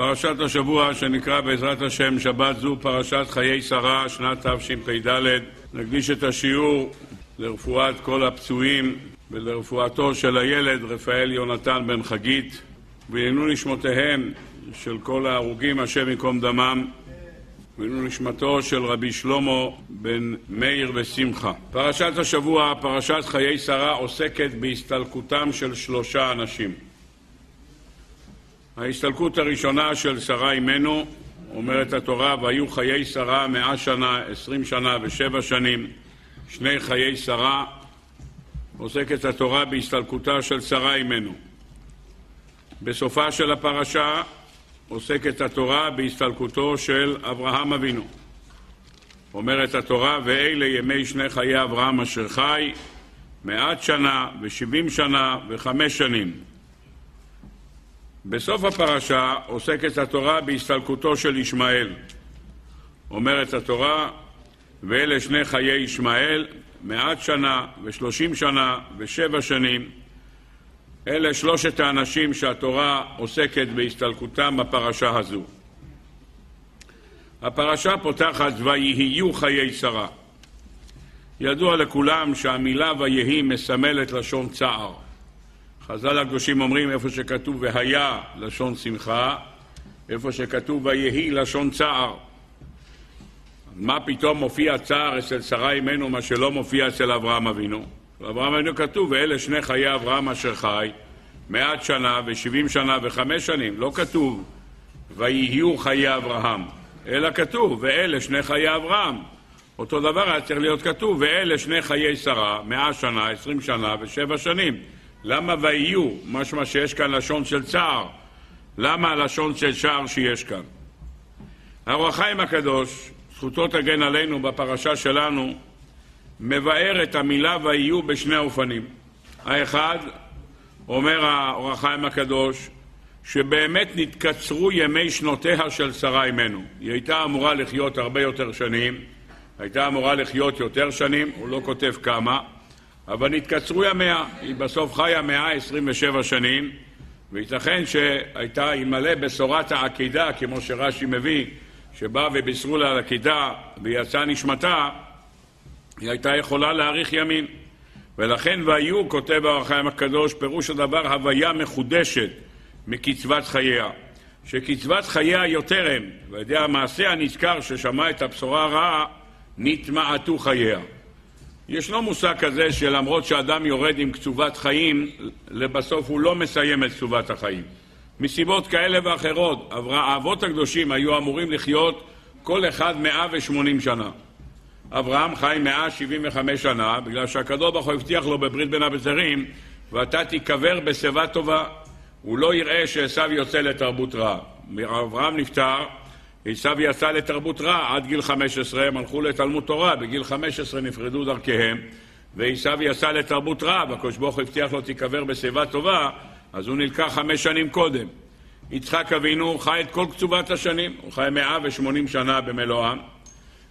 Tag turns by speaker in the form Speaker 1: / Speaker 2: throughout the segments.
Speaker 1: פרשת השבוע שנקרא בעזרת השם שבת זו פרשת חיי שרה שנת תשפ"ד נקדיש את השיעור לרפואת כל הפצועים ולרפואתו של הילד רפאל יונתן בן חגית ועיינו נשמותיהם של כל ההרוגים השם ייקום דמם ועיינו נשמתו של רבי שלמה בן מאיר ושמחה. פרשת השבוע, פרשת חיי שרה, עוסקת בהסתלקותם של שלושה אנשים. ההסתלקות הראשונה של שרה אימנו, אומרת התורה, והיו חיי שרה מאה שנה, עשרים שנה ושבע שנים, שני חיי שרה, עוסקת התורה בהסתלקותה של שרה אימנו. בסופה של הפרשה עוסקת התורה בהסתלקותו של אברהם אבינו. אומרת התורה, ואלה ימי שני חיי אברהם אשר חי, מעט שנה ושבעים שנה וחמש שנים. בסוף הפרשה עוסקת התורה בהסתלקותו של ישמעאל. אומרת התורה, ואלה שני חיי ישמעאל, מעט שנה ושלושים שנה ושבע שנים. אלה שלושת האנשים שהתורה עוסקת בהסתלקותם בפרשה הזו. הפרשה פותחת ויהיו חיי שרה. ידוע לכולם שהמילה ויהי מסמלת לשון צער. חז"ל הקדושים אומרים איפה שכתוב והיה לשון שמחה, איפה שכתוב ויהי לשון צער. מה פתאום מופיע צער אצל שרה אימנו מה שלא מופיע אצל אברהם אבינו? אברהם אבינו כתוב ואלה שני חיי אברהם אשר חי מעט שנה ושבעים שנה וחמש שנים. לא כתוב ויהיו חיי אברהם, אלא כתוב ואלה שני חיי אברהם. אותו דבר היה צריך להיות כתוב ואלה שני חיי שרה מאה שנה, עשרים שנה ושבע שנים. למה ויהיו? משמע שיש כאן לשון של צער. למה הלשון של צער שיש כאן? האור החיים הקדוש, זכותו תגן עלינו בפרשה שלנו, מבאר את המילה ויהיו בשני אופנים. האחד, אומר האור החיים הקדוש, שבאמת נתקצרו ימי שנותיה של שרה אימנו. היא הייתה אמורה לחיות הרבה יותר שנים, הייתה אמורה לחיות יותר שנים, הוא לא כותב כמה, אבל נתקצרו ימיה, היא בסוף חיה 127 שנים, וייתכן שהייתה, אלמלא בשורת העקידה, כמו שרש"י מביא, שבא ובישרו לה על עקידה ויצאה נשמתה, היא הייתה יכולה להאריך ימים. ולכן והיו, כותב האור החיים הקדוש, פירוש הדבר הוויה מחודשת מקצבת חייה. שקצבת חייה יותר הם, ועל ידי המעשה הנזכר ששמע את הבשורה הרעה, נתמעטו חייה. ישנו מושג כזה שלמרות שאדם יורד עם קצובת חיים, לבסוף הוא לא מסיים את קצובת החיים. מסיבות כאלה ואחרות, האבות הקדושים היו אמורים לחיות כל אחד 180 שנה. אברהם חי 175 שנה, בגלל שהקדוש ברוך הוא הבטיח לו בברית בין הבצרים, ואתה תיקבר בשיבה טובה. הוא לא יראה שעשו יוצא לתרבות רעה. אברהם נפטר, עשו יצא לתרבות רע עד גיל 15, הם הלכו לתלמוד תורה, בגיל 15 נפרדו דרכיהם, ועשו יצא לתרבות רע, והקדוש ברוך הוא הבטיח לו תיקבר בשיבה טובה, אז הוא נלקח חמש שנים קודם. יצחק אבינו חי את כל קצובת השנים, הוא חי 180 שנה במלואם,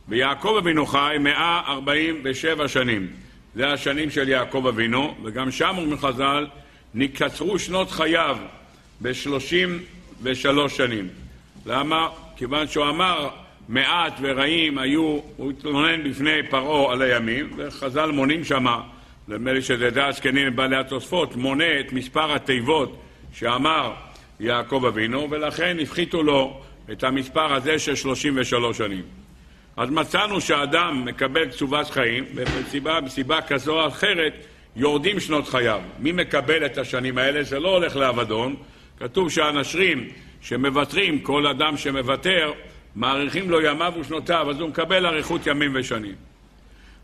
Speaker 1: ויעקב אבינו חי 147 שנים. זה השנים של יעקב אבינו, וגם שם אומרים חז"ל, נקצרו שנות חייו ב-33 שנים. למה? כיוון שהוא אמר מעט ורעים היו, הוא התלונן בפני פרעה על הימים, וחז"ל מונים שמה, נדמה לי שזה דעת זקנים ובעלי התוספות, מונה את מספר התיבות שאמר יעקב אבינו, ולכן הפחיתו לו את המספר הזה של 33 שנים. אז מצאנו שאדם מקבל קצובת חיים, ובסיבה בסיבה כזו או אחרת יורדים שנות חייו. מי מקבל את השנים האלה? זה לא הולך לאבדון. כתוב שהאנשים שמוותרים, כל אדם שמוותר, מאריכים לו ימיו ושנותיו, אז הוא מקבל אריכות ימים ושנים.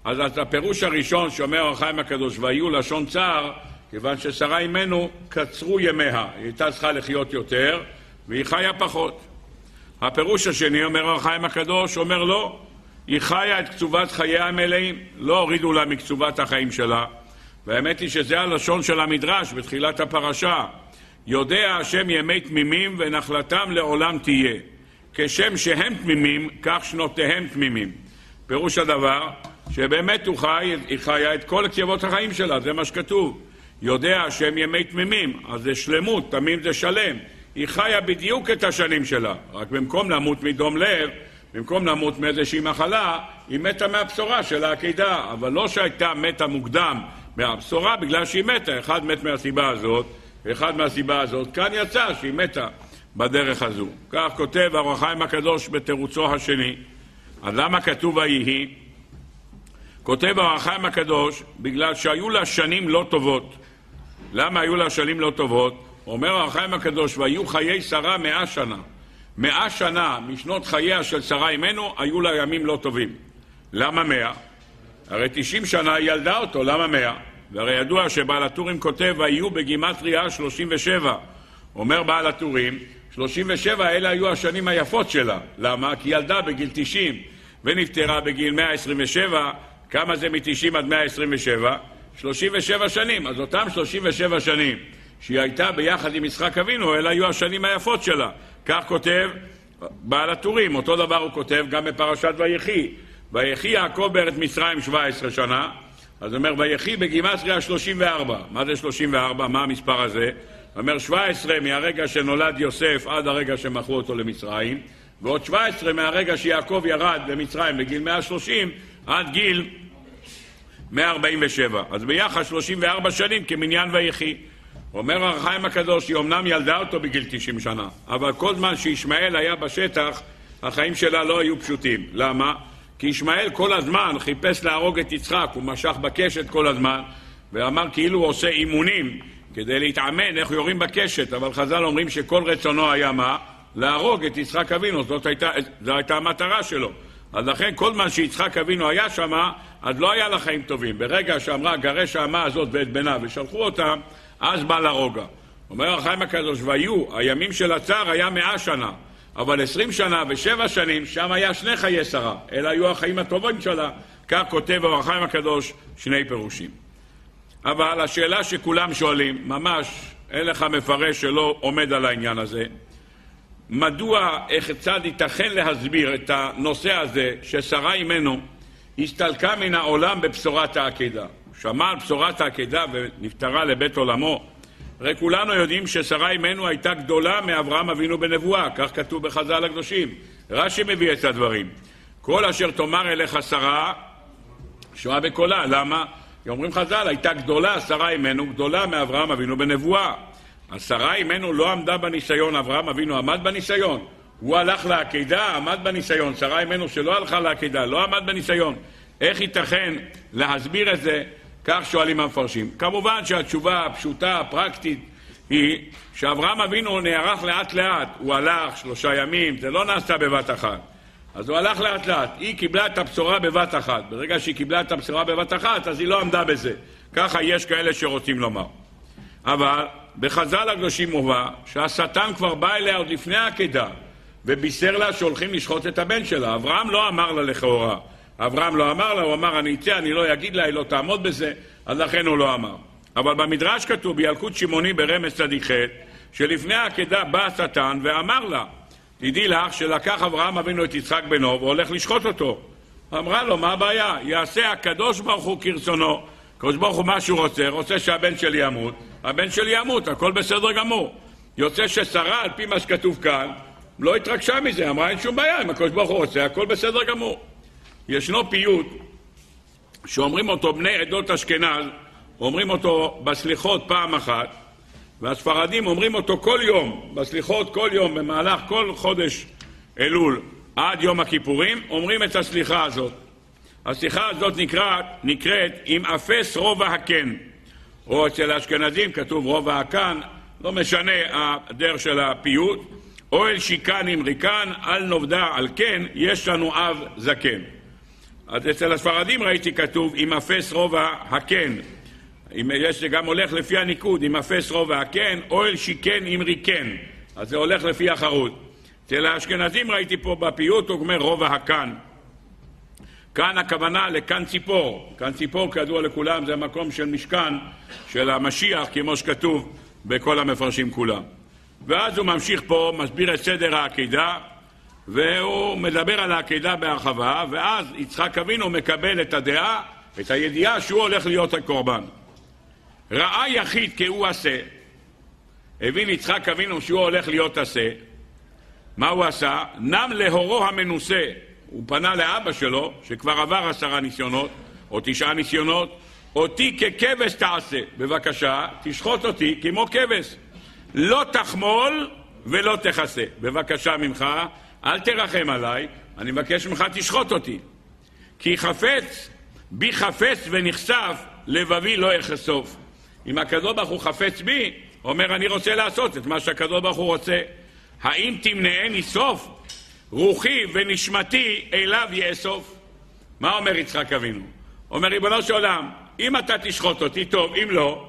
Speaker 1: אז את הפירוש הראשון שאומר החיים הקדוש, ויהיו לשון צער, כיוון ששרה אימנו קצרו ימיה, היא הייתה צריכה לחיות יותר, והיא חיה פחות. הפירוש השני, אומר החיים הקדוש, אומר לא, היא חיה את קצובת חייה המלאים, לא הורידו לה מקצובת החיים שלה. והאמת היא שזה הלשון של המדרש בתחילת הפרשה. יודע השם ימי תמימים ונחלתם לעולם תהיה. כשם שהם תמימים, כך שנותיהם תמימים. פירוש הדבר, שבאמת הוא חי, היא חיה את כל קצוות החיים שלה, זה מה שכתוב. יודע השם ימי תמימים, אז זה שלמות, תמים זה שלם. היא חיה בדיוק את השנים שלה, רק במקום למות מדום לב, במקום למות מאיזושהי מחלה, היא מתה מהבשורה של העקידה, אבל לא שהייתה מתה מוקדם מהבשורה בגלל שהיא מתה, אחד מת מהסיבה הזאת, ואחד מהסיבה הזאת, כאן יצא שהיא מתה בדרך הזו. כך כותב אור החיים הקדוש בתירוצו השני. אז למה כתוב ויהי? כותב אור החיים הקדוש, בגלל שהיו לה שנים לא טובות. למה היו לה שנים לא טובות? אומר אור החיים הקדוש, והיו חיי שרה מאה שנה. מאה שנה משנות חייה של שרה אימנו, היו לה ימים לא טובים. למה מאה? הרי תשעים שנה היא ילדה אותו, למה מאה? והרי ידוע שבעל הטורים כותב, ויהיו בגימטריה שלושים ושבע. אומר בעל הטורים, שלושים ושבע אלה היו השנים היפות שלה. למה? כי ילדה בגיל תשעים ונפטרה בגיל מאה עשרים ושבע, כמה זה מתשעים עד מאה עשרים ושבע? שלושים ושבע שנים. אז אותם שלושים ושבע שנים שהיא הייתה ביחד עם יצחק אבינו, אלה היו השנים היפות שלה. כך כותב בעל הטורים, אותו דבר הוא כותב גם בפרשת ויחי. ויחי יעקב בארץ מצרים 17 שנה, אז הוא אומר ויחי בגימטריה 34. מה זה 34? מה המספר הזה? הוא אומר 17 מהרגע שנולד יוסף עד הרגע שמכרו אותו למצרים, ועוד 17 מהרגע שיעקב ירד למצרים בגיל 130 עד גיל 147. אז ביחד 34 שנים כמניין ויחי. אומר הרחיים הקדוש, היא אמנם ילדה אותו בגיל 90 שנה, אבל כל זמן שישמעאל היה בשטח, החיים שלה לא היו פשוטים. למה? כי ישמעאל כל הזמן חיפש להרוג את יצחק, הוא משך בקשת כל הזמן, ואמר כאילו הוא עושה אימונים כדי להתאמן איך יורים בקשת, אבל חז"ל אומרים שכל רצונו היה מה? להרוג את יצחק אבינו, זאת הייתה, זאת הייתה המטרה שלו. אז לכן כל זמן שיצחק אבינו היה שם, אז לא היה לה חיים טובים. ברגע שאמרה גרש האמה הזאת ואת בנה ושלחו אותם, אז בא לרוגע. אומר החיים הקדוש, והיו, הימים של הצער היה מאה שנה, אבל עשרים שנה ושבע שנים, שם היה שני חיי שרה. אלה היו החיים הטובים שלה. כך כותב אור החיים הקדוש שני פירושים. אבל השאלה שכולם שואלים, ממש אין לך מפרש שלא עומד על העניין הזה, מדוע, איך צד ייתכן להסביר את הנושא הזה ששרה אימנו הסתלקה מן העולם בבשורת העקידה. שמע על בשורת העקידה ונפטרה לבית עולמו. הרי כולנו יודעים ששרה אימנו הייתה גדולה מאברהם אבינו בנבואה, כך כתוב בחז"ל הקדושים. רש"י מביא את הדברים. כל אשר תאמר אליך שרה, שואה בקולה. למה? כי אומרים חז"ל, הייתה גדולה שרה אימנו, גדולה מאברהם אבינו בנבואה. אז שרה אימנו לא עמדה בניסיון, אברהם אבינו עמד בניסיון. הוא הלך לעקידה, עמד בניסיון. שרה אימנו שלא הלכה לעקידה, לא עמד בניסיון. איך ייתכן להסביר את זה כך שואלים המפרשים. כמובן שהתשובה הפשוטה, הפרקטית, היא שאברהם אבינו נערך לאט לאט. הוא הלך שלושה ימים, זה לא נעשה בבת אחת. אז הוא הלך לאט לאט. היא קיבלה את הבשורה בבת אחת. ברגע שהיא קיבלה את הבשורה בבת אחת, אז היא לא עמדה בזה. ככה יש כאלה שרוצים לומר. אבל בחז"ל הקדושים מובא שהשטן כבר בא אליה עוד לפני העקדה ובישר לה שהולכים לשחוט את הבן שלה. אברהם לא אמר לה לכאורה. אברהם לא אמר לה, הוא אמר אני אצא, אני לא אגיד לה, היא לא תעמוד בזה, אז לכן הוא לא אמר. אבל במדרש כתוב בילקוט שמעוני ברמז צדיק ח' שלפני העקדה בא השטן ואמר לה תדעי לך שלקח אברהם אבינו את יצחק בנו והולך לשחוט אותו. אמרה לו, מה הבעיה? יעשה הקדוש ברוך הוא כרצונו. הקדוש ברוך הוא מה שהוא רוצה, רוצה שהבן שלי ימות, הבן שלי ימות, הכל בסדר גמור. יוצא ששרה, על פי מה שכתוב כאן, לא התרגשה מזה, אמרה אין שום בעיה, אם הקדוש ברוך הוא רוצה, הכל בסדר גמור. ישנו פיוט שאומרים אותו בני עדות אשכנז, אומרים אותו בסליחות פעם אחת, והספרדים אומרים אותו כל יום, בסליחות כל יום, במהלך כל חודש אלול עד יום הכיפורים, אומרים את הסליחה הזאת. הסליחה הזאת נקראת, נקראת עם אפס רובע הקן, או אצל האשכנזים כתוב רובע הקן, לא משנה הדרך של הפיוט, אוהל שיקן עם ריקן, על נובדה על כן, יש לנו אב זקן. אז אצל הספרדים ראיתי כתוב עם אפס רובע הקן. אם יש, זה גם הולך לפי הניקוד, עם אפס רובע הקן, אוהל שיקן עם ריקן. אז זה הולך לפי החרוט. אצל האשכנזים ראיתי פה בפיוט, הוא אומר רובע הקן. כאן הכוונה לכאן ציפור. כאן ציפור, כידוע לכולם, זה המקום של משכן של המשיח, כמו שכתוב בכל המפרשים כולם. ואז הוא ממשיך פה, מסביר את סדר העקידה, והוא מדבר על העקידה בהרחבה, ואז יצחק אבינו מקבל את הדעה, את הידיעה שהוא הולך להיות הקורבן. ראה יחיד כי הוא עשה, הבין יצחק אבינו שהוא הולך להיות עשה, מה הוא עשה? נם להורו המנוסה. הוא פנה לאבא שלו, שכבר עבר עשרה ניסיונות, או תשעה ניסיונות, אותי ככבש תעשה. בבקשה, תשחוט אותי כמו כבש. לא תחמול ולא תכסה. בבקשה ממך, אל תרחם עליי, אני מבקש ממך, תשחוט אותי. כי חפץ, בי חפץ ונחשף, לבבי לא יחשוף. אם הקדוש ברוך הוא חפץ בי, אומר אני רוצה לעשות את מה שהקדוש ברוך הוא רוצה. האם תמנעני סוף? רוחי ונשמתי אליו יאסוף. מה אומר יצחק אבינו? אומר ריבונו של עולם, אם אתה תשחוט אותי, טוב, אם לא,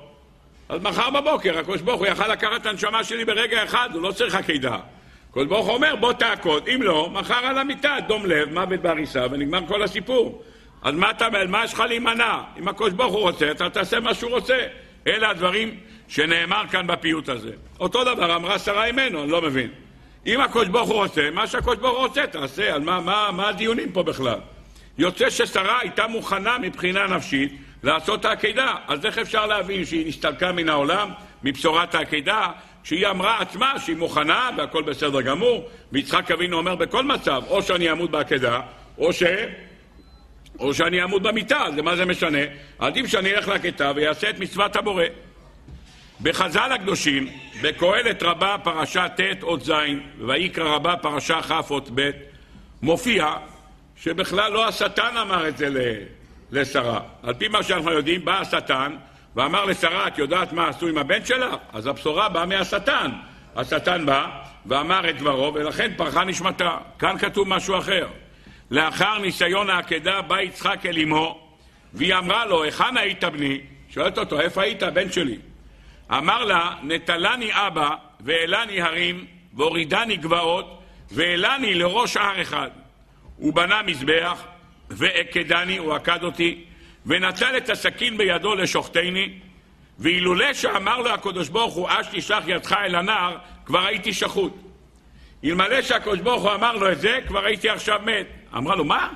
Speaker 1: אז מחר בבוקר הקדוש ברוך הוא יכל לקחת את הנשמה שלי ברגע אחד, הוא לא צריך עקידה. הקדוש ברוך הוא אומר, בוא תעקוד, אם לא, מחר על המיטה, דום לב, מוות בעריסה, ונגמר כל הסיפור. אז מה אתה, מה יש לך להימנע? אם הקדוש ברוך הוא רוצה, אתה תעשה מה שהוא רוצה. אלה הדברים שנאמר כאן בפיוט הזה. אותו דבר אמרה שרה אימנו, אני לא מבין. אם הקדוש ברוך הוא רוצה, מה שהקדוש ברוך הוא רוצה, תעשה. על מה, מה, מה הדיונים פה בכלל? יוצא ששרה הייתה מוכנה מבחינה נפשית לעשות את העקידה. אז איך אפשר להבין שהיא נסתלקה מן העולם, מבשורת העקידה, שהיא אמרה עצמה שהיא מוכנה והכל בסדר גמור, ויצחק אבינו אומר בכל מצב, או שאני אמות בעקידה, או ש... או שאני אמות במיטה, אז מה זה משנה? עדיף שאני אלך לכיתה ויעשה את מצוות הבורא. בחז"ל הקדושים, בקהלת רבה פרשה ט' אות ז', ויקרא רבה פרשה כ' אות ב', מופיע שבכלל לא השטן אמר את זה לשרה. על פי מה שאנחנו יודעים, בא השטן ואמר לשרה, את יודעת מה עשו עם הבן שלך? אז הבשורה באה מהשטן. השטן בא ואמר את דברו, ולכן פרחה נשמתה. כאן כתוב משהו אחר. לאחר ניסיון העקדה בא יצחק אל אמו, והיא אמרה לו, היכן היית בני? שואלת אותו, איפה היית, בן שלי? אמר לה, נטלני אבא, והעלני הרים, והורידני גבעות, והעלני לראש הר אחד. הוא בנה מזבח, ועקדני, הוא עקד אותי, ונטל את הסכין בידו לשוחטני, ואילולא שאמר לו הקדוש ברוך הוא, אש תשלח ידך אל הנער, כבר הייתי שחוט. אלמלא שהקדוש ברוך הוא אמר לו את זה, כבר הייתי עכשיו מת. אמרה לו, מה?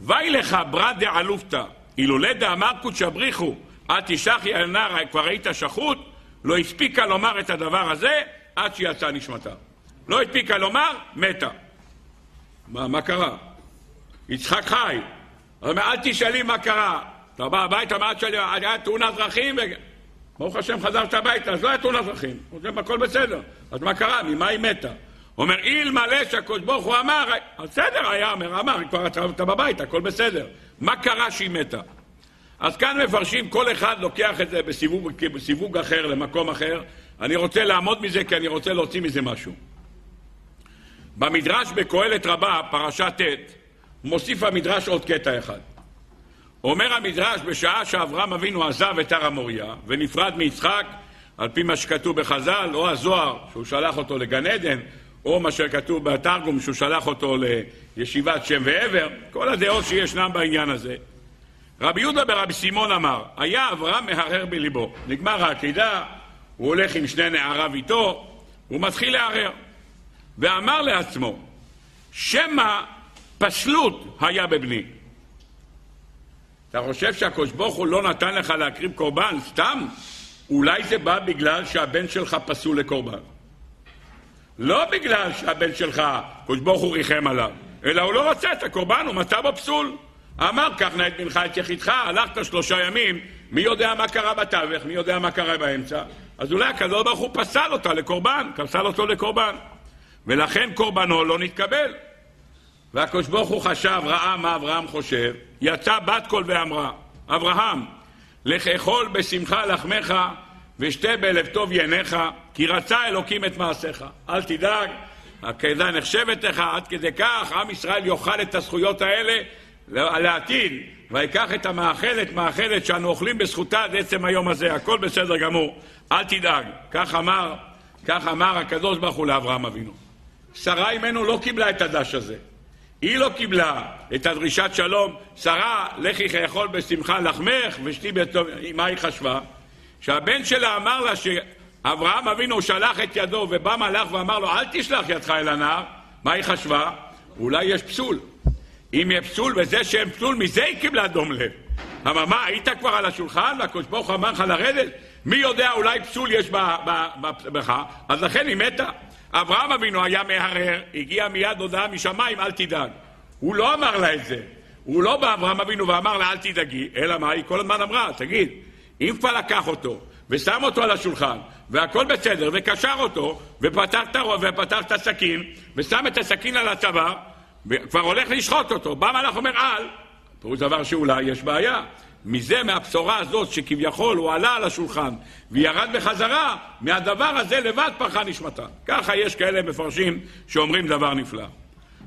Speaker 1: ואי לך ברא דעלופתא, אילולא דאמר קודשא בריחו, אל תשחי אל נער, כבר היית שחוט, לא הספיקה לומר את הדבר הזה עד שיצאה נשמתה. לא הספיקה לומר, מתה. מה, מה קרה? יצחק חי. הוא אומר, אל תשאלי מה קרה. אתה בא הביתה, מה תשאלי? היה תאונת דרכים, ו... ברוך השם חזרת הביתה, אז לא היה תאונת דרכים. הכל בסדר. אז מה קרה? ממה היא מתה? אומר, אלמלא שהקדוש ברוך הוא אמר, אז בסדר, היה אומר, אמר, כבר אתה, אתה בבית, הכל בסדר. מה קרה שהיא מתה? אז כאן מפרשים, כל אחד לוקח את זה בסיווג, בסיווג אחר, למקום אחר. אני רוצה לעמוד מזה כי אני רוצה להוציא מזה משהו. במדרש בקהלת רבה, פרשה ט', מוסיף המדרש עוד קטע אחד. אומר המדרש, בשעה שאברהם אבינו עזב את הר המוריה ונפרד מיצחק, על פי מה שכתוב בחז"ל, או הזוהר, שהוא שלח אותו לגן עדן, או מה שכתוב בתרגום, שהוא שלח אותו לישיבת שם ועבר, כל הדעות שישנם בעניין הזה. רבי יהודה ברבי סימון אמר, היה אברהם מהרהר בליבו. נגמר העקידה, הוא הולך עם שני נעריו איתו, הוא מתחיל להרהר. ואמר לעצמו, שמא פסלות היה בבני. אתה חושב שהקדוש ברוך הוא לא נתן לך להקריב קורבן סתם? אולי זה בא בגלל שהבן שלך פסול לקורבן. לא בגלל שהבן שלך, קדוש ברוך הוא ריחם עליו, אלא הוא לא רצה את הקורבן, הוא מצא בו פסול. אמר, קח נא את בנך את יחידך, הלכת שלושה ימים, מי יודע מה קרה בתווך, מי יודע מה קרה באמצע. אז אולי הקדוש ברוך הוא פסל אותה לקורבן, פסל אותו לקורבן. ולכן קורבנו לא נתקבל. והקדוש ברוך הוא חשב, ראה מה אברהם חושב, יצא בת קול ואמרה, אברהם, לך אכול בשמחה לחמך ושתה בלב טוב ינך, כי רצה אלוקים את מעשיך. אל תדאג, העקדה נחשבת לך, עד כדי כך עם ישראל יאכל את הזכויות האלה לעתיד, ויקח את המאכלת, מאכלת שאנו אוכלים בזכותה עד עצם היום הזה, הכל בסדר גמור, אל תדאג. כך אמר, כך אמר הקדוש ברוך הוא לאברהם אבינו. שרה אימנו לא קיבלה את הדש הזה. היא לא קיבלה את הדרישת שלום, שרה, לכי כאכול בשמחה לחמך ושתי בטוב, מה היא חשבה? שהבן שלה אמר לה שאברהם אבינו שלח את ידו ובא מלאך ואמר לו אל תשלח ידך אל הנער, מה היא חשבה? אולי יש פסול. אם יהיה פסול וזה שאין פסול, מזה היא קיבלה דום לב. אמר, מה, היית כבר על השולחן והקדוש ברוך הוא אמר לך לרדת? מי יודע, אולי פסול יש בך, אז לכן היא מתה. אברהם אבינו היה מהרהר, הגיע מיד הודעה משמיים, אל תדאג. הוא לא אמר לה את זה. הוא לא בא אברהם אבינו ואמר לה אל תדאגי, אלא מה? היא כל הזמן אמרה, תגיד, אם כבר לקח אותו ושם אותו על השולחן והכל בסדר וקשר אותו ופתח את, ופתח את הסכין ושם את הסכין על הצוואר וכבר הולך לשחוט אותו, בא מלאך אומר אל, פירוש דבר שאולי יש בעיה. מזה, מהבשורה הזאת, שכביכול הוא עלה על השולחן וירד בחזרה, מהדבר הזה לבד פרחה נשמתה. ככה יש כאלה מפרשים שאומרים דבר נפלא.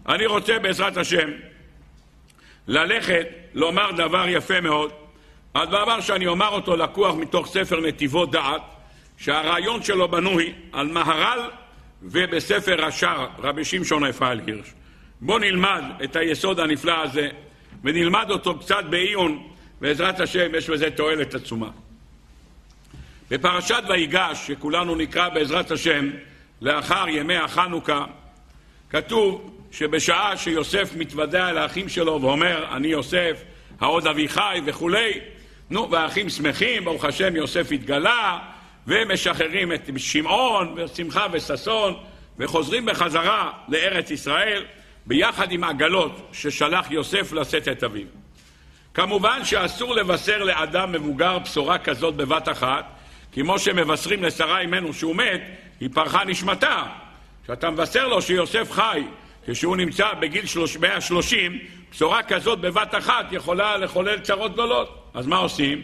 Speaker 1: אני רוצה בעזרת השם ללכת לומר דבר יפה מאוד. הדבר שאני אומר אותו לקוח מתוך ספר נתיבות דעת, שהרעיון שלו בנוי על מהר"ל ובספר השאר, רבי שמשון רפאל הירש. בואו נלמד את היסוד הנפלא הזה ונלמד אותו קצת בעיון, בעזרת השם יש בזה תועלת עצומה. בפרשת ויגש, שכולנו נקרא בעזרת השם לאחר ימי החנוכה, כתוב שבשעה שיוסף מתוודע אל האחים שלו ואומר, אני יוסף, העוד אביחי וכולי, נו, והאחים שמחים, ברוך השם יוסף התגלה, ומשחררים את שמעון, ושמחה וששון, וחוזרים בחזרה לארץ ישראל, ביחד עם עגלות ששלח יוסף לשאת את אביו. כמובן שאסור לבשר לאדם מבוגר בשורה כזאת בבת אחת, כמו שמבשרים לשרה אימנו שהוא מת, היא פרחה נשמתה. כשאתה מבשר לו שיוסף חי, כשהוא נמצא בגיל 130, בשורה כזאת בבת אחת יכולה לחולל צרות גדולות. אז מה עושים?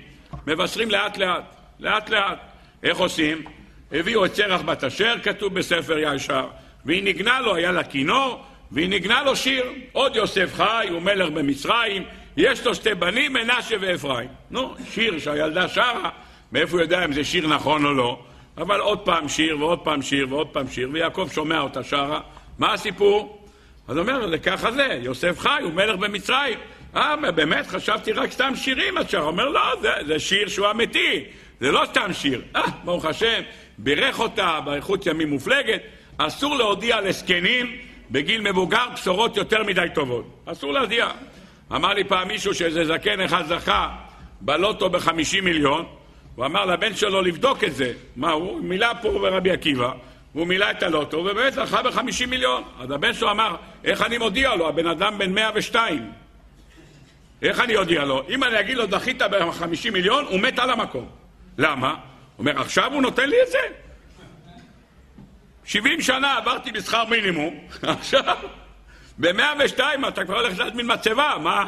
Speaker 1: מבשרים לאט לאט, לאט לאט. איך עושים? הביאו את צרח בת אשר, כתוב בספר ישר, והיא ניגנה לו, היה לה כינור, והיא ניגנה לו שיר. עוד יוסף חי, הוא מלך במצרים, יש לו שתי בנים, מנשה ואפרים. נו, שיר שהילדה שרה, מאיפה הוא יודע אם זה שיר נכון או לא? אבל עוד פעם שיר ועוד פעם שיר ועוד פעם שיר, ויעקב שומע אותה שרה. מה הסיפור? אז אומר, זה ככה זה, יוסף חי, הוא מלך במצרים. אה, באמת, חשבתי רק סתם שירים את שרה. אומר, לא, זה, זה שיר שהוא אמיתי, זה לא סתם שיר. אה, ברוך השם, בירך אותה באיכות ימים מופלגת. אסור להודיע לזקנים בגיל מבוגר בשורות יותר מדי טובות. אסור להודיע. אמר לי פעם מישהו שאיזה זקן אחד זכה בלוטו בחמישים מיליון, הוא אמר לבן שלו לבדוק את זה. מה, הוא מילא פה ברבי עקיבא, והוא מילא את הלוטו, ובאמת זכה בחמישים מיליון. אז הבן שלו אמר, איך אני מודיע לו? הבן אדם בן מאה ושתיים. איך אני אודיע לו? אם אני אגיד לו, דחית בחמישים מיליון, הוא מת על המקום. למה? הוא אומר, עכשיו הוא נותן לי את זה? שבעים שנה עברתי בשכר מינימום, עכשיו, במאה ושתיים אתה כבר הולך להזמין מצבה, מה,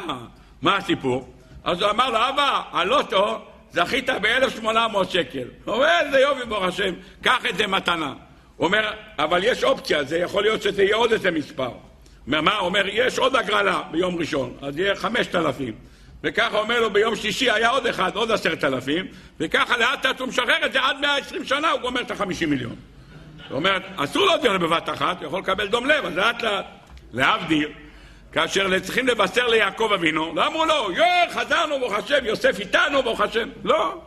Speaker 1: מה הסיפור? אז הוא אמר לו, אבא, הלוטו, זכית ב-1,800 שקל. הוא אומר, איזה יופי, ברוך השם, קח את זה מתנה. הוא אומר, אבל יש אופציה, זה יכול להיות שזה יהיה עוד איזה מספר. אומר, מה? הוא אומר, יש עוד הגרלה ביום ראשון, אז יהיה חמשת אלפים. וככה אומר לו, ביום שישי היה עוד אחד, עוד עשרת אלפים, וככה לאט לאט הוא משחרר את זה, עד מאה עשרים שנה הוא גומר את החמישים מיליון. זאת אומרת, אסור להודיע לו בבת אחת, הוא יכול לקבל דום לב, אז לאט לאט. להבדיל, כאשר צריכים לבשר ליעקב אבינו, לא אמרו לו, יואו, חזרנו, ברוך השם, יוסף איתנו, ברוך השם. לא.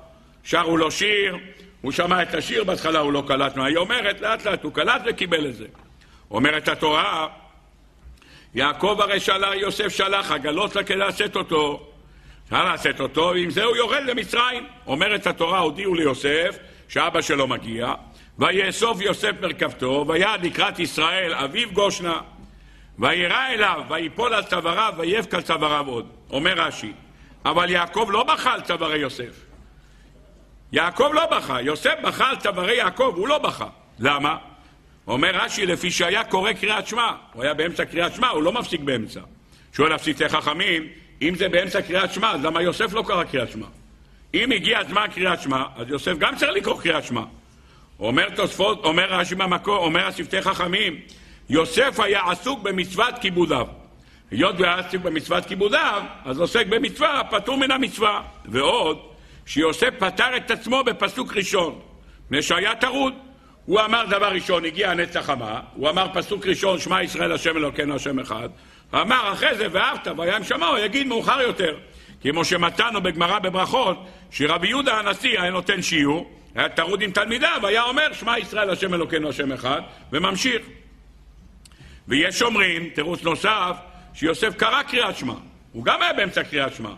Speaker 1: שרו לו שיר, הוא שמע את השיר, בהתחלה הוא לא קלט מה היא אומרת, לאט לאט הוא קלט וקיבל את זה. אומרת התורה, יעקב הרי שלח, יוסף שלח עגלות לה כדי לשאת אותו. אפשר לשאת אותו, ועם זה הוא יורד למצרים. אומרת התורה, הודיעו ליוסף שאבא שלו מגיע, ויאסוף יוסף מרכבתו, ויעד לקראת ישראל אביו גושנה, וירא אליו, ויפול על צוואריו, ויבק על צוואריו עוד. אומר רש"י, אבל יעקב לא בכה על צווארי יוסף. יעקב לא בכה, יוסף בכה על צווארי יעקב, הוא לא בכה. למה? אומר רש"י, לפי שהיה קורא קריאת שמע, הוא היה באמצע קריאת שמע, הוא לא מפסיק באמצע. שואל הפסידי חכמים, אם זה באמצע קריאת שמע, אז למה יוסף לא קרא קריאת שמע? אם הגיע הזמן קריאת שמע, אז יוסף גם צריך לקרוא קריאת שמע. אומר תוספות, אומר רש"י במקור, אומר השפתי חכמים, יוסף היה עסוק במצוות כיבודיו. היות והיה עסוק במצוות כיבודיו, אז עוסק במצווה, פטור מן המצווה. ועוד, שיוסף פטר את עצמו בפסוק ראשון, מפני שהיה טרוד. הוא אמר דבר ראשון, הגיע הנץ החמה, הוא אמר פסוק ראשון, שמע ישראל השם אלוקינו השם אחד, אמר אחרי זה ואהבת והיה אם שמוע, יגיד מאוחר יותר. כמו שמצאנו בגמרא בברכות, שרבי יהודה הנשיא היה נותן שיעור, היה טרוד עם תלמידיו, היה אומר, שמע ישראל השם אלוקינו השם אחד, וממשיך. ויש אומרים, תירוץ נוסף, שיוסף קרא קריאת שמע. הוא גם היה באמצע קריאת שמע.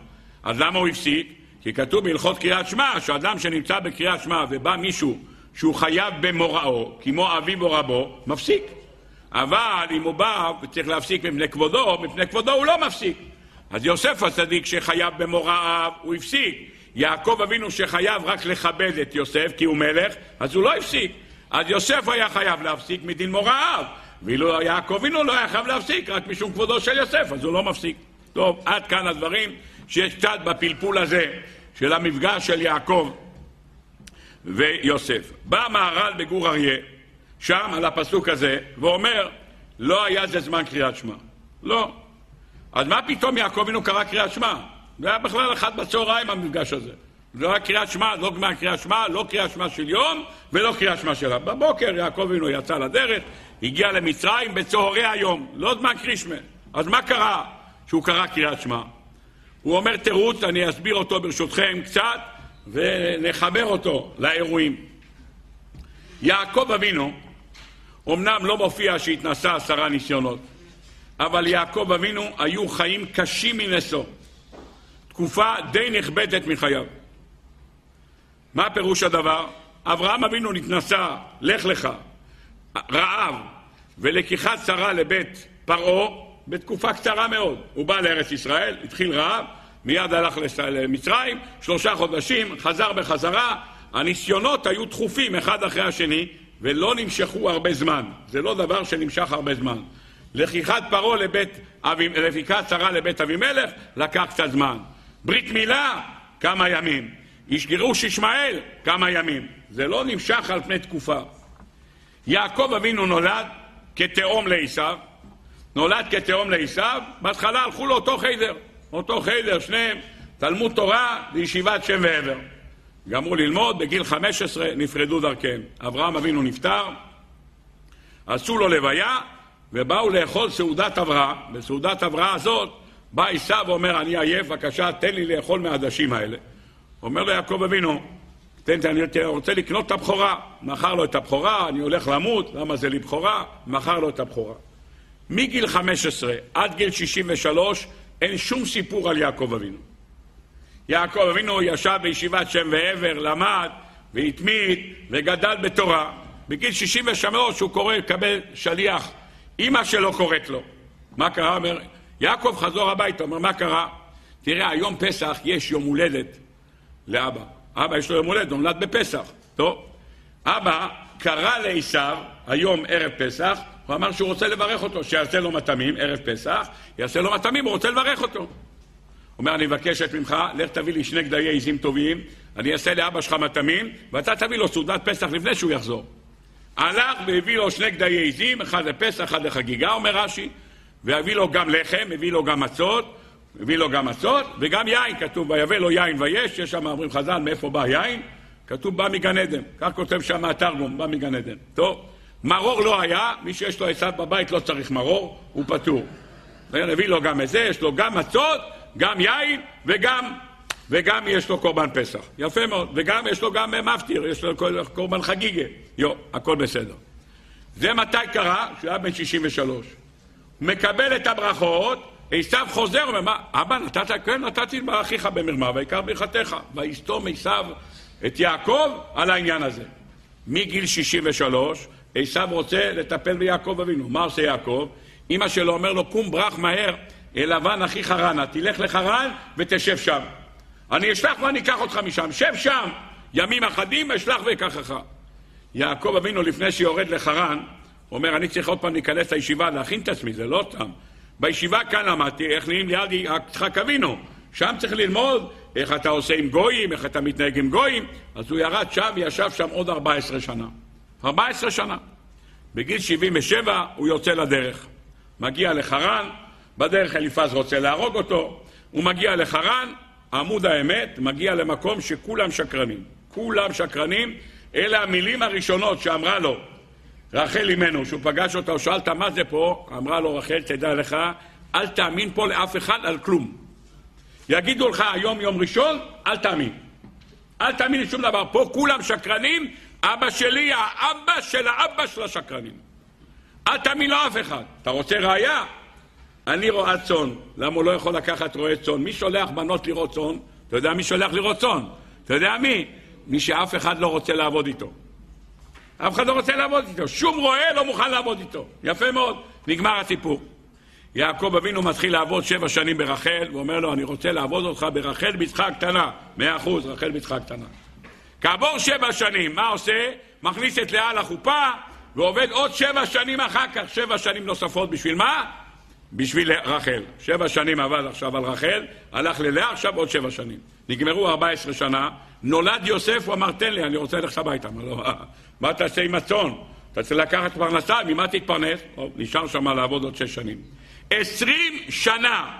Speaker 1: אז למה הוא הפסיק? כי כתוב בהלכות קריאת שמע, שאדם שנמצא בקריאת שמע ובא מישהו שהוא חייב במוראו, כמו אביו או רבו, מפסיק. אבל אם הוא בא וצריך להפסיק מפני כבודו, מפני כבודו הוא לא מפסיק. אז יוסף הצדיק שחייב במוראיו, הוא הפסיק. יעקב אבינו שחייב רק לכבד את יוסף כי הוא מלך, אז הוא לא הפסיק. אז יוסף היה חייב להפסיק מדין מוראיו. ואילו יעקב אבינו לא היה חייב להפסיק רק משום כבודו של יוסף, אז הוא לא מפסיק. טוב, עד כאן הדברים שיש קצת בפלפול הזה של המפגש של יעקב ויוסף. בא מהר"ל בגור אריה, שם על הפסוק הזה, ואומר, לא היה זה זמן קריאת שמע. לא. אז מה פתאום יעקב אבינו קרא קריאת שמע? זה היה בכלל אחד בצהריים המפגש הזה. זה לא היה קריאת שמע, לא גמר קריאת שמע, לא קריאת שמע של יום ולא קריאת שמע שלה. בבוקר יעקב אבינו יצא לדרך, הגיע למצרים בצהרי היום, לא זמן קרישמה. אז מה קרה שהוא קרא קריאת שמע? הוא אומר תירוץ, אני אסביר אותו ברשותכם קצת, ונחבר אותו לאירועים. יעקב אבינו, אמנם לא מופיע שהתנסה עשרה ניסיונות, אבל יעקב אבינו היו חיים קשים מנשוא. תקופה די נכבדת מחייו. מה פירוש הדבר? אברהם אבינו נתנסה, לך לך, רעב ולקיחת שרה לבית פרעה בתקופה קצרה מאוד. הוא בא לארץ ישראל, התחיל רעב, מיד הלך למצרים, שלושה חודשים, חזר בחזרה. הניסיונות היו תכופים אחד אחרי השני ולא נמשכו הרבה זמן. זה לא דבר שנמשך הרבה זמן. לקיחת פרעה לבית, לקיחת שרה לבית אבימלך לקח קצת זמן. ברית מילה, כמה ימים. איש גירוש ישמעאל, כמה ימים. זה לא נמשך על פני תקופה. יעקב אבינו נולד כתאום לעשיו, נולד כתאום לעשיו, בהתחלה הלכו לאותו חדר, אותו חדר, שניהם, תלמוד תורה וישיבת שם ועבר. גמרו ללמוד, בגיל 15 נפרדו דרכיהם. אברהם אבינו נפטר, עשו לו לוויה, ובאו לאכול סעודת הבראה. בסעודת הבראה הזאת בא עשיו ואומר, אני עייף, בבקשה, תן לי לאכול מהעדשים האלה. אומר לו יעקב אבינו, אני רוצה לקנות את הבכורה. מכר לו את הבכורה, אני הולך למות, למה זה לי בכורה? מכר לו את הבכורה. מגיל 15 עד גיל 63 אין שום סיפור על יעקב אבינו. יעקב אבינו ישב בישיבת שם ועבר, למד והתמיד וגדל בתורה. בגיל 63 הוא קורא לקבל שליח. אימא שלו קוראת לו. מה קרה? אומר, יעקב חזור הביתה. אומר, מה קרה? תראה, היום פסח יש יום הולדת לאבא. אבא יש לו יום הולדת, נולד בפסח. טוב. אבא קרא לעשיו, היום ערב פסח, הוא אמר שהוא רוצה לברך אותו, שיעשה לו מטעמים, ערב פסח, יעשה לו מטעמים, הוא רוצה לברך אותו. הוא אומר, אני מבקשת ממך, לך תביא לי שני גדיי עזים טובים, אני אעשה לאבא שלך מטעמים, ואתה תביא לו סעודת פסח לפני שהוא יחזור. הלך והביא לו שני גדיי עזים, אחד לפסח, אחד לחגיגה, אומר רש"י, והביא לו גם לחם, הביא לו גם מצות, הביא לו גם מצות, וגם יין, כתוב, ויבא לו יין ויש, יש שם, אומרים חז"ל, מאיפה בא יין? כתוב, בא מגן עדן. כך כותב שם התרגום, בא מגן עדן. טוב, מרור לא היה, מי שיש לו עצת בבית לא צריך מרור, הוא פטור. הביא לו גם את זה, יש לו גם מצות, גם יין, וגם, וגם יש לו קורבן פסח. יפה מאוד. וגם יש לו גם מפטיר, יש לו קורבן חגיגה. יו, הכל בסדר. זה מתי קרה? כשהוא היה בן 63. מקבל את הברכות, עשיו חוזר ואומר, מה, אבא, נתת, כן, נתתי לאחיך במרמה, ויקר ברכתך. ויסתום עשיו את יעקב על העניין הזה. מגיל 63, עשיו רוצה לטפל ביעקב אבינו. מה עושה יעקב? אמא שלו אומר לו, קום ברח מהר אל לבן אחיך רנה, תלך לחרן ותשב שם. אני אשלח ואני אקח אותך משם, שב שם, ימים אחדים אשלח ואקחך. יעקב אבינו לפני שיורד לחרן, אומר, אני צריך עוד פעם להיכנס לישיבה, להכין את עצמי, זה לא סתם. בישיבה כאן למדתי איך נהיים ליד יצחק אבינו. שם צריך ללמוד איך אתה עושה עם גויים, איך אתה מתנהג עם גויים. אז הוא ירד שם וישב שם עוד 14 שנה. 14 שנה. בגיל 77 הוא יוצא לדרך. מגיע לחרן, בדרך אליפז רוצה להרוג אותו, הוא מגיע לחרן, עמוד האמת, מגיע למקום שכולם שקרנים. כולם שקרנים, אלה המילים הראשונות שאמרה לו רחל אימנו, שהוא פגש אותה, הוא שאלת מה זה פה, אמרה לו רחל, תדע לך, אל תאמין פה לאף אחד על כלום. יגידו לך היום יום ראשון, אל תאמין. אל תאמין לשום דבר. פה כולם שקרנים, אבא שלי, האבא של האבא של השקרנים. אל תאמין לאף אחד. אתה רוצה ראייה? אני רואה צאן. למה הוא לא יכול לקחת רועה צאן? מי שולח בנות לראות צאן? אתה יודע מי שולח לראות צאן? אתה יודע מי? מי שאף אחד לא רוצה לעבוד איתו. אף אחד לא רוצה לעבוד איתו. שום רועה לא מוכן לעבוד איתו. יפה מאוד. נגמר הסיפור. יעקב אבינו מתחיל לעבוד שבע שנים ברחל, ואומר לו, אני רוצה לעבוד אותך ברחל בתך הקטנה. מאה אחוז, רחל בתך הקטנה. כעבור שבע שנים, מה עושה? מכניס את לאה לחופה, ועובד עוד שבע שנים אחר כך, שבע שנים נוספות. בשביל מה? בשביל רחל. שבע שנים עבד עכשיו על רחל, הלך ללאה, עכשיו עוד שבע שנים. נגמרו ארבע עשרה שנה, נולד יוסף, הוא אמר, תן לי, אני רוצה ללכת הביתה. אמר לו, מה תעשה עם הצאן? אתה צריך לקחת פרנסה, ממה תתפרנס? נשאר שם לעבוד עוד שש שנים. עשרים שנה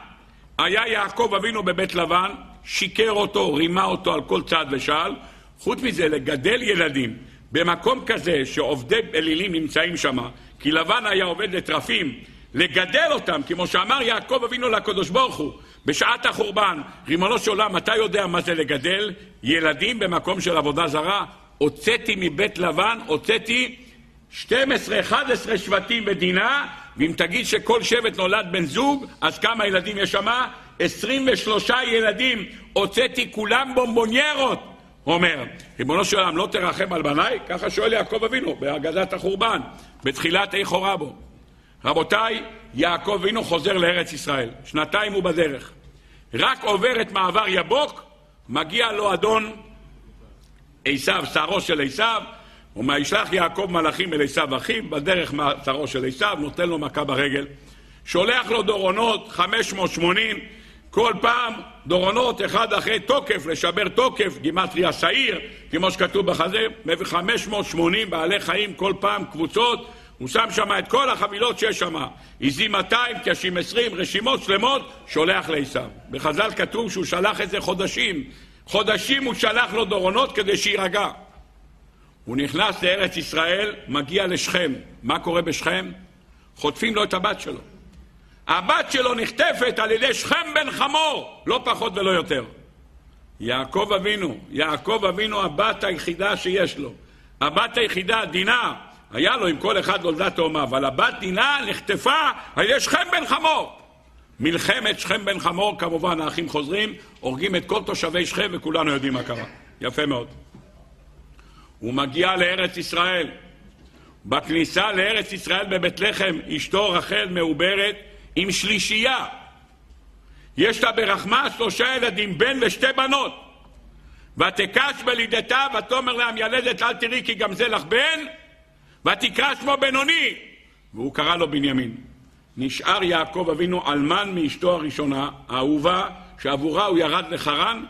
Speaker 1: היה יעקב אבינו בבית לבן, שיקר אותו, רימה אותו על כל צעד ושעל. חוץ מזה, לגדל ילדים במקום כזה שעובדי אלילים נמצאים שם, כי לבן היה עובד לטרפים, לגדל אותם, כמו שאמר יעקב אבינו לקדוש ברוך הוא, בשעת החורבן, רימונו של עולם, אתה יודע מה זה לגדל ילדים במקום של עבודה זרה? הוצאתי מבית לבן, הוצאתי 12-11 שבטים בדינה, ואם תגיד שכל שבט נולד בן זוג, אז כמה ילדים יש שם? 23 ילדים, הוצאתי כולם בומבוניירות. אומר, ריבונו של עולם, לא תרחם על בניי? ככה שואל יעקב אבינו בהגדת החורבן, בתחילת איכו רבו. רבותיי, יעקב אבינו חוזר לארץ ישראל, שנתיים הוא בדרך. רק עובר את מעבר יבוק, מגיע לו אדון עשיו, שערו של עשיו, ומהישלח יעקב מלאכים אל עשיו אחיו, בדרך שערו של עשיו, נותן לו מכה ברגל. שולח לו דורונות, 580, כל פעם דורונות אחד אחרי תוקף, לשבר תוקף, גימטריה שעיר, כמו שכתוב בחזה, מביא 580 בעלי חיים כל פעם, קבוצות, הוא שם שם את כל החבילות שיש שם, עזים 200, קשים 20, רשימות שלמות, שולח לעשיו. בחז"ל כתוב שהוא שלח את זה חודשים. חודשים הוא שלח לו דורונות כדי שיירגע. הוא נכנס לארץ ישראל, מגיע לשכם. מה קורה בשכם? חוטפים לו את הבת שלו. הבת שלו נחטפת על ידי שכם בן חמור, לא פחות ולא יותר. יעקב אבינו, יעקב אבינו הבת היחידה שיש לו. הבת היחידה, דינה, היה לו עם כל אחד נולדה תאומה, אבל הבת דינה נחטפה על ידי שכם בן חמור. מלחמת שכם בן חמור, כמובן האחים חוזרים, הורגים את כל תושבי שכם וכולנו יודעים מה קרה. יפה מאוד. הוא מגיע לארץ ישראל. בכניסה לארץ ישראל בבית לחם, אשתו רחל מעוברת עם שלישייה. יש לה ברחמה שלושה ילדים, בן ושתי בנות. ותקש בלידתה ותאמר להם ילדת אל תראי כי גם זה לך בן ותקרא שמו בינוני והוא קרא לו בנימין. נשאר יעקב אבינו אלמן מאשתו הראשונה, האהובה, שעבורה הוא ירד לחרן,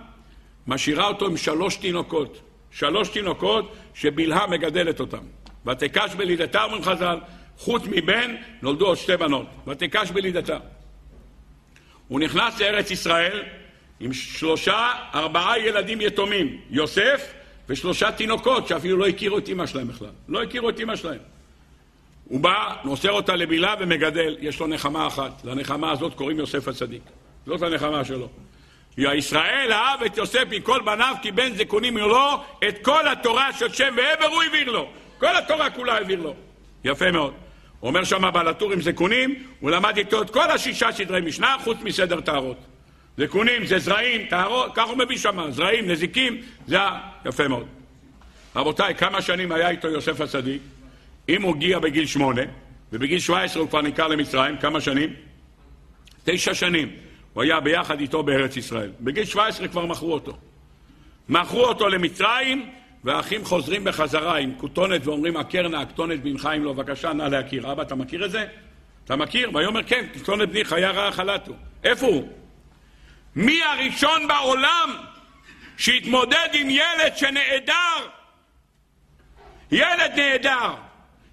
Speaker 1: משאירה אותו עם שלוש תינוקות. שלוש תינוקות שבלהה מגדלת אותם. ותקש בלידתה, אומרים חז"ל, חוץ מבן נולדו עוד שתי בנות. ותקש בלידתה. הוא נכנס לארץ ישראל עם שלושה, ארבעה ילדים יתומים, יוסף ושלושה תינוקות שאפילו לא הכירו את אמא שלהם בכלל. לא הכירו את אמא שלהם. הוא בא, מוסר אותה לבילה ומגדל. יש לו נחמה אחת. לנחמה הזאת קוראים יוסף הצדיק. זאת הנחמה שלו. ישראל אהב את יוסף מכל בניו כי בן זקונים לו את כל התורה של שם ועבר הוא העביר לו. כל התורה כולה העביר לו. יפה מאוד. הוא אומר שם בעל הטור עם זקונים, הוא למד איתו את כל השישה סדרי משנה חוץ מסדר טהרות. זקונים זה זרעים, טהרות, כך הוא מביא שם, זרעים, נזיקים, זה ה... יפה מאוד. רבותיי, כמה שנים היה איתו יוסף הצדיק? אם הוא הגיע בגיל שמונה, ובגיל שבע עשרה הוא כבר נקרא למצרים, כמה שנים? תשע שנים. הוא היה ביחד איתו בארץ ישראל. בגיל 17 כבר מכרו אותו. מכרו אותו למצרים, והאחים חוזרים בחזרה עם כותונת ואומרים, הכר נא הכתונת בנך אם לא, בבקשה, נא להכיר. אבא, אתה מכיר את זה? אתה מכיר? ויאמר, כן, כתונת בני חיה רעה חלטו. איפה הוא? מי הראשון בעולם שהתמודד עם ילד שנעדר? ילד נעדר,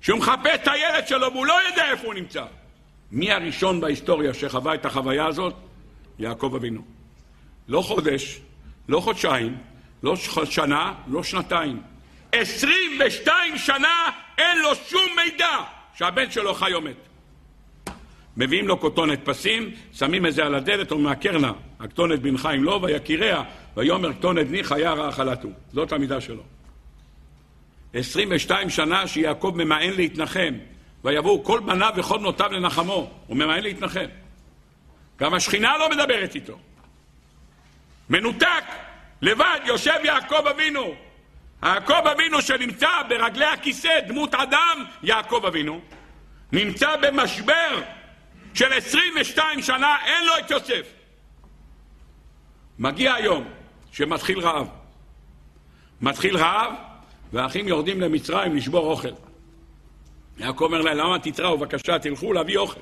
Speaker 1: שהוא מחפש את הילד שלו והוא לא יודע איפה הוא נמצא. מי הראשון בהיסטוריה שחווה את החוויה הזאת? יעקב אבינו. לא חודש, לא חודשיים, לא שנה, לא שנתיים. עשרים ושתיים שנה אין לו שום מידע שהבן שלו חי או מת. מביאים לו כותונת פסים, שמים את זה על הדלת, אומרים הקרנה, הכתונת בנך אם לא, ויקיריה, ויאמר כתונת בני חיה רעה חלתו. זאת המידה שלו. עשרים ושתיים שנה שיעקב ממאן להתנחם, ויבואו כל בניו וכל בנותיו לנחמו, הוא ממאן להתנחם. גם השכינה לא מדברת איתו. מנותק, לבד, יושב יעקב אבינו. יעקב אבינו שנמצא ברגלי הכיסא, דמות אדם, יעקב אבינו, נמצא במשבר של 22 שנה, אין לו את יוסף. מגיע היום שמתחיל רעב. מתחיל רעב, והאחים יורדים למצרים לשבור אוכל. יעקב אומר להם, למה תתראו, בבקשה, תלכו להביא אוכל.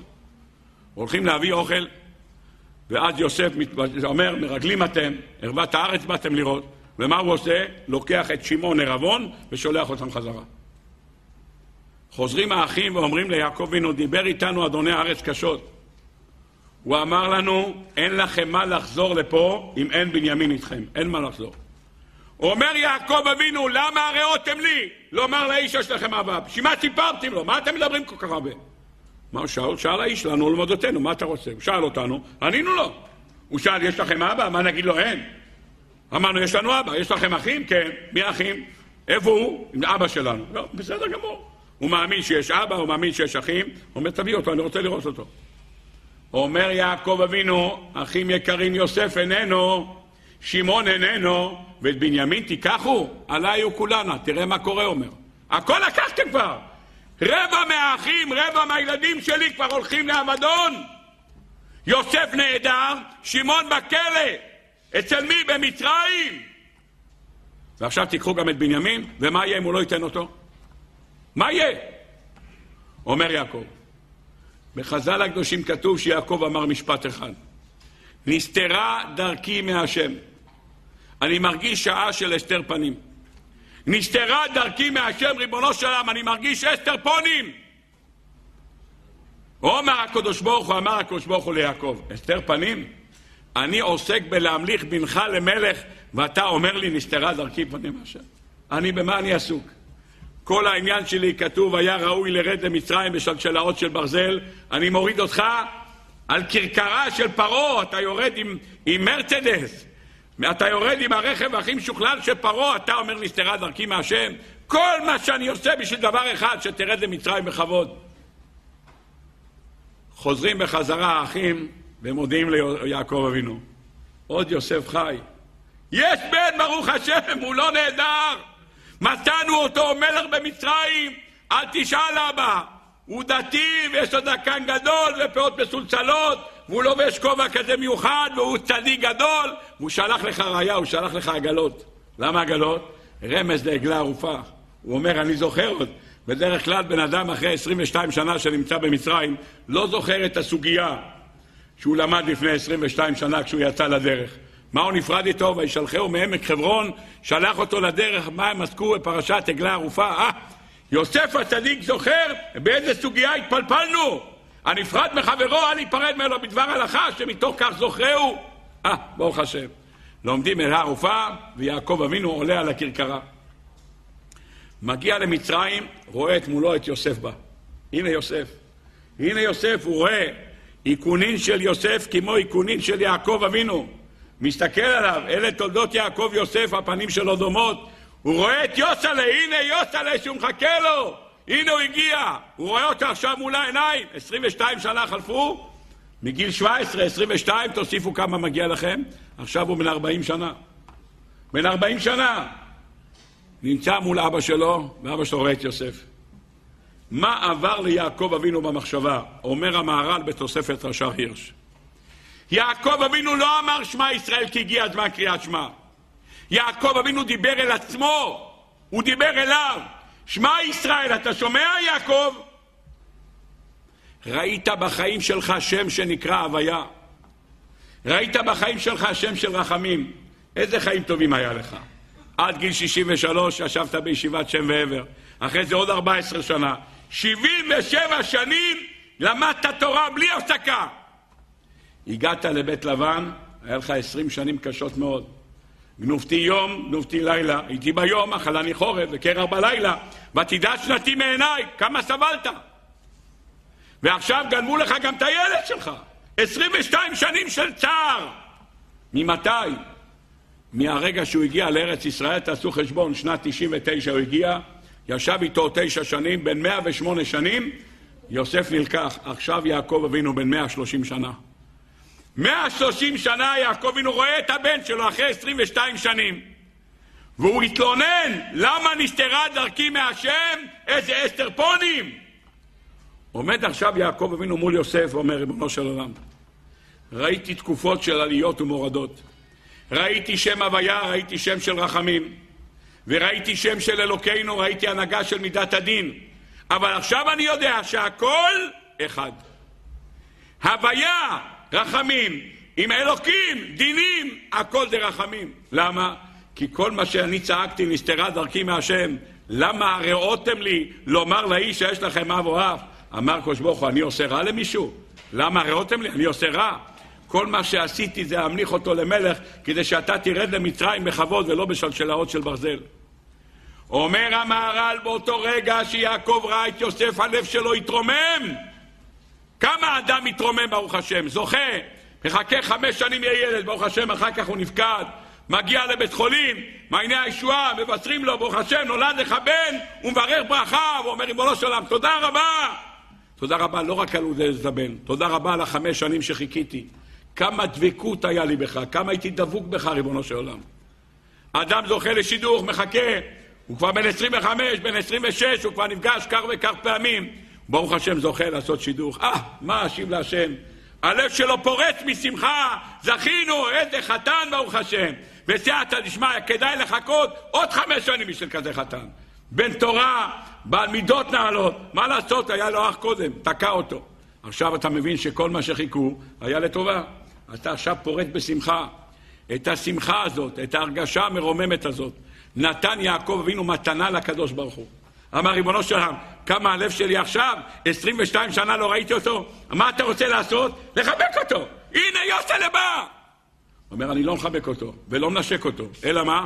Speaker 1: הולכים להביא אוכל, ואז יוסף אומר, מרגלים אתם, ערוות הארץ באתם לראות, ומה הוא עושה? לוקח את שמעון ערבון ושולח אותם חזרה. חוזרים האחים ואומרים ליעקב אבינו, דיבר איתנו אדוני הארץ קשות. הוא אמר לנו, אין לכם מה לחזור לפה אם אין בנימין איתכם, אין מה לחזור. אומר יעקב אבינו, למה הראותם לי? לא אמר לאיש יש לכם אבא. בשביל מה סיפרתם לו? מה אתם מדברים כל כך הרבה? מה שאל? שאל האיש לנו ולמודותינו, מה אתה רוצה? הוא שאל אותנו, ענינו לו. הוא שאל, יש לכם אבא? מה נגיד לו? אין. אמרנו, יש לנו אבא, יש לכם אחים? כן. מי אחים? איפה הוא? עם אבא שלנו. לא, בסדר גמור. הוא מאמין שיש אבא, הוא מאמין שיש אחים. הוא אומר, תביא אותו, אני רוצה לראות אותו. אומר יעקב אבינו, אחים יקרים, יוסף איננו, שמעון איננו, ואת בנימין תיקחו, עליי הוא כולנה. תראה מה קורה, אומר. הכל לקחתם כבר. רבע מהאחים, רבע מהילדים שלי כבר הולכים לאבדון. יוסף נעדר, שמעון בכלא. אצל מי? במצרים. ועכשיו תיקחו גם את בנימין, ומה יהיה אם הוא לא ייתן אותו? מה יהיה? אומר יעקב. בחז"ל הקדושים כתוב שיעקב אמר משפט אחד: נסתרה דרכי מהשם. אני מרגיש שעה של אסתר פנים. נסתרה דרכי מהשם, ריבונו של עולם, אני מרגיש אסתר פונים. אומר הקדוש ברוך הוא, אמר הקדוש ברוך הוא ליעקב, אסתר פנים? אני עוסק בלהמליך בנך למלך, ואתה אומר לי, נסתרה דרכי פנים מהשם. אני, במה אני עסוק? כל העניין שלי כתוב, היה ראוי לרד למצרים בשלשלאות של ברזל, אני מוריד אותך על כרכרה של פרעה, אתה יורד עם, עם מרצדס, אתה יורד עם הרכב הכי משוכלל של פרעה, אתה אומר נסתרה דרכי מהשם. כל מה שאני עושה בשביל דבר אחד, שתרד למצרים בכבוד. חוזרים בחזרה האחים ומודיעים ליעקב אבינו, עוד יוסף חי. יש בן, ברוך השם, הוא לא נהדר. מצאנו אותו מלך במצרים, אל תשאל אבא. הוא דתי ויש לו זקן גדול ופאות מסולצלות והוא לובש כובע כזה מיוחד והוא צדיק גדול והוא שלח לך ראייה, הוא שלח לך עגלות. למה עגלות? רמז לעגלה ערופה. הוא אומר, אני זוכר עוד. בדרך כלל בן אדם אחרי 22 שנה שנמצא במצרים לא זוכר את הסוגיה שהוא למד לפני 22 שנה כשהוא יצא לדרך. מה הוא נפרד איתו? וישלחהו מעמק חברון, שלח אותו לדרך, מה הם עסקו בפרשת עגלה ערופה? אה, יוסף הצדיק זוכר באיזה סוגיה התפלפלנו. הנפרד מחברו, אל ייפרד ממנו בדבר הלכה, שמתוך כך זוכרהו. אה, ברוך השם. לומדים אל הערופה, ויעקב אבינו עולה על הכרכרה. מגיע למצרים, רואה את מולו את יוסף בה. הנה יוסף. הנה יוסף, הוא רואה איכונין של יוסף כמו איכונין של יעקב אבינו. מסתכל עליו, אלה תולדות יעקב יוסף, הפנים שלו דומות. הוא רואה את יוסלה, הנה יוסלה שהוא מחכה לו. הנה הוא הגיע, הוא רואה אותו עכשיו מול העיניים. 22 שנה חלפו, מגיל 17, 22, תוסיפו כמה מגיע לכם. עכשיו הוא בן 40 שנה. בן 40 שנה. נמצא מול אבא שלו, ואבא שלו רואה את יוסף. מה עבר ליעקב אבינו במחשבה? אומר המהר"ל בתוספת רש"ר הירש. יעקב אבינו לא אמר שמע ישראל כי הגיע הזמן קריאת שמע. יעקב אבינו דיבר אל עצמו, הוא דיבר אליו. שמע ישראל, אתה שומע יעקב? ראית בחיים שלך שם שנקרא הוויה. ראית בחיים שלך שם של רחמים. איזה חיים טובים היה לך. עד גיל 63 ישבת בישיבת שם ועבר. אחרי זה עוד 14 שנה. 77 שנים למדת תורה בלי הפסקה. הגעת לבית לבן, היה לך 20 שנים קשות מאוד. גנובתי יום, גנובתי לילה, הייתי ביום, אכלני חורף וקרח בלילה, ותדע שנתי מעיניי, כמה סבלת. ועכשיו גנבו לך גם את הילד שלך. 22 שנים של צער. ממתי? מהרגע שהוא הגיע לארץ ישראל, תעשו חשבון, שנת 99 הוא הגיע, ישב איתו תשע שנים, בן 108 שנים, יוסף נלקח. עכשיו יעקב אבינו בן 130 שנה. 130 שנה יעקב אבינו רואה את הבן שלו אחרי 22 שנים. והוא התלונן, למה נסתרה דרכי מהשם? איזה אסתרפונים! עומד עכשיו יעקב אבינו מול יוסף ואומר, ריבונו של עולם, ראיתי תקופות של עליות ומורדות. ראיתי שם הוויה, ראיתי שם של רחמים. וראיתי שם של אלוקינו, ראיתי הנהגה של מידת הדין. אבל עכשיו אני יודע שהכל אחד. הוויה, רחמים. עם אלוקים, דינים, הכל זה רחמים. למה? כי כל מה שאני צעקתי נסתרה דרכי מהשם. למה הראותם לי לומר לאיש שיש לכם אב או אף? אמר קדוש ברוך הוא, אני עושה רע למישהו? למה הראותם לי? אני עושה רע. כל מה שעשיתי זה להמליך אותו למלך כדי שאתה תרד למצרים בכבוד ולא בשלשלאות של ברזל. אומר המהר"ל באותו רגע שיעקב ראה את יוסף, הלב שלו התרומם. כמה אדם מתרומם, ברוך השם, זוכה, מחכה חמש שנים יהיה ילד, ברוך השם, אחר כך הוא נפקד, מגיע לבית חולים, מעייני הישועה, מבשרים לו, ברוך השם, נולד לך בן, הוא מברך ברכה, ואומר, ריבונו של עולם, תודה רבה. תודה רבה לא רק על זה בן, תודה רבה על החמש שנים שחיכיתי. כמה דבקות היה לי בך, כמה הייתי דבוק בך, ריבונו של עולם. אדם זוכה לשידוך, מחכה, הוא כבר בן 25, בן 26, הוא כבר נפגש כך וכך פעמים. ברוך השם זוכה לעשות שידוך. אה, מה אשיב להשם? הלב שלו פורץ משמחה, זכינו, איזה חתן ברוך השם. בסייעתא דשמיא, כדאי לחכות עוד חמש שנים בשביל כזה חתן. בן תורה, בעל מידות נעלות, מה לעשות, היה לו אח קודם, תקע אותו. עכשיו אתה מבין שכל מה שחיכו היה לטובה. אתה עכשיו פורט בשמחה. את השמחה הזאת, את ההרגשה המרוממת הזאת, נתן יעקב אבינו מתנה לקדוש ברוך הוא. אמר ריבונו של עולם, כמה הלב שלי עכשיו, 22 שנה לא ראיתי אותו, מה אתה רוצה לעשות? לחבק אותו. הנה יוסלה בא! אומר, אני לא מחבק אותו ולא מנשק אותו, אלא מה?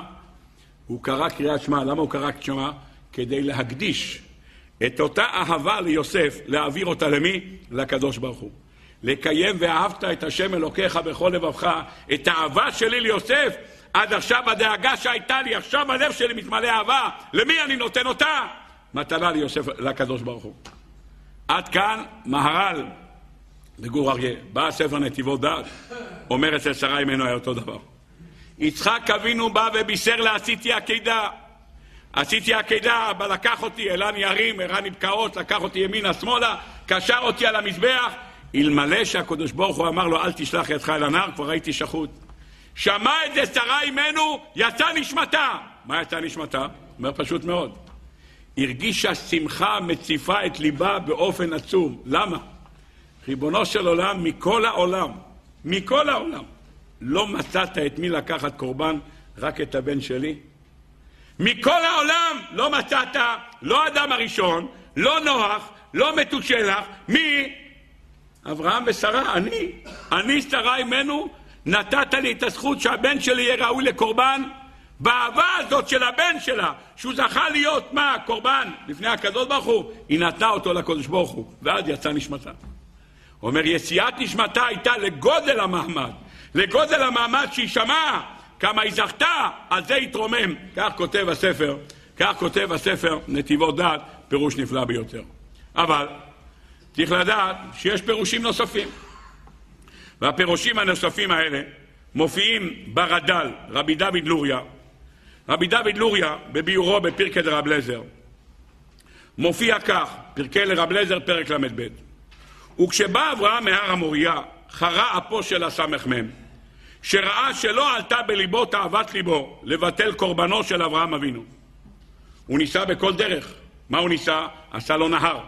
Speaker 1: הוא קרא קריאת שמע, למה הוא קרא קריאת שמע? כדי להקדיש את אותה אהבה ליוסף, להעביר אותה למי? לקדוש ברוך הוא. לקיים ואהבת את השם אלוקיך בכל לבבך, את האהבה שלי ליוסף, עד עכשיו הדאגה שהייתה לי, עכשיו הלב שלי מתמלא אהבה, למי אני נותן אותה? מתנה ליוסף, לקדוש ברוך הוא. עד כאן מהר"ל בגור אריה. בא הספר נתיבות דעת, אומר אצל שרה ממנו היה אותו דבר. יצחק אבינו בא ובישר לה עשיתי עקידה. עשיתי עקידה, בא לקח אותי, אלני הרים, הרני בקעות, לקח אותי ימינה שמאלה, קשר אותי על המזבח, אלמלא שהקדוש ברוך הוא אמר לו אל תשלח ידך אל הנער, כבר הייתי שחוט. שמע את זה שרה אימנו, יצא נשמתה. מה יצא נשמתה? אומר פשוט מאוד. הרגישה שמחה מציפה את ליבה באופן עצום. למה? ריבונו של עולם, מכל העולם, מכל העולם, לא מצאת את מי לקחת קורבן, רק את הבן שלי? מכל העולם לא מצאת, לא אדם הראשון, לא נוח, לא מתושלח, מי? אברהם ושרה, אני. אני שרה אימנו, נתת לי את הזכות שהבן שלי יהיה ראוי לקורבן, באהבה הזאת של הבן שלה, שהוא זכה להיות מה? קורבן לפני הקדוש ברוך הוא, היא נתנה אותו לקדוש ברוך הוא, ואז יצא נשמתה. הוא אומר, יציאת נשמתה הייתה לגודל המעמד, לגודל המעמד שהיא שמעה, כמה היא זכתה, על זה התרומם. כך כותב הספר, כך כותב הספר נתיבות דעת, פירוש נפלא ביותר. אבל צריך לדעת שיש פירושים נוספים. והפירושים הנוספים האלה מופיעים ברד"ל, רבי דוד לוריה. רבי דוד לוריה, בביאורו בפרקי דרב לזר, מופיע כך, פרקי לרב לזר, פרק ל"ב: וכשבא אברהם מהר המוריה, חרה אפו של הסמ"ם, שראה שלא עלתה בליבו תאוות ליבו לבטל קורבנו של אברהם אבינו. הוא ניסה בכל דרך. מה הוא ניסה? עשה לו נהר.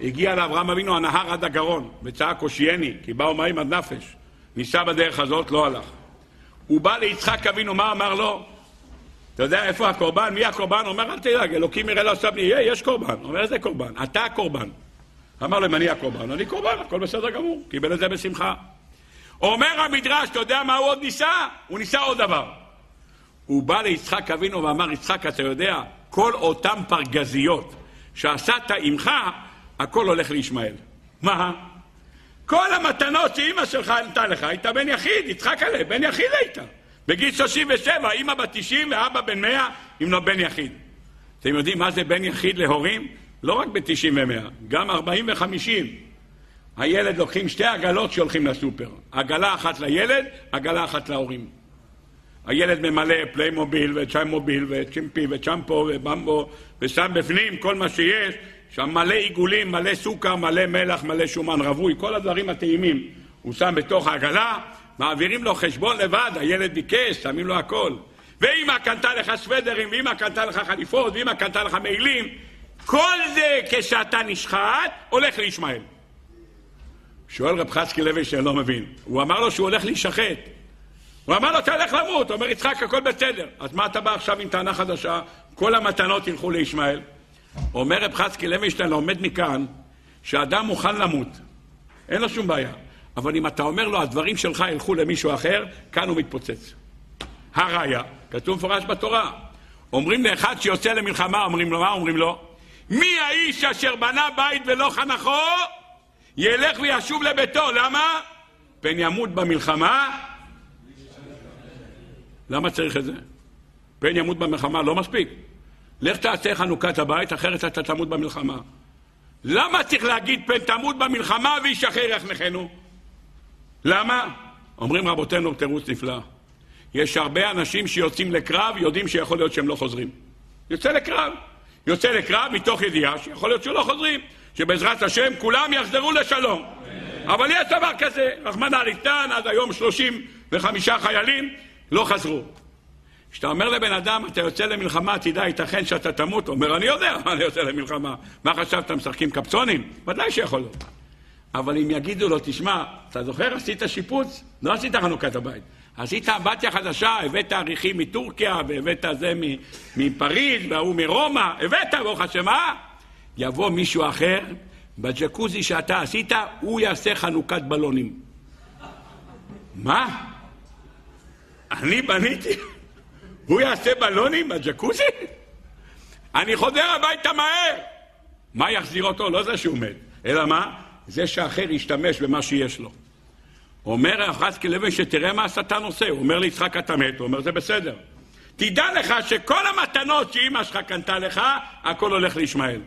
Speaker 1: הגיע לאברהם אבינו הנהר עד הגרון, וצעק הושיעני, כי באו מים עד נפש. ניסה בדרך הזאת, לא הלך. הוא בא ליצחק אבינו, מה אמר לו? אתה יודע איפה הקורבן? מי הקורבן? אומר, אל תדאג, אלוקים יראה לו עכשיו, יהיה, יש קורבן. אומר, איזה קורבן? אתה הקורבן. אמר לו, אם אני הקורבן, אני קורבן, הכל בסדר גמור. קיבל את זה בשמחה. אומר המדרש, אתה יודע מה הוא עוד ניסה? הוא ניסה עוד דבר. הוא בא ליצחק אבינו ואמר, יצחק, אתה יודע, כל אותן פרגזיות שעשת עמך, הכל הולך לישמעאל. מה? כל המתנות שאימא שלך נתנה לך, היית בן יחיד, יצחק עליה, בן יחיד היית. בגיל 37, אימא בת 90 ואבא בן 100, ימלא בן יחיד. אתם יודעים מה זה בן יחיד להורים? לא רק ב-90 ו-100, גם 40 ו-50. הילד לוקחים שתי עגלות שהולכים לסופר. עגלה אחת לילד, עגלה אחת להורים. הילד ממלא פליימוביל וצ'יימוביל וצ'ימפי וצ'מפו ובמבו ושם בפנים כל מה שיש, שם מלא עיגולים, מלא סוכר, מלא מלח, מלא שומן רווי, כל הדברים הטעימים הוא שם בתוך העגלה, מעבירים לו חשבון לבד, הילד ביקש, שמים לו הכל. ואמא קנתה לך סוודרים, ואמא קנתה לך חליפות, ואמא קנתה לך מעילים, כל זה כשאתה נשחט, הולך לישמעאל. שואל רב חצקי לוי שלא מבין, הוא אמר לו שהוא הולך להישחט. הוא אמר לו, אתה הולך למות. הוא אומר, יצחק, הכל בסדר. אז מה אתה בא עכשיו עם טענה חדשה? כל המתנות ילכו לישמעאל. אומר רב חצקי לוינשטיין, לומד מכאן, שאדם מוכן למות. אין לו שום בעיה. אבל אם אתה אומר לו, הדברים שלך ילכו למישהו אחר, כאן הוא מתפוצץ. הראיה, כתוב מפורש בתורה. אומרים לאחד שיוצא למלחמה, אומרים לו, מה אומרים לו? מי האיש אשר בנה בית ולא חנכו, ילך וישוב לביתו. למה? פן ימות במלחמה. למה צריך את זה? פן ימות במלחמה לא מספיק. לך תעשה חנוכת הבית, אחרת אתה תמות במלחמה. למה צריך להגיד פן תמות במלחמה וישחרר יחנכנו? למה? אומרים רבותינו תירוץ נפלא. יש הרבה אנשים שיוצאים לקרב, יודעים שיכול להיות שהם לא חוזרים. יוצא לקרב. יוצא לקרב מתוך ידיעה שיכול להיות שלא חוזרים. שבעזרת השם כולם יחזרו לשלום. אבל יש דבר כזה, רחמנא ליטן, עד היום 35 חיילים לא חזרו. כשאתה אומר לבן אדם, אתה יוצא למלחמה, תדע, ייתכן שאתה תמות, הוא אומר, אני יודע מה אני יוצא למלחמה. מה חשבת, משחקים קפצונים? ודאי שיכול להיות. אבל אם יגידו לו, תשמע, אתה זוכר, עשית שיפוץ? לא עשית חנוכת הבית. עשית אמבטיה חדשה, הבאת אריחים מטורקיה, והבאת זה מפריז, וההוא מרומא, הבאת, ברוך השם, מה? יבוא מישהו אחר, בג'קוזי שאתה עשית, הוא יעשה חנוכת בלונים. מה? אני בניתי? הוא יעשה בלונים בג'קוזי? אני חוזר הביתה מהר! מה יחזיר אותו? לא זה שהוא מת, אלא מה? זה שאחר ישתמש במה שיש לו. אומר יחזקי לוי שתראה מה השטן עושה, הוא אומר ליצחק אתה מת, הוא אומר זה בסדר. תדע לך שכל המתנות שאימא שלך קנתה לך, הכל הולך לישמעאל.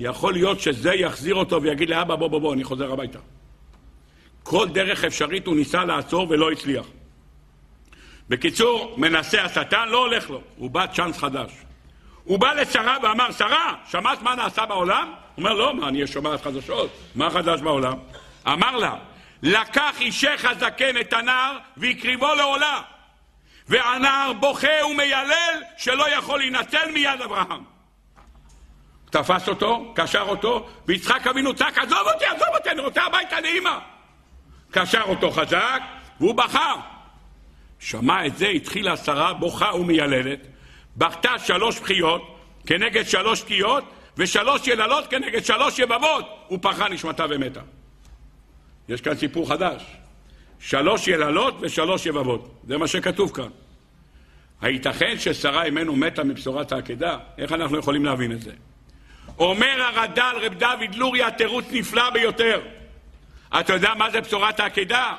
Speaker 1: יכול להיות שזה יחזיר אותו ויגיד לאבא בוא בוא בוא אני חוזר הביתה. כל דרך אפשרית הוא ניסה לעצור ולא הצליח. בקיצור, מנסה השטן, לא הולך לו, הוא בא צ'אנס חדש. הוא בא לשרה ואמר, שרה, שמעת מה נעשה בעולם? אומר, לא, מה, אני שומעת חדשות, מה חדש בעולם? אמר לה, לקח אישך הזקן את הנער והקריבו לעולה, והנער בוכה ומיילל שלא יכול להינצל מיד אברהם. תפס אותו, קשר אותו, ויצחק אבינו צעק, עזוב אותי, עזוב אותי, אני רוצה הביתה לאמא. קשר אותו חזק, והוא בכה. שמע את זה, התחילה השרה בוכה ומייללת, בכתה שלוש בחיות כנגד שלוש תקיעות, ושלוש יללות כנגד שלוש יבבות, ופרחה נשמתה ומתה. יש כאן סיפור חדש. שלוש יללות ושלוש יבבות. זה מה שכתוב כאן. הייתכן ששרה אמנו מתה מבשורת העקדה? איך אנחנו יכולים להבין את זה? אומר הרד"ל, רב דוד לוריה, תירוץ נפלא ביותר. אתה יודע מה זה בשורת העקדה?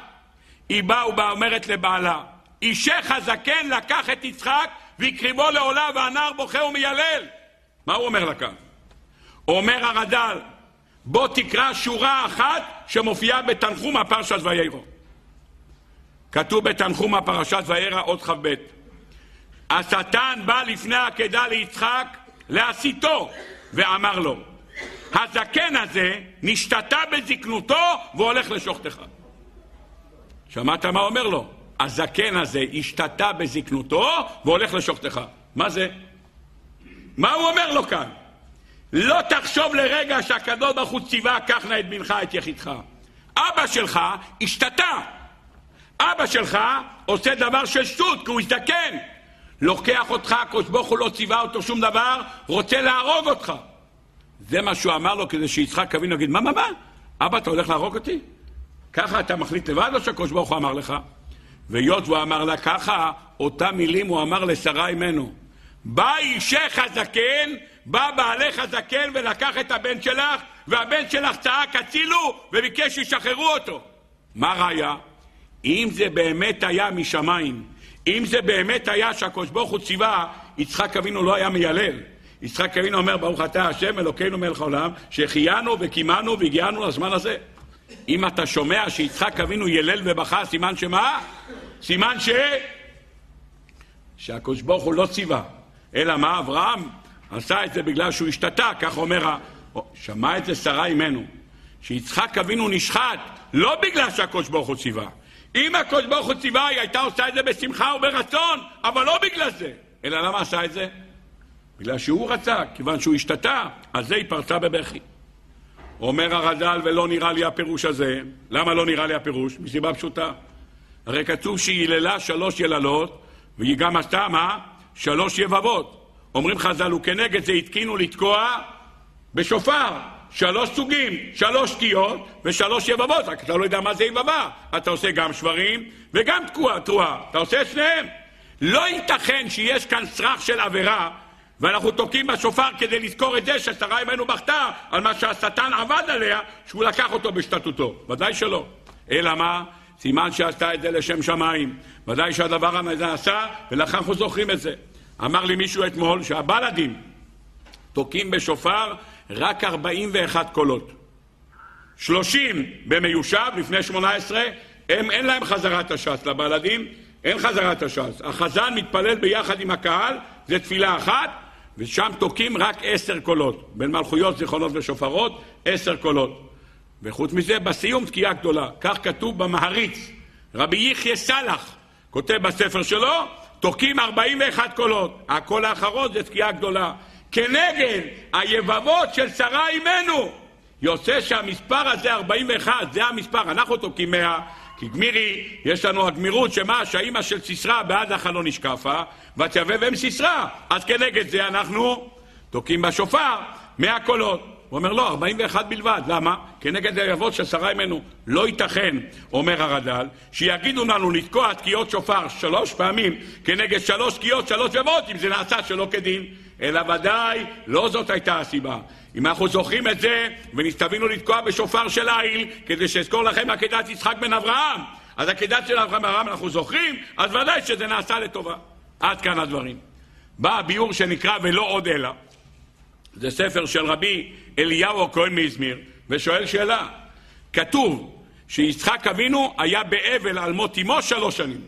Speaker 1: היא באה ואומרת לבעלה, אישך הזקן לקח את יצחק והקריבו לעולה והנער בוכה ומיילל. מה הוא אומר לה כאן? אומר הרד"ל, בוא תקרא שורה אחת שמופיעה בתנחום פרשת ויירו. כתוב בתנחום פרשת ויירא עוד כ"ב. השטן בא לפני העקדה ליצחק להסיתו, ואמר לו, הזקן הזה נשתתה בזקנותו והולך לשוחטך. שמעת מה אומר לו? הזקן הזה השתתה בזקנותו והולך לשוחטך. מה זה? מה הוא אומר לו כאן? לא תחשוב לרגע שהקדוש ברוך הוא ציווה, קח נא את בנך, את יחידך. אבא שלך השתתה. אבא שלך עושה דבר של שטות, כי הוא הזדקן. לוקח אותך, הקדוש ברוך הוא לא ציווה אותו שום דבר, רוצה להרוג אותך. זה מה שהוא אמר לו כדי שיצחק אבינו יגיד, מה, מה, מה? אבא, אתה הולך להרוג אותי? ככה אתה מחליט לבד או שהקדוש ברוך הוא אמר לך? והיות והוא אמר לה ככה, אותם מילים הוא אמר לשרה אמנו. בא אישך הזקן, בא בעלך הזקן ולקח את הבן שלך, והבן שלך צעק הצילו וביקש שישחררו אותו. מה ראיה? אם זה באמת היה משמיים, אם זה באמת היה שהקדוש ברוך הוא ציווה, יצחק אבינו לא היה מיילל. יצחק אבינו אומר, ברוך אתה השם אלוקינו מלך העולם, שהחיינו וקיימנו והגיענו לזמן הזה. אם אתה שומע שיצחק אבינו ילל ובכה, סימן שמה? סימן ש... שהקדוש ברוך הוא לא ציווה. אלא מה? אברהם עשה את זה בגלל שהוא השתתה, כך אומר. שמע את זה שרה אימנו, שיצחק אבינו נשחט, לא בגלל שהקדוש ברוך הוא ציווה. אם הקדוש ברוך הוא ציווה, היא הייתה עושה את זה בשמחה וברצון, אבל לא בגלל זה. אלא למה עשה את זה? בגלל שהוא רצה, כיוון שהוא השתתה, אז זה היא פרצה בבכי. אומר הרד"ל, ולא נראה לי הפירוש הזה. למה לא נראה לי הפירוש? מסיבה פשוטה. הרי כתוב שהיא היללה שלוש יללות, והיא גם עשתה מה? שלוש יבבות. אומרים חז"ל, וכנגד זה התקינו לתקוע בשופר. שלוש סוגים, שלוש תקיעות ושלוש יבבות, רק אתה לא יודע מה זה יבבה. אתה עושה גם שברים וגם תקוע, תרועה. אתה עושה את שניהם. לא ייתכן שיש כאן סרח של עבירה ואנחנו תוקעים בשופר כדי לזכור את זה ששרה אימנו בכתה על מה שהשטן עבד עליה, שהוא לקח אותו בשתתותו. ודאי שלא. אלא מה? סימן שעשתה את זה לשם שמיים. ודאי שהדבר הזה עשה, ולכן אנחנו זוכרים את זה. אמר לי מישהו אתמול שהבלדים תוקעים בשופר רק 41 קולות. 30 במיושב לפני 18, הם, אין להם חזרת הש"ס לבלדים, אין חזרת הש"ס. החזן מתפלל ביחד עם הקהל, זה תפילה אחת, ושם תוקעים רק עשר קולות. בין מלכויות, זיכרונות ושופרות, עשר קולות. וחוץ מזה, בסיום תקיעה גדולה. כך כתוב במעריץ. רבי יחיא סלאח כותב בספר שלו, תוקעים 41 קולות. הקול האחרון זה תקיעה גדולה. כנגד היבבות של שרה אימנו. יוצא שהמספר הזה 41, זה המספר, אנחנו תוקעים 100, כי גמירי, יש לנו הגמירות שמה, שהאימא של סיסרא בעד החלון נשקפה, ותיבא והם סיסרא. אז כנגד זה אנחנו תוקעים בשופר 100 קולות. הוא אומר לא, 41 בלבד. למה? כנגד היבבות של שרה אימנו. לא ייתכן, אומר הרד"ל, שיגידו לנו לתקוע תקיעות שופר שלוש פעמים כנגד שלוש תקיעות, שלוש יבבות, אם זה נעשה שלא כדין. אלא ודאי לא זאת הייתה הסיבה. אם אנחנו זוכרים את זה, ונשתווינו לתקוע בשופר של העיל, כדי שאזכור לכם עקדת יצחק בן אברהם, אז עקדת של אברהם אנחנו זוכרים, אז ודאי שזה נעשה לטובה. עד כאן הדברים. בא הביאור שנקרא ולא עוד אלא. זה ספר של רבי אליהו הכהן מאזמיר, ושואל שאלה. כתוב שיצחק אבינו היה באבל על מות אמו שלוש שנים.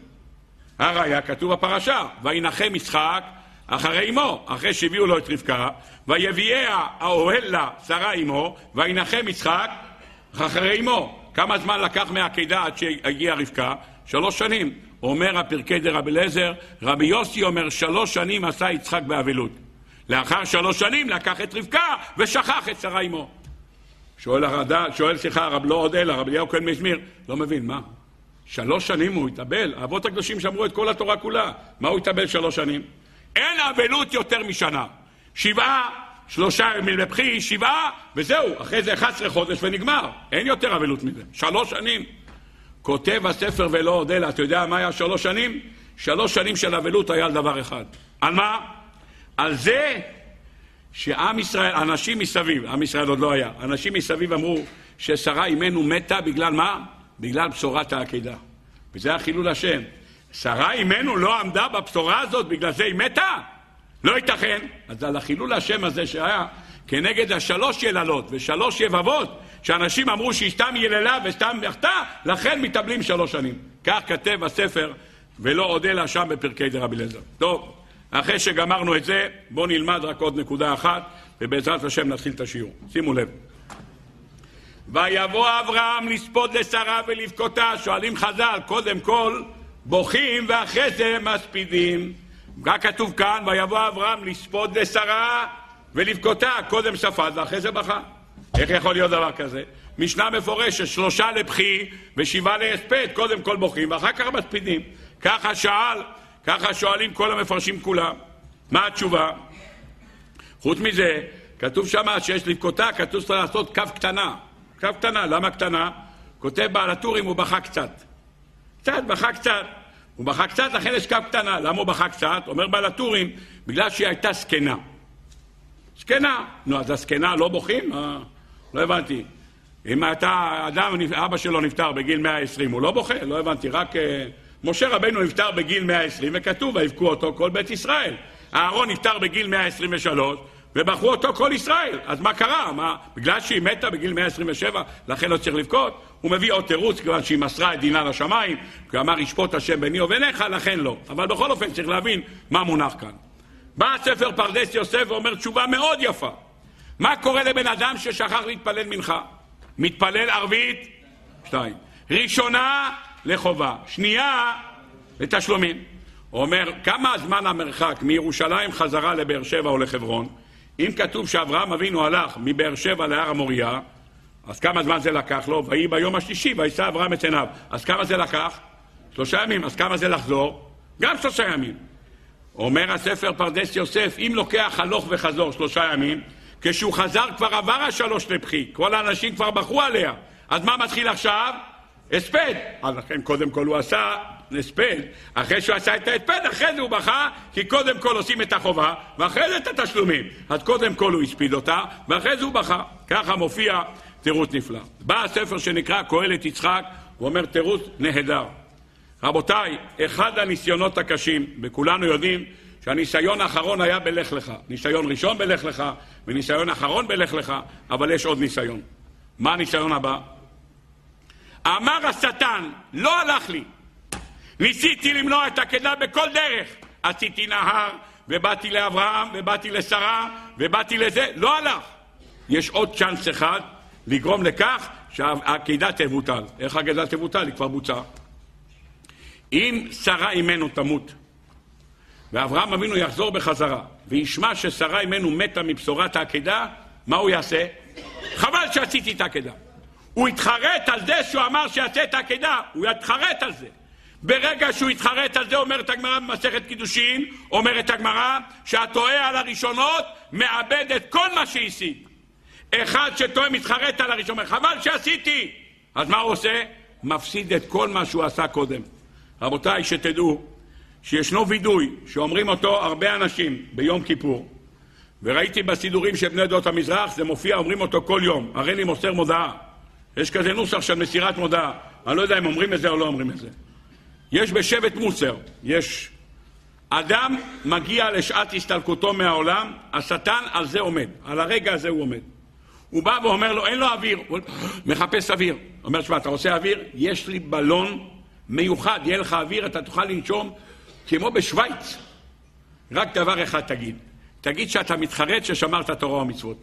Speaker 1: הראיה כתוב בפרשה, וינחם יצחק אחרי אמו, אחרי שהביאו לו את רבקה, ויביאיה האוהל לה שרה אמו, וינחם יצחק אחרי אמו. כמה זמן לקח מהעקידה עד שהגיעה רבקה? שלוש שנים. אומר הפרקי דרבי אליעזר, רבי יוסי אומר שלוש שנים עשה יצחק באבלות. לאחר שלוש שנים לקח את רבקה ושכח את שרה אמו. שואל הרדה, שואל סליחה הרב לא עוד אלא, רבי אליהו כהן מזמיר, לא מבין, מה? שלוש שנים הוא התאבל? האבות הקדושים שמרו את כל התורה כולה, מה הוא התאבל שלוש שנים? אין אבלות יותר משנה. שבעה, שלושה ימים לבכי, שבעה, וזהו, אחרי זה 11 חודש ונגמר. אין יותר אבלות מזה. שלוש שנים. כותב הספר ולא עוד אלא, אתה יודע מה היה שלוש שנים? שלוש שנים של אבלות היה על דבר אחד. על מה? על זה שעם ישראל, אנשים מסביב, עם ישראל עוד לא היה, אנשים מסביב אמרו ששרה אימנו מתה בגלל מה? בגלל בשורת העקידה. וזה החילול השם. שרה אימנו לא עמדה בבשורה הזאת, בגלל זה היא מתה? לא ייתכן. אז על החילול השם הזה שהיה כנגד השלוש יללות ושלוש יבבות, שאנשים אמרו שהיא סתם יללה וסתם בכתה, לכן מתאבלים שלוש שנים. כך כתב הספר, ולא עוד אלא שם בפרקי דרבי אליעזר. טוב, אחרי שגמרנו את זה, בואו נלמד רק עוד נקודה אחת, ובעזרת השם נתחיל את השיעור. שימו לב. ויבוא אברהם לספוד לשרה ולבכותה, שואלים חז"ל, קודם כל, בוכים ואחרי זה מספידים. מה כתוב כאן? ויבוא אברהם לספוד לשרה ולבכותה, קודם ספד ואחרי זה בכה. איך יכול להיות דבר כזה? משנה מפורשת, שלושה לבכי ושבעה להספד, קודם כל בוכים ואחר כך מספידים. ככה שאל, ככה שואלים כל המפרשים כולם. מה התשובה? חוץ מזה, כתוב שמה שיש לבכותה, כתוב שצריך לעשות קו קטנה. קו קטנה, למה קטנה? כותב בעל הטורים, הוא בכה קצת. קצת, בכה קצת. הוא בכה קצת, לכן יש קו קטנה. למה הוא בכה קצת? אומר בעל הטורים, בגלל שהיא הייתה זקנה. זקנה. נו, אז הזקנה לא בוכים? אה, לא הבנתי. אם אתה, אדם, אבא שלו נפטר בגיל 120, הוא לא בוכה? לא הבנתי, רק... משה רבנו נפטר בגיל 120, וכתוב, ויבכו אותו כל בית ישראל. אהרון נפטר בגיל 123, ובחרו אותו כל ישראל. אז מה קרה? מה, בגלל שהיא מתה בגיל 127, לכן לא צריך לבכות? הוא מביא עוד תירוץ, כיוון שהיא מסרה את דינה לשמיים, כי אמר ישפוט השם ביני וביניך, לכן לא. אבל בכל אופן צריך להבין מה מונח כאן. בא הספר פרדס יוסף ואומר תשובה מאוד יפה. מה קורה לבן אדם ששכח להתפלל מנחה? מתפלל ערבית? שתיים. ראשונה לחובה, שנייה לתשלומים. הוא אומר, כמה זמן המרחק מירושלים חזרה לבאר שבע או לחברון? אם כתוב שאברהם אבינו הלך מבאר שבע להר המוריה, אז כמה זמן זה לקח לו? ויהי ביום השלישי, וישא אברהם את עיניו. אז כמה זה לקח? שלושה ימים. אז כמה זה לחזור? גם שלושה ימים. אומר הספר פרדס יוסף, אם לוקח הלוך וחזור שלושה ימים, כשהוא חזר כבר עבר השלוש לבחי, כל האנשים כבר בחרו עליה. אז מה מתחיל עכשיו? הספד. אז לכן קודם כל הוא עשה הספד, אחרי שהוא עשה את ההספד, אחרי זה הוא בכה, כי קודם כל עושים את החובה, ואחרי זה את התשלומים. אז קודם כל הוא הספיד אותה, ואחרי זה הוא בכה. ככה מופיע תירוץ נפלא. בא הספר שנקרא קהלת יצחק, הוא אומר תירוץ נהדר. רבותיי, אחד הניסיונות הקשים, וכולנו יודעים שהניסיון האחרון היה בלך לך. ניסיון ראשון בלך לך, וניסיון אחרון בלך לך, אבל יש עוד ניסיון. מה הניסיון הבא? אמר השטן, לא הלך לי. ניסיתי למנוע את עקדה בכל דרך. עשיתי נהר, ובאתי לאברהם, ובאתי לשרה, ובאתי לזה, לא הלך. יש עוד צ'אנס אחד לגרום לכך שהעקידה תבוטל. איך העקידה תבוטל? היא כבר בוצעה. אם שרה אימנו תמות, ואברהם אבינו יחזור בחזרה, וישמע ששרה אימנו מתה מבשורת העקידה, מה הוא יעשה? חבל שעשיתי את העקידה. הוא יתחרט על זה שהוא אמר שיעשה את העקידה, הוא יתחרט על זה. ברגע שהוא יתחרט על זה, אומרת הגמרא במסכת קידושין, אומרת הגמרא, שהטועה על הראשונות מאבד את כל מה שהשיג. אחד שטועה מתחרט על הראשון, חבל שעשיתי. אז מה הוא עושה? מפסיד את כל מה שהוא עשה קודם. רבותיי, שתדעו שישנו וידוי שאומרים אותו הרבה אנשים ביום כיפור, וראיתי בסידורים של בני עדות המזרח, זה מופיע, אומרים אותו כל יום, הרי לי מוסר מודעה. יש כזה נוסח של מסירת מודעה. אני לא יודע אם אומרים את זה או לא אומרים את זה. יש בשבט מוסר, יש אדם מגיע לשעת הסתלקותו מהעולם, השטן על זה עומד, על הרגע הזה הוא עומד. הוא בא ואומר לו, אין לו אוויר, הוא מחפש אוויר. אומר, שמע, אתה רוצה אוויר? יש לי בלון מיוחד, יהיה לך אוויר, אתה תוכל לנשום כמו בשוויץ. רק דבר אחד תגיד, תגיד שאתה מתחרט ששמרת תורה ומצוות.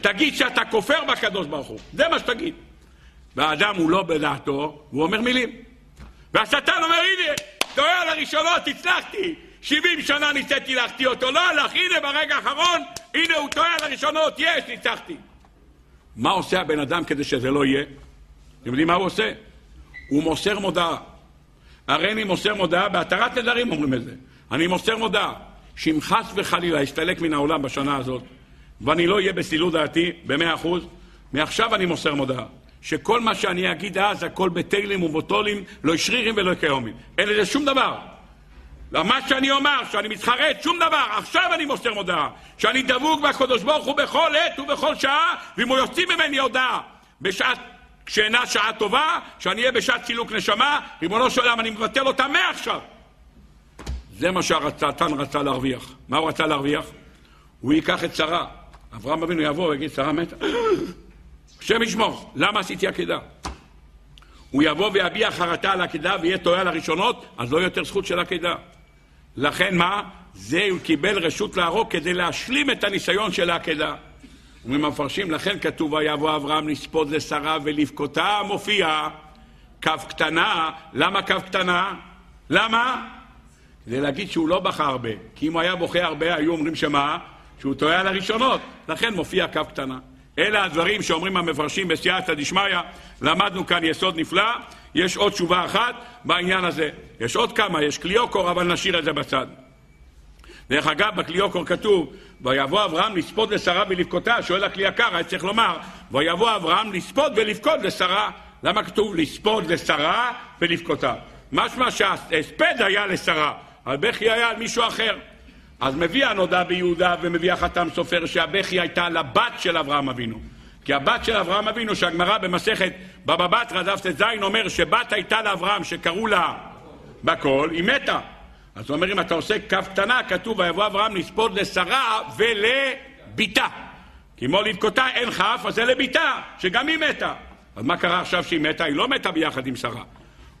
Speaker 1: תגיד שאתה כופר בקדוש ברוך הוא, זה מה שתגיד. והאדם הוא לא בדעתו, הוא אומר מילים. והשטן אומר, הנה, טועה על הראשונות, הצלחתי. 70 שנה ניסיתי להחטיא אותו, לא הלך, הנה ברגע האחרון, הנה הוא טועה על הראשונות, יש, ניצחתי. מה עושה הבן אדם כדי שזה לא יהיה? אתם יודעים מה הוא עושה? הוא מוסר מודעה. הרי אני מוסר מודעה, בהתרת נדרים אומרים את זה. אני מוסר מודעה, שאם חס וחלילה אסתלק מן העולם בשנה הזאת, ואני לא אהיה בסילוד דעתי במאה אחוז, מעכשיו אני מוסר מודעה. שכל מה שאני אגיד אז, הכל בתהילים ובוטולים, לא שרירים ולא קיומים. אין לזה שום דבר. מה שאני אומר, שאני מתחרט, שום דבר. עכשיו אני מוסר מודעה. שאני דבוק בקדוש ברוך הוא בכל עת ובכל שעה, ואם הוא יוציא ממני הודעה בשעת, כשאינה שעה טובה, שאני אהיה בשעת סילוק נשמה, ריבונו של עולם, אני מבטל אותה מעכשיו. זה מה שהשטן רצה להרוויח. מה הוא רצה להרוויח? הוא ייקח את שרה. אברהם אבינו יבוא ויגיד, שרה מתה. השם ישמור, למה עשיתי עקדה? הוא יבוא ויביע חרטה על עקדה ויהיה טועה על הראשונות, אז לא יותר זכות של עקדה. לכן מה? זה הוא קיבל רשות להרוג כדי להשלים את הניסיון של העקדה. אומרים המפרשים, לכן כתוב ויבוא אברהם לספוד לשרה ולבכותה מופיע קו קטנה. למה קו קטנה? למה? כדי להגיד שהוא לא בכה הרבה. כי אם הוא היה בוכה הרבה, היו אומרים שמה? שהוא טועה על הראשונות. לכן מופיע קו קטנה. אלה הדברים שאומרים המפרשים בסייעתא דשמיא, למדנו כאן יסוד נפלא, יש עוד תשובה אחת בעניין הזה. יש עוד כמה, יש קליוקור, אבל נשאיר את זה בצד. דרך אגב, בקליוקור כתוב, ויבוא אברהם לספוד לשרה ולבכותה, שואל הכלי יקר, היה צריך לומר, ויבוא אברהם לספוד ולבכות לשרה. למה כתוב לספוד לשרה ולבכותה? משמע שההספד היה לשרה, הבכי היה על מישהו אחר. אז מביא הנודע ביהודה ומביא החתם סופר שהבכי הייתה לבת של אברהם אבינו. כי הבת של אברהם אבינו, שהגמרא במסכת בבא בתרא דף ט"ז אומר שבת הייתה לאברהם שקראו לה בקול, היא מתה. אז הוא אומר, אם אתה עושה כף קטנה, כתוב, ויבוא אברהם לספוד לשרה ביתה. כמו לבכותה אין כף, אז זה לביתה, שגם היא מתה. אז מה קרה עכשיו שהיא מתה? היא לא מתה ביחד עם שרה.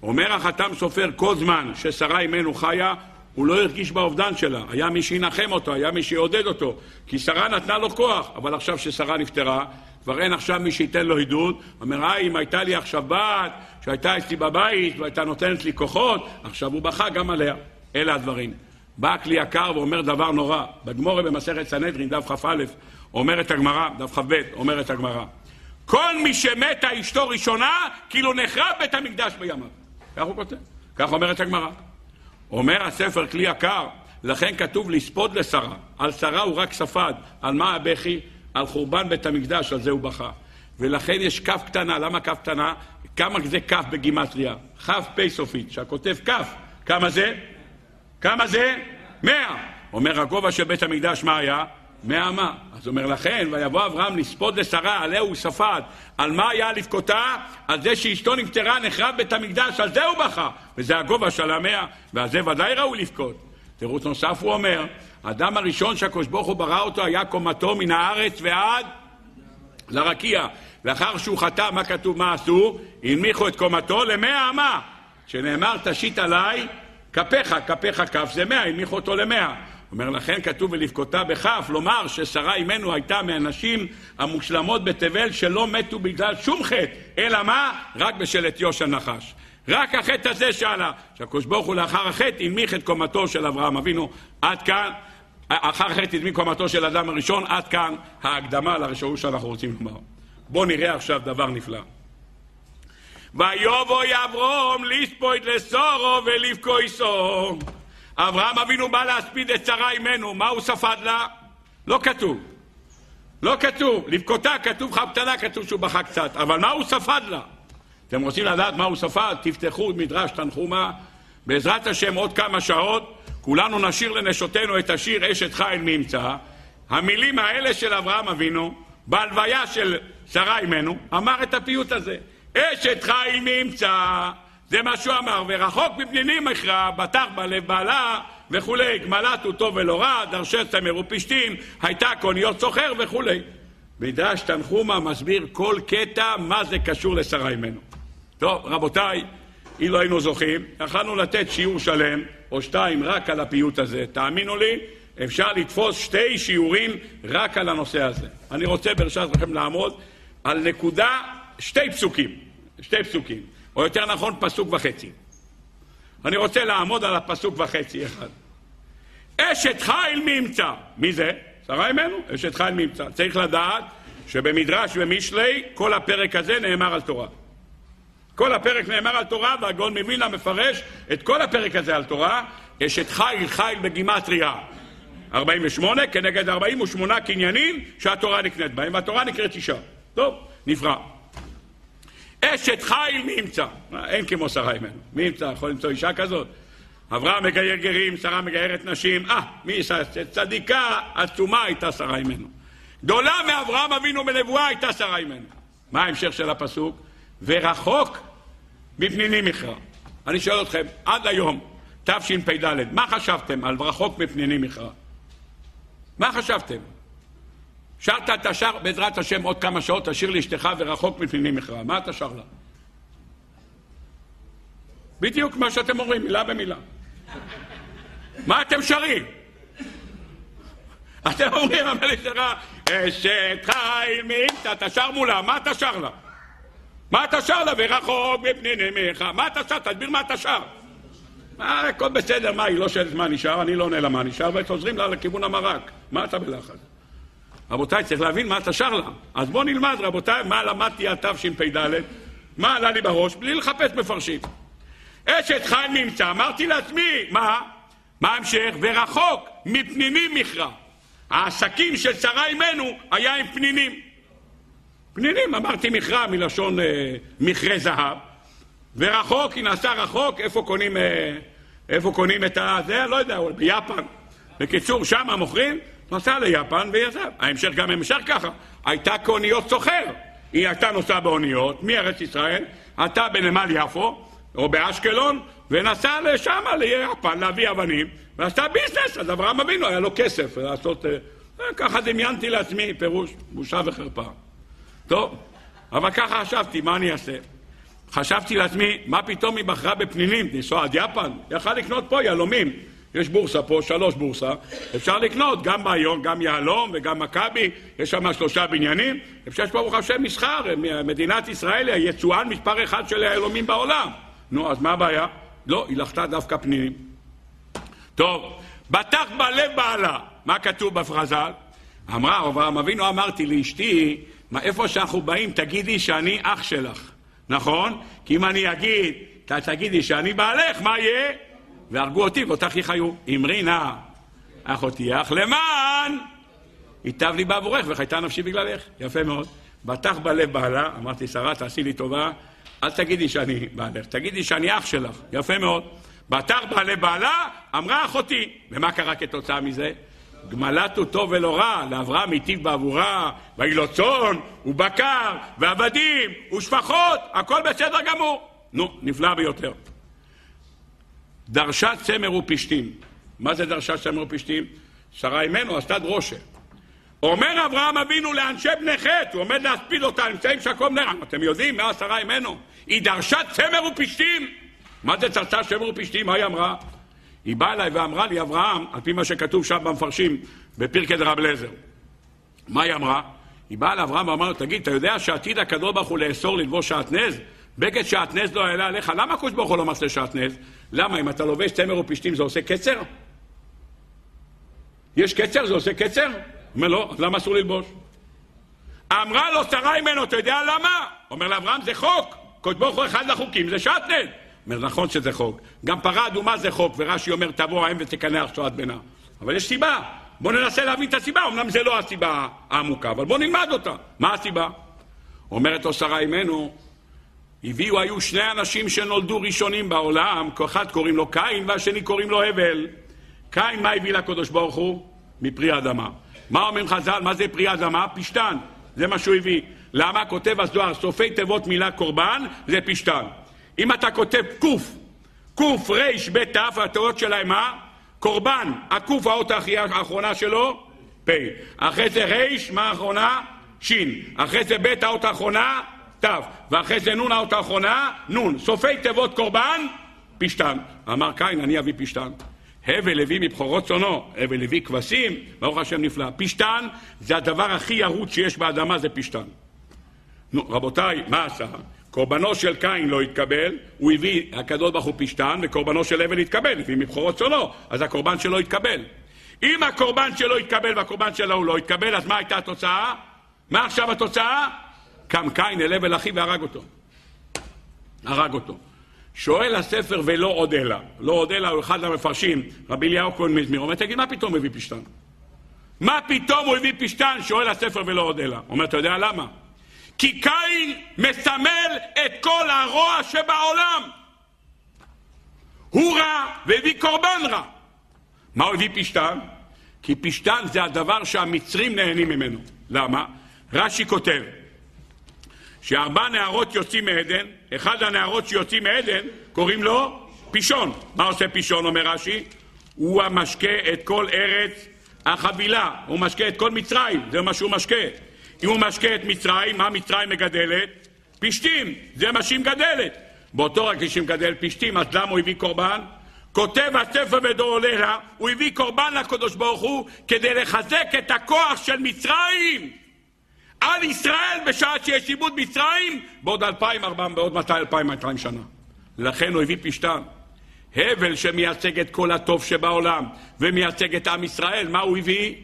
Speaker 1: אומר החתם סופר, כל זמן ששרה אימנו חיה, הוא לא הרגיש באובדן שלה. היה מי שינחם אותו, היה מי שיעודד אותו. כי שרה נתנה לו כוח, אבל עכשיו ששרה נפטרה, כבר אין עכשיו מי שייתן לו עידוד. אומר, היי, אם הייתה לי עכשיו בת, שהייתה אצלי בבית והייתה נותנת לי כוחות, עכשיו הוא בכה גם עליה. אלה הדברים. בא כלי יקר ואומר דבר נורא. בגמורה במסכת סנהדרין, דף כ"א, אומרת הגמרא, דף כ"ב, אומרת הגמרא. כל מי שמתה אשתו ראשונה, כאילו נחרב בית המקדש בימיו. כך הוא כותב, כך אומרת הגמרא. אומר הספר כלי יקר, לכן כתוב לספוד לשרה. על שרה הוא רק ספד. על מה הבכי? על חורבן בית המקדש, על זה הוא בכה. ולכן יש כף קטנה. למה כף קטנה? כמה זה כף בגימטריה? כף פ' סופית. שהכותב כף, כמה זה? כמה זה? מאה. אומר הגובה של בית המקדש, מה היה? מאה מה. אז אומר לכן, ויבוא אברהם לספוד לשרה, עליה הוא ספד. על מה היה לבכותה? על זה שאשתו נפטרה, נחרב בית המקדש, על זה הוא בכה. וזה הגובה של המאה, ועל זה ודאי ראוי לבכות. תירוץ נוסף הוא אומר, האדם הראשון שהקדוש ברוך הוא ברא אותו היה קומתו מן הארץ ועד לרקיע. לאחר שהוא חטא, מה כתוב, מה עשו? הנמיכו את קומתו למאה אמה. שנאמר, תשית עליי כפיך, כפיך כף זה מאה, הנמיכו אותו למאה. אומר לכן כתוב ולבכותה בכף, לומר ששרה אימנו הייתה מהנשים המושלמות בתבל שלא מתו בגלל שום חטא, אלא מה? רק בשל אתיוש הנחש. רק החטא הזה שאלה, שהקדוש ברוך הוא לאחר החטא הנמיך את קומתו של אברהם אבינו. עד כאן, אחר החטא הנמיך קומתו של אדם הראשון, עד כאן ההקדמה לרשעות שאנחנו רוצים לומר. בואו נראה עכשיו דבר נפלא. ויובוי אברום לספויד לסורו ולבכו איסו. אברהם אבינו בא להספיד את שרה אימנו, מה הוא ספד לה? לא כתוב. לא כתוב. לבכותה כתוב חבטלה, כתוב שהוא בכה קצת. אבל מה הוא ספד לה? אתם רוצים לדעת מה הוא ספד? תפתחו מדרש תנחומה. בעזרת השם עוד כמה שעות כולנו נשיר לנשותינו את השיר אשת חיל ממצא. המילים האלה של אברהם אבינו, בהלוויה של שרה אימנו, אמר את הפיוט הזה. אשת חיל ממצא זה מה שהוא אמר, ורחוק מפנינים מכרע, בטח בלב בעלה וכולי, גמלת הוא טוב ולא רע, דרשי צמר ופשתים, הייתה קוניות סוחר וכולי. מדרש תנחומה מסביר כל קטע מה זה קשור לשרה אימנו. טוב, רבותיי, אם לא היינו זוכים, יכלנו לתת שיעור שלם, או שתיים, רק על הפיוט הזה. תאמינו לי, אפשר לתפוס שתי שיעורים רק על הנושא הזה. אני רוצה ברשת לכם לעמוד על נקודה, שתי פסוקים. שתי פסוקים. או יותר נכון פסוק וחצי. אני רוצה לעמוד על הפסוק וחצי אחד. אשת חיל ממצא. מי זה? שרה אמנו, אשת חיל ממצא. צריך לדעת שבמדרש ומשלי כל הפרק הזה נאמר על תורה. כל הפרק נאמר על תורה, והגאון מווילנה מפרש את כל הפרק הזה על תורה. אשת חיל, חיל בגימטריה. 48 כנגד 48 קניינים שהתורה נקנית בהם, והתורה נקראת אישה. טוב, נברא. אשת חיל מי ימצא? אין כמו שרה ממנו. מי ימצא? יכול למצוא אישה כזאת? אברהם מגייר גרים, שרה מגיירת נשים. אה, מי אישה? צדיקה עצומה הייתה שרה ממנו. גדולה מאברהם אבינו בנבואה הייתה שרה ממנו. מה ההמשך של הפסוק? ורחוק מפנינים מכרע. אני שואל אתכם, עד היום, תשפ"ד, מה חשבתם על רחוק מפנינים מכרע? מה חשבתם? שרת את השיר, בעזרת השם עוד כמה שעות תשאיר לאשתך ורחוק מפנינים מכרע. מה אתה שר לה? בדיוק מה שאתם אומרים, מילה במילה. מה אתם שרים? אתם אומרים, אבל לאשתך, אשת חיל מינתה, אתה שר מולה, מה אתה שר לה? מה אתה שר לה? ורחוק מפנינימך. מה אתה שר? תסביר מה אתה שר. מה, הכל בסדר, מה, היא לא שואלת מה נשאר, אני לא עונה לה מה נשאר, וחוזרים לה לכיוון המרק. מה אתה בלחץ? רבותיי, צריך להבין מה אתה שר לה. אז בואו נלמד, רבותיי, מה למדתי על תשפ"ד, מה עלה לי בראש, בלי לחפש מפרשים. אשת חיים נמצא, אמרתי לעצמי, מה? מה ההמשך? ורחוק מפנינים מכרע. העסקים של שרה אימנו היה עם פנינים. פנינים, אמרתי מכרע מלשון אה, מכרה זהב. ורחוק, היא נסעה רחוק, איפה קונים, אה, איפה קונים את ה... זה, לא יודע, ביפן. בקיצור, שמה מוכרים, נסע ליפן ויזב. ההמשך גם המשך ככה. הייתה כאוניות סוחר. היא הייתה נוסעה באוניות מארץ ישראל, עלתה בנמל יפו או באשקלון, ונסעה לשם, ליפן, להביא אבנים, ועשתה ביזנס. אז אברהם אבינו היה לו כסף לעשות, אה, ככה דמיינתי לעצמי, פירוש, בושה וחרפה. טוב, אבל ככה חשבתי, מה אני אעשה? חשבתי לעצמי, מה פתאום היא בחרה בפנינים, לנסוע עד יפן? יכל לקנות פה יהלומים. יש בורסה פה, שלוש בורסה, אפשר לקנות גם באיון, גם יהלום וגם מכבי, יש שם שלושה בניינים, אפשר פה ברוך השם מסחר, מדינת ישראל היא היצואן מספר אחד של היהלומים בעולם. נו, אז מה הבעיה? לא, היא לחתה דווקא פנינים. טוב, בטח בלב בעלה, מה כתוב בפרזל? אמרה אברהם אבינו, אמרתי לאשתי, מה, איפה שאנחנו באים, תגידי שאני אח שלך, נכון? כי אם אני אגיד, תגידי שאני בעלך, מה יהיה? והרגו אותי ואותך יחיו. אמרי נא, אחותי אך למען ייטב לי בעבורך וחייתה נפשי בגללך. יפה מאוד. בטח בלב בעלה, אמרתי, שרה, תעשי לי טובה, אל תגידי שאני בעלך, תגידי שאני אח שלך. יפה מאוד. בטח בלב בעלה, אמרה אחותי. ומה קרה כתוצאה מזה? גמלת הוא טוב ולא רע, לאברהם היטיב בעבורה, ויהי צאן, ובקר, ועבדים, ושפחות, הכל בסדר גמור. נו, נפלא ביותר. דרשה צמר ופשתים. מה זה דרשה צמר ופשתים? שרה אימנו עשתה דרושה. אומר אברהם אבינו לאנשי בני חטא, הוא עומד להספיד אותה, נמצאים שקום נר. אתם יודעים מה שרה אימנו? היא דרשה צמר ופשתים. מה זה דרשה צמר ופשתים? מה היא אמרה? היא באה אליי ואמרה לי, אברהם, על פי מה שכתוב שם במפרשים, בפרקי דרב לזר. מה היא אמרה? היא באה לאברהם ואמרה לו, תגיד, אתה יודע שעתיד הקדוש ברוך הוא לאסור ללבוש שעטנז? בגד שעטנז לא יעלה עליך, למה הקדוש ברוך הוא לא מרשה שעטנז? למה, אם אתה לובש צמר ופשתים זה עושה קצר? יש קצר? זה עושה קצר? אומר לא, אז למה אסור ללבוש? אמרה לו שרה ממנו, אתה יודע למה? אומר לאברהם, זה חוק. קדוש ברוך הוא אחד לחוקים, זה שעטנז. אומר, נכון שזה חוק. גם פרה אדומה זה חוק, ורש"י אומר, תבוא האם ותקנח שעת בינה. אבל יש סיבה. בואו ננסה להבין את הסיבה, אמנם זה לא הסיבה העמוקה, אבל בואו נלמד אותה. מה הסיבה? אומרת לו שרה אימנו, הביאו, היו שני אנשים שנולדו ראשונים בעולם, אחד קוראים לו קין והשני קוראים לו הבל. קין, מה הביא לקדוש ברוך הוא? מפרי אדמה. מה אומרים חז"ל? מה זה פרי אדמה? פשתן. זה מה שהוא הביא. למה? כותב הזוהר, סופי תיבות מילה קורבן, זה פשתן. אם אתה כותב קוף, קוף ריש בית תף, התיאוריות שלהם מה? קורבן, הקוף האות האחרונה שלו, פ'. אחרי זה ריש, מה האחרונה? שין. אחרי זה בית האות האחרונה, ת'. ואחרי זה נון האות האחרונה, נון. סופי תיבות קורבן, פשתן. אמר קין, אני אביא פשתן. הבל הביא מבכורות צונו, הבל הביא כבשים, ברוך השם נפלא. פשתן זה הדבר הכי ירוץ שיש באדמה, זה פשתן. נו, רבותיי, מה עשה? קורבנו של קין לא התקבל, הוא הביא, הקדוש ברוך הוא פשתן, וקורבנו של הבל התקבל, הביא מבכורות צונו, אז הקורבן שלו התקבל. אם הקורבן שלו התקבל והקורבן שלו לא התקבל, אז מה הייתה התוצאה? מה עכשיו התוצאה? קם קין אל הבל אחיו והרג אותו. הרג אותו. שואל הספר ולא עוד אלא, לא עוד אלא הוא אחד המפרשים, רבי אליהו כהן מזמיר, אומר, תגיד, מה פתאום הוא הביא פשתן? מה פתאום הוא הביא פשתן? שואל הספר ולא עוד אלא. אומר, אתה יודע למה? כי קין מסמל את כל הרוע שבעולם. הוא רע והביא קורבן רע. מה הוא הביא פשתן? כי פשתן זה הדבר שהמצרים נהנים ממנו. למה? רש"י כותב שארבע נערות יוצאים מעדן, אחד הנערות שיוצאים מעדן קוראים לו פישון. מה עושה פישון אומר רש"י? הוא המשקה את כל ארץ החבילה, הוא משקה את כל מצרים, זה מה שהוא משקה. אם הוא משקה את מצרים, מה מצרים מגדלת? פשתים, זה מה שהיא מגדלת. באותו רגע שהיא מגדלת פשתים, אז למה הוא הביא קורבן? כותב הספר בדורוללה, הוא הביא קורבן לקדוש ברוך הוא כדי לחזק את הכוח של מצרים על ישראל בשעה שיש עיבוד מצרים בעוד אלפיים ארבעים, בעוד מתי אלפיים מאתיים שנה. לכן הוא הביא פשתן. הבל שמייצג את כל הטוב שבעולם ומייצג את עם ישראל, מה הוא הביא?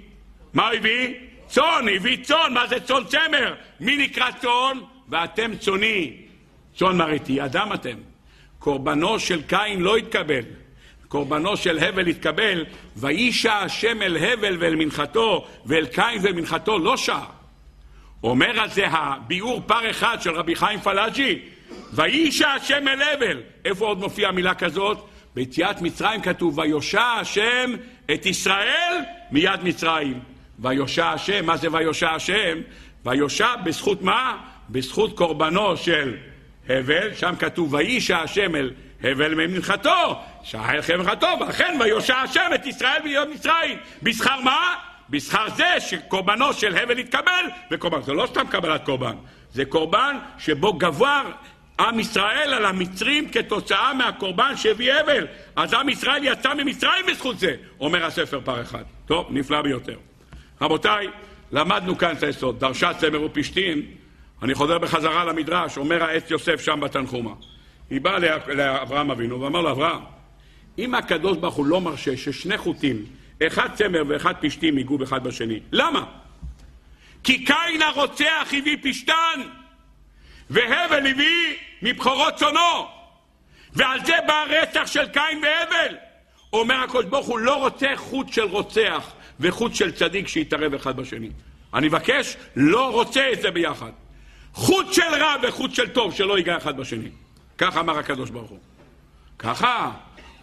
Speaker 1: מה הוא הביא? צאן, הביא צאן, מה זה צאן צמר? מי נקרא צאן? ואתם צאני. צאן מרעיתי, אדם אתם. קורבנו של קין לא התקבל. קורבנו של הבל התקבל, וישע השם אל הבל ואל מנחתו, ואל קין ואל מנחתו לא שע. אומר על זה הביאור פר אחד של רבי חיים פלאג'י, וישע השם אל הבל. איפה עוד מופיעה מילה כזאת? ביציאת מצרים כתוב, ויושע השם את ישראל מיד מצרים. ויושע השם, מה זה ויושע השם? ויושע בזכות מה? בזכות קורבנו של הבל, שם כתוב וישע השם אל הבל ממנחתו, שעה אל מנחתו, ואכן ויושע השם את ישראל מיד מצרים. בשכר מה? בשכר זה שקורבנו של הבל יתקבל, וקורבן. זה לא סתם קבלת קורבן, זה קורבן שבו גבר עם ישראל על המצרים כתוצאה מהקורבן שהביא הבל. אז עם ישראל יצא ממצרים בזכות זה, אומר הספר פר אחד. טוב, נפלא ביותר. רבותיי, למדנו כאן את היסוד. דרשה צמר ופשתים, אני חוזר בחזרה למדרש, אומר העץ יוסף שם בתנחומה. היא באה לאברהם אבינו ואמר לו, אברהם, אם הקדוש ברוך הוא לא מרשה ששני חוטים, אחד צמר ואחד פשתים ייגעו אחד בשני, למה? כי קין הרוצח הביא פשתן, והבל הביא מבכורות צונו, ועל זה בא הרצח של קין והבל. אומר הקדוש ברוך הוא לא רוצה חוט של רוצח וחוט של צדיק שיתערב אחד בשני. אני מבקש, לא רוצה את זה ביחד. חוט של רע וחוט של טוב שלא ייגע אחד בשני. כך אמר הקדוש ברוך הוא. ככה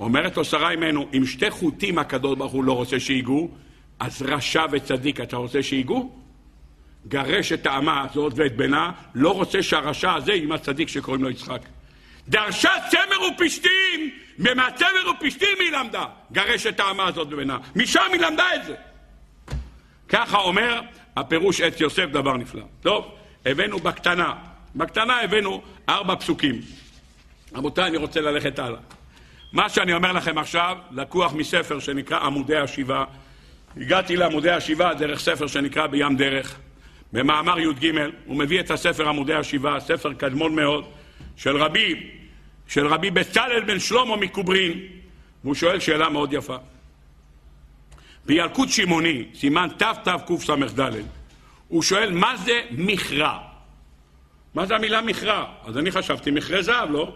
Speaker 1: אומרת לו שרה אימנו, אם שתי חוטים הקדוש ברוך הוא לא רוצה שיגעו, אז רשע וצדיק אתה רוצה שיגעו? גרש את האמה הזאת ואת בנה, לא רוצה שהרשע הזה עם הצדיק שקוראים לו יצחק. דרשה צמר ופשתים, ומהצמר ופשתים היא למדה. גרש את האמה הזאת ובנה. משם היא למדה את זה. ככה אומר הפירוש עץ יוסף דבר נפלא. טוב, הבאנו בקטנה. בקטנה הבאנו ארבע פסוקים. רבותיי, אני רוצה ללכת הלאה. מה שאני אומר לכם עכשיו לקוח מספר שנקרא עמודי השיבה. הגעתי לעמודי השיבה דרך ספר שנקרא בים דרך. במאמר י"ג הוא מביא את הספר עמודי השיבה, ספר קדמון מאוד, של רבי, של רבי בצלאל בן שלמה מקוברין, והוא שואל שאלה מאוד יפה. בילקוט שמעוני, סימן תתקס"ד, הוא שואל מה זה מכרע? מה זה המילה מכרע? אז אני חשבתי מכרה זהב, לא?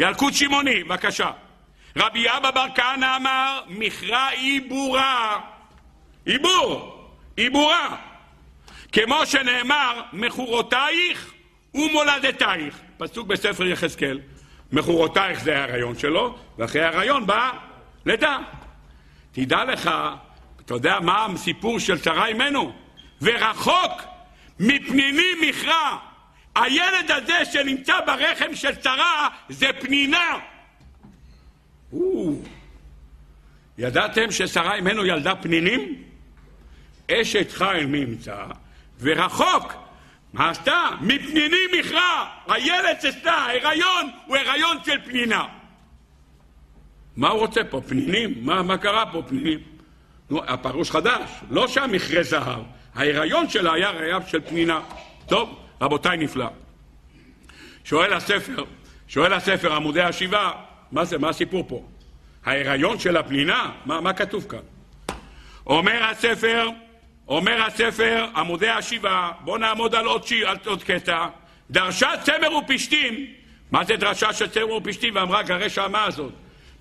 Speaker 1: ילקוט שמעוני, בבקשה. רבי אבא בר כהנא אמר, מכרע עיבורה. עיבור, עיבורה. כמו שנאמר, מכורותייך ומולדתייך. פסוק בספר יחזקאל. מכורותייך זה ההריון שלו, ואחרי ההריון בא לידה. תדע לך, אתה יודע מה הסיפור של שרה אימנו? ורחוק מפניני מכרע. הילד הזה שנמצא ברחם של שרה זה פנינה. ידעתם ששרה אימנו ילדה פנינים? אשת חיל ממצא, ורחוק מה עשתה? מפניני מכרע. הילד שעשתה, ההיריון הוא הריון של פנינה. מה הוא רוצה פה? פנינים? מה, מה קרה פה פנינים? נו, הפרוש חדש, לא שהמכרה זהב. ההיריון שלה היה רעב של פנינה. טוב, רבותיי, נפלא. שואל הספר, שואל הספר, עמודי השבעה, מה זה, מה הסיפור פה? ההיריון של הפנינה? מה, מה כתוב כאן? אומר הספר, אומר הספר, עמודי השבעה, בואו נעמוד על עוד שיר, על עוד קטע. דרשה צמר ופשתים, מה זה דרשה של צמר ופשתים? ואמרה גרש האמה הזאת.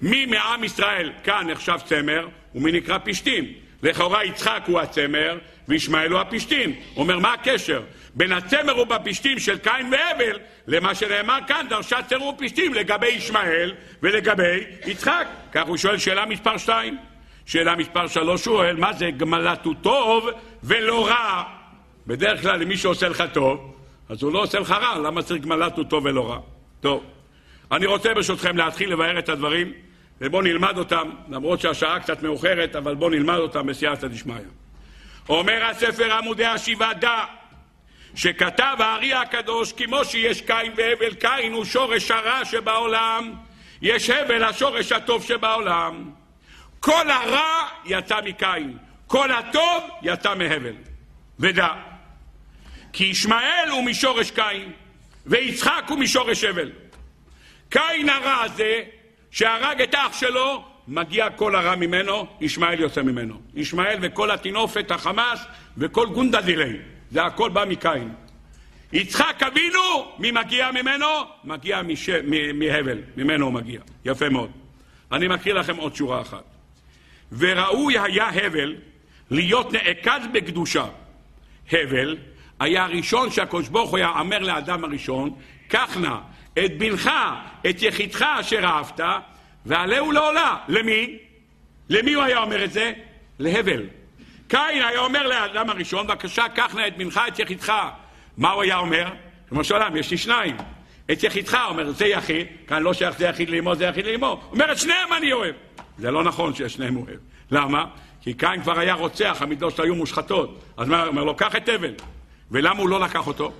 Speaker 1: מי מעם ישראל כאן נחשב צמר, ומי נקרא פשתים? לכאורה יצחק הוא הצמר, וישמעאל הוא הפשתים. אומר, מה הקשר בין הצמר ובפשתים של קין והבל למה שנאמר כאן, דרשה צמר ופשתים לגבי ישמעאל ולגבי יצחק? כך הוא שואל שאלה מספר 2. שאלה מספר 3 הוא שואל, מה זה גמלת הוא טוב ולא רע? בדרך כלל, למי שעושה לך טוב, אז הוא לא עושה לך רע, למה צריך גמלת הוא טוב ולא רע? טוב, אני רוצה ברשותכם להתחיל לבאר את הדברים. ובואו נלמד אותם, למרות שהשעה קצת מאוחרת, אבל בואו נלמד אותם בסייעתא דשמיא. אומר הספר עמודי השבעה דע שכתב הארי הקדוש כמו שיש קין והבל, קין הוא שורש הרע שבעולם, יש הבל השורש הטוב שבעולם. כל הרע יצא מקין, כל הטוב יצא מהבל. ודע, כי ישמעאל הוא משורש קין, ויצחק הוא משורש הבל. קין הרע הזה שהרג את אח שלו, מגיע כל הרע ממנו, ישמעאל יוצא ממנו. ישמעאל וכל הטינופת, החמאס וכל גונדה דילי. זה הכל בא מקין. יצחק אבינו, מי מגיע ממנו? מגיע מש... מהבל, ממנו הוא מגיע. יפה מאוד. אני מקריא לכם עוד שורה אחת. וראוי היה הבל להיות נעקד בקדושה. הבל היה הראשון שהקדוש ברוך הוא היה אומר לאדם הראשון, קח נא את בנך, את יחידך אשר אהבת, ועלהו לעולה. למי? למי הוא היה אומר את זה? להבל. קין היה אומר לאדם הראשון, בבקשה, קח נא את בנך, את יחידך. מה הוא היה אומר? כמו שעולם, יש לי שניים. את יחידך, אומר, זה יחיד, כאן לא שייך זה יחיד לאמו, זה יחיד לאמו. אומר, את שניהם אני אוהב. זה לא נכון שאת שניהם אוהב. למה? כי קין כבר היה רוצח, המידות שלו היו מושחתות. אז מה, הוא אומר לו, קח את הבל. ולמה הוא לא לקח אותו?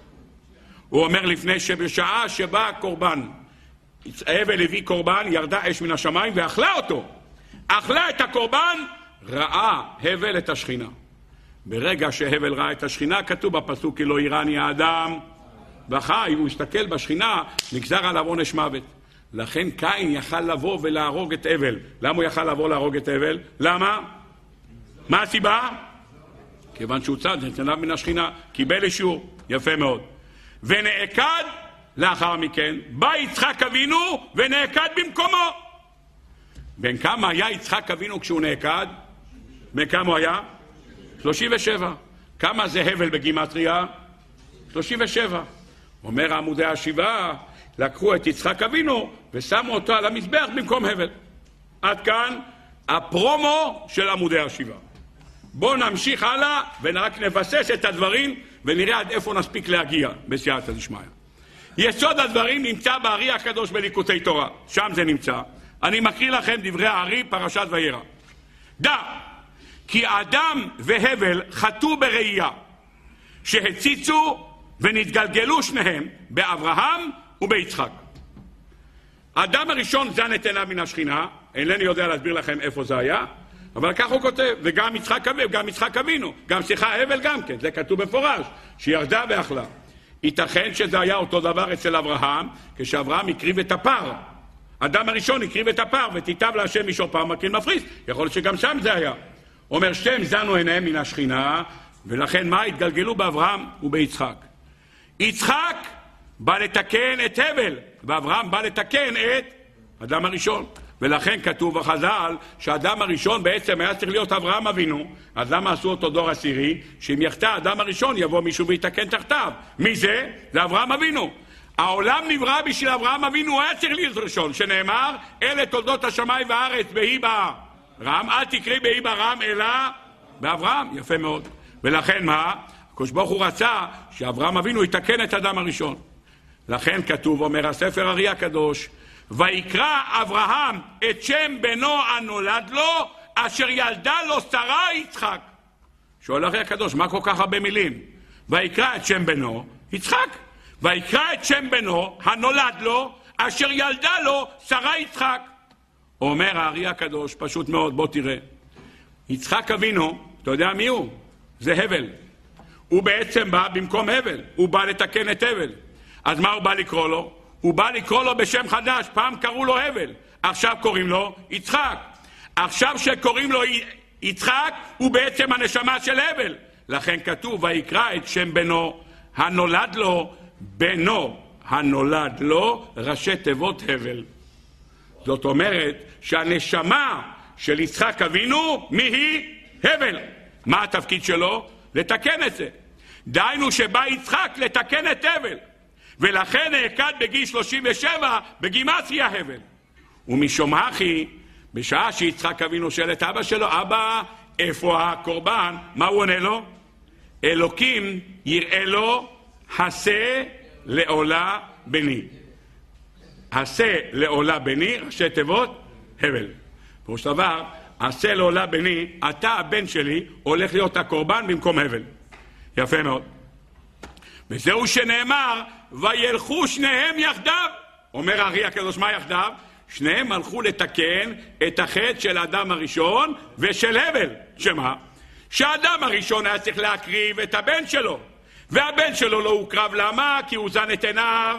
Speaker 1: הוא אומר לפני שבשעה שבא הקורבן, הבל הביא קורבן, ירדה אש מן השמיים ואכלה אותו. אכלה את הקורבן, ראה הבל את השכינה. ברגע שהבל ראה את השכינה, כתוב בפסוק כי לא יראני האדם וחי, הוא הסתכל בשכינה, נגזר עליו עונש מוות. לכן קין יכל לבוא ולהרוג את הבל. למה הוא יכל לבוא להרוג את הבל? למה? מה הסיבה? כיוון שהוא צד, נתנה מן השכינה, קיבל אישור, יפה מאוד. ונעקד לאחר מכן, בא יצחק אבינו ונעקד במקומו. בן כמה היה יצחק אבינו כשהוא נעקד? בן כמה הוא היה? 37. כמה זה הבל בגימטריה? 37. אומר עמודי השבעה, לקחו את יצחק אבינו ושמו אותו על המזבח במקום הבל. עד כאן הפרומו של עמודי השבעה. בואו נמשיך הלאה ורק נבסס את הדברים ונראה עד איפה נספיק להגיע בסייעתא דשמיא. יסוד הדברים נמצא בארי הקדוש בליקוטי תורה, שם זה נמצא. אני מקריא לכם דברי הארי, פרשת וירא. דע כי אדם והבל חטאו בראייה, שהציצו ונתגלגלו שניהם באברהם וביצחק. האדם הראשון זן את עיניו מן השכינה, אינני יודע להסביר לכם איפה זה היה, אבל כך הוא כותב, וגם יצחק אבינו, גם יצחק אבינו, גם סליחה הבל גם כן, זה כתוב במפורש, שירדה ואכלה. ייתכן שזה היה אותו דבר אצל אברהם, כשאברהם הקריב את הפר. אדם הראשון הקריב את הפר, ותיטב להשם משור פר מקרין מפריס. יכול להיות שגם שם זה היה. אומר, שתיהם זנו עיניהם מן השכינה, ולכן מה? התגלגלו באברהם וביצחק. יצחק בא לתקן את הבל, ואברהם בא לתקן את אדם הראשון. ולכן כתוב בחז"ל שהאדם הראשון בעצם היה צריך להיות אברהם אבינו, אז למה עשו אותו דור עשירי? שאם יחטא האדם הראשון יבוא מישהו ויתקן תחתיו. מי זה? זה אברהם אבינו. העולם נברא בשביל אברהם אבינו, הוא היה צריך להיות ראשון, שנאמר, אלה תולדות השמיים והארץ, בהי ברם, אל תקראי בהי ברם, אלא באברהם. יפה מאוד. ולכן מה? הקדוש ברוך הוא רצה שאברהם אבינו יתקן את האדם הראשון. לכן כתוב, אומר הספר ארי הקדוש, ויקרא אברהם את שם בנו הנולד לו, אשר ילדה לו שרה יצחק. שואל אחרי הקדוש, מה כל כך הרבה מילים? ויקרא את שם בנו, יצחק. ויקרא את שם בנו הנולד לו, אשר ילדה לו שרה יצחק. אומר הארי הקדוש, פשוט מאוד, בוא תראה. יצחק אבינו, אתה יודע מי הוא? זה הבל. הוא בעצם בא במקום הבל, הוא בא לתקן את הבל. אז מה הוא בא לקרוא לו? הוא בא לקרוא לו בשם חדש, פעם קראו לו הבל, עכשיו קוראים לו יצחק. עכשיו שקוראים לו יצחק, הוא בעצם הנשמה של הבל. לכן כתוב, ויקרא את שם בנו הנולד לו, בנו הנולד לו, ראשי תיבות הבל. זאת אומרת שהנשמה של יצחק אבינו, מי היא? הבל. מה התפקיד שלו? לתקן את זה. דהיינו שבא יצחק לתקן את הבל. ולכן נעקד בגיל 37 בגימטריה הבל. ומשום הכי, בשעה שיצחק אבינו שואל את אבא שלו, אבא, איפה הקורבן? מה הוא עונה לו? אלוקים יראה לו, הסה לעולה בני. הסה לעולה בני, ראשי תיבות, הבל. פירוש דבר, הסה לעולה בני, אתה הבן שלי הולך להיות הקורבן במקום הבל. יפה מאוד. וזהו שנאמר, וילכו שניהם יחדיו. אומר הארי הקדוש, מה יחדיו? שניהם הלכו לתקן את החטא של האדם הראשון ושל הבל. שמה? שהאדם הראשון היה צריך להקריב את הבן שלו. והבן שלו לא הוקרב, למה? כי הוא זן את עיניו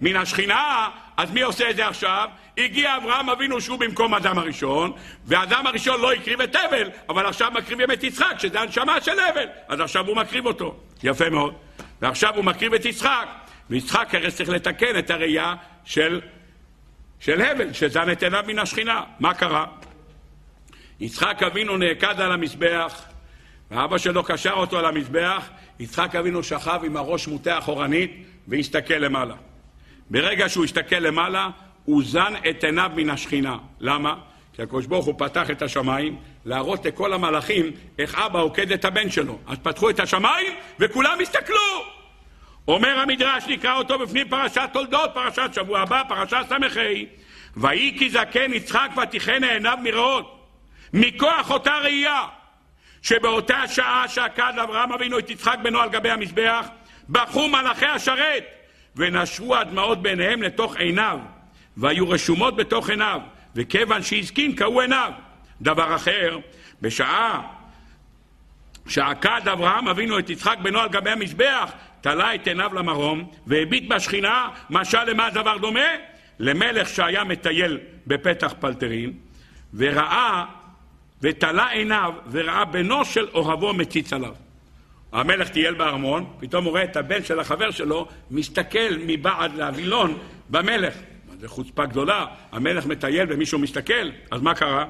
Speaker 1: מן השכינה. אז מי עושה את זה עכשיו? הגיע אברהם אבינו שהוא במקום האדם הראשון, והאדם הראשון לא הקריב את הבל, אבל עכשיו מקריבים את יצחק, שזה הנשמה של הבל. אז עכשיו הוא מקריב אותו. יפה מאוד. ועכשיו הוא מקריב את יצחק. ויצחק הרי צריך לתקן את הראייה של, של הבל, שזן את עיניו מן השכינה. מה קרה? יצחק אבינו נעקד על המזבח, ואבא שלו קשר אותו על המזבח, יצחק אבינו שכב עם הראש מוטה אחורנית והסתכל למעלה. ברגע שהוא הסתכל למעלה, הוא זן את עיניו מן השכינה. למה? כי הקדוש ברוך הוא פתח את השמיים להראות לכל המלאכים איך אבא עוקד את הבן שלו. אז פתחו את השמיים וכולם הסתכלו! אומר המדרש, נקרא אותו בפנים פרשת תולדות, פרשת שבוע הבא, פרשת ס"ה. ויהי כי זקן יצחק ותיכנה עיניו מראות, מכוח אותה ראייה, שבאותה שעה שעקד אברהם אבינו את יצחק בנו על גבי המזבח, בכו מלאכי השרת, ונשרו הדמעות בעיניהם לתוך עיניו, והיו רשומות בתוך עיניו, וכיוון שהזקין קהו עיניו. דבר אחר, בשעה שעקד אברהם אבינו את יצחק בנו על גבי המזבח, תלה את עיניו למרום, והביט בשכינה, משל למה הדבר דומה? למלך שהיה מטייל בפתח פלטרין, וראה, ותלה עיניו, וראה בנו של אוהבו מציץ עליו. המלך טייל בארמון, פתאום הוא רואה את הבן של החבר שלו מסתכל מבעד לאבילון במלך. זו חוצפה גדולה, המלך מטייל ומישהו מסתכל, אז מה קרה?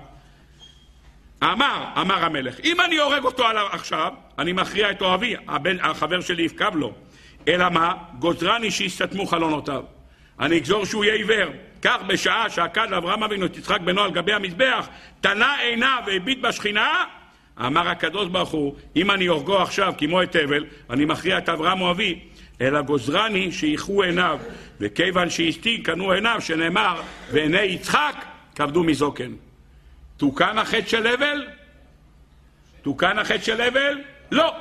Speaker 1: אמר, אמר המלך, אם אני הורג אותו עליו עכשיו, אני מכריע את אוהבי, הבן, החבר שלי יפקב לו. אלא מה? גוזרני שיסתתמו חלונותיו. אני אגזור שהוא יהיה עיוור. כך בשעה שעקד אברהם אבינו את יצחק בנו על גבי המזבח, תנה עיניו והביט בשכינה, אמר הקדוש ברוך הוא, אם אני הורגו עכשיו כמו את הבל, אני מכריע את אברהם אוהבי, אלא גוזרני שיחו עיניו, וכיוון שהסתיג קנו עיניו, שנאמר, ועיני יצחק כבדו מזוקן. תוקן החטא של הבל? תוקן החטא של הבל? לא.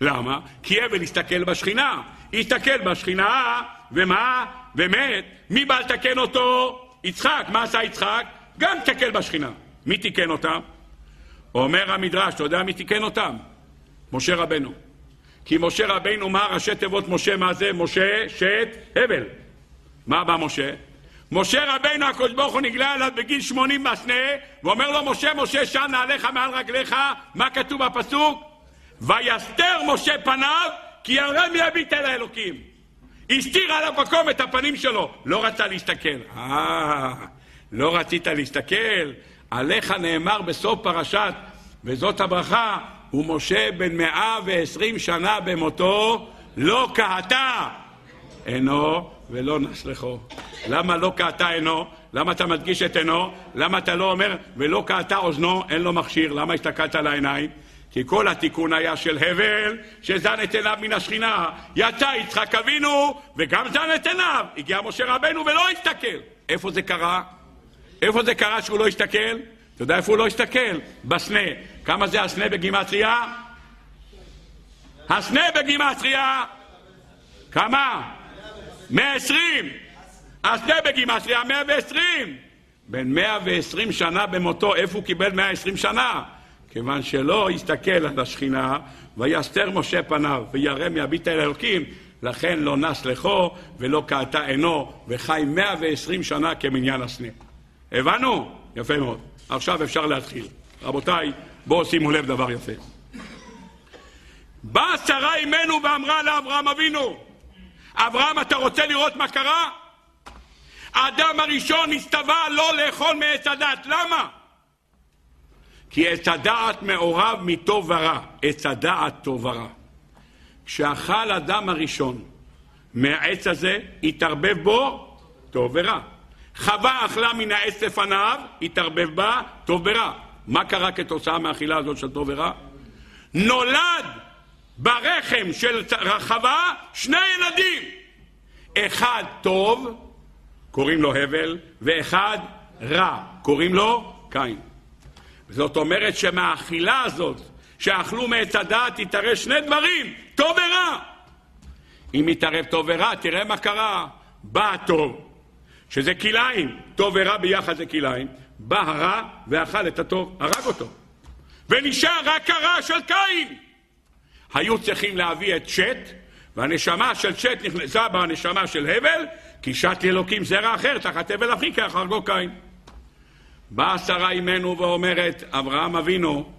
Speaker 1: למה? כי הבל הסתכל בשכינה. הסתכל בשכינה, ומה? ומת. מי בא לתקן אותו? יצחק. מה עשה יצחק? גם תקל בשכינה. מי תיקן אותם? אומר המדרש, אתה יודע מי תיקן אותם? משה רבנו. כי משה רבנו, מה ראשי תיבות משה, מה זה? משה, שת, הבל. מה בא משה? משה רבינו הקדוש ברוך הוא נגלה עליו בגיל שמונים בסנה ואומר לו משה משה שן נעליך מעל רגליך. מה כתוב בפסוק? ויסתר משה פניו כי ירא מיביט אל האלוקים. הסתיר על המקום את הפנים שלו. לא רצה להסתכל. אה, לא רצית להסתכל? עליך נאמר בסוף פרשת וזאת הברכה ומשה בן מאה ועשרים שנה במותו לא קהתה. אינו ולא נסלחו. למה לא קעתה עינו? למה אתה מדגיש את עינו? למה אתה לא אומר ולא קעתה אוזנו, אין לו מכשיר? למה הסתכלת על העיניים? כי כל התיקון היה של הבל, שזן את עיניו מן השכינה. יצא יצחק אבינו, וגם זן את עיניו. הגיע משה רבנו ולא הסתכל. איפה זה קרה? איפה זה קרה שהוא לא הסתכל? אתה יודע איפה הוא לא הסתכל? בסנה. כמה זה הסנה בגימטריה? הסנה בגימטריה? כמה? 120. אז זה בגימטריה 120. בן 120 שנה במותו, איפה הוא קיבל 120 שנה? כיוון שלא הסתכל על השכינה, ויסתר משה פניו, וירא מהביט אל אלוקים, לכן לא נס לכו ולא קעתה עינו, וחי 120 שנה כמניין הסנה. הבנו? יפה מאוד. עכשיו אפשר להתחיל. רבותיי, בואו שימו לב דבר יפה. באה שרה אימנו ואמרה לאברהם אבינו, אברהם, אתה רוצה לראות מה קרה? האדם הראשון הסתווה לא לאכול מעץ הדת. למה? כי עץ הדעת מעורב מטוב ורע. עץ הדעת טוב ורע. כשאכל אדם הראשון מהעץ הזה, התערבב בו טוב ורע. חווה אכלה מן העץ לפניו, התערבב בה טוב ורע. מה קרה כתוצאה מהאכילה הזאת של טוב ורע? נולד ברחם של רחבה שני ילדים. אחד טוב, קוראים לו הבל, ואחד רע, קוראים לו קין. זאת אומרת שמהאכילה הזאת, שאכלו מעץ הדעת, יתערב שני דברים, טוב ורע. אם יתערב טוב ורע, תראה מה קרה. בא הטוב, שזה כליים, טוב ורע ביחד זה כליים, בא הרע ואכל את הטוב, הרג אותו. ונשאר רק הרע של קין. היו צריכים להביא את שת, והנשמה של שת נכנסה בנשמה של הבל, כי שת אלוקים זרע אחר תחת הבל אחי כך הרגו קין. באה שרה אימנו ואומרת, אברהם אבינו,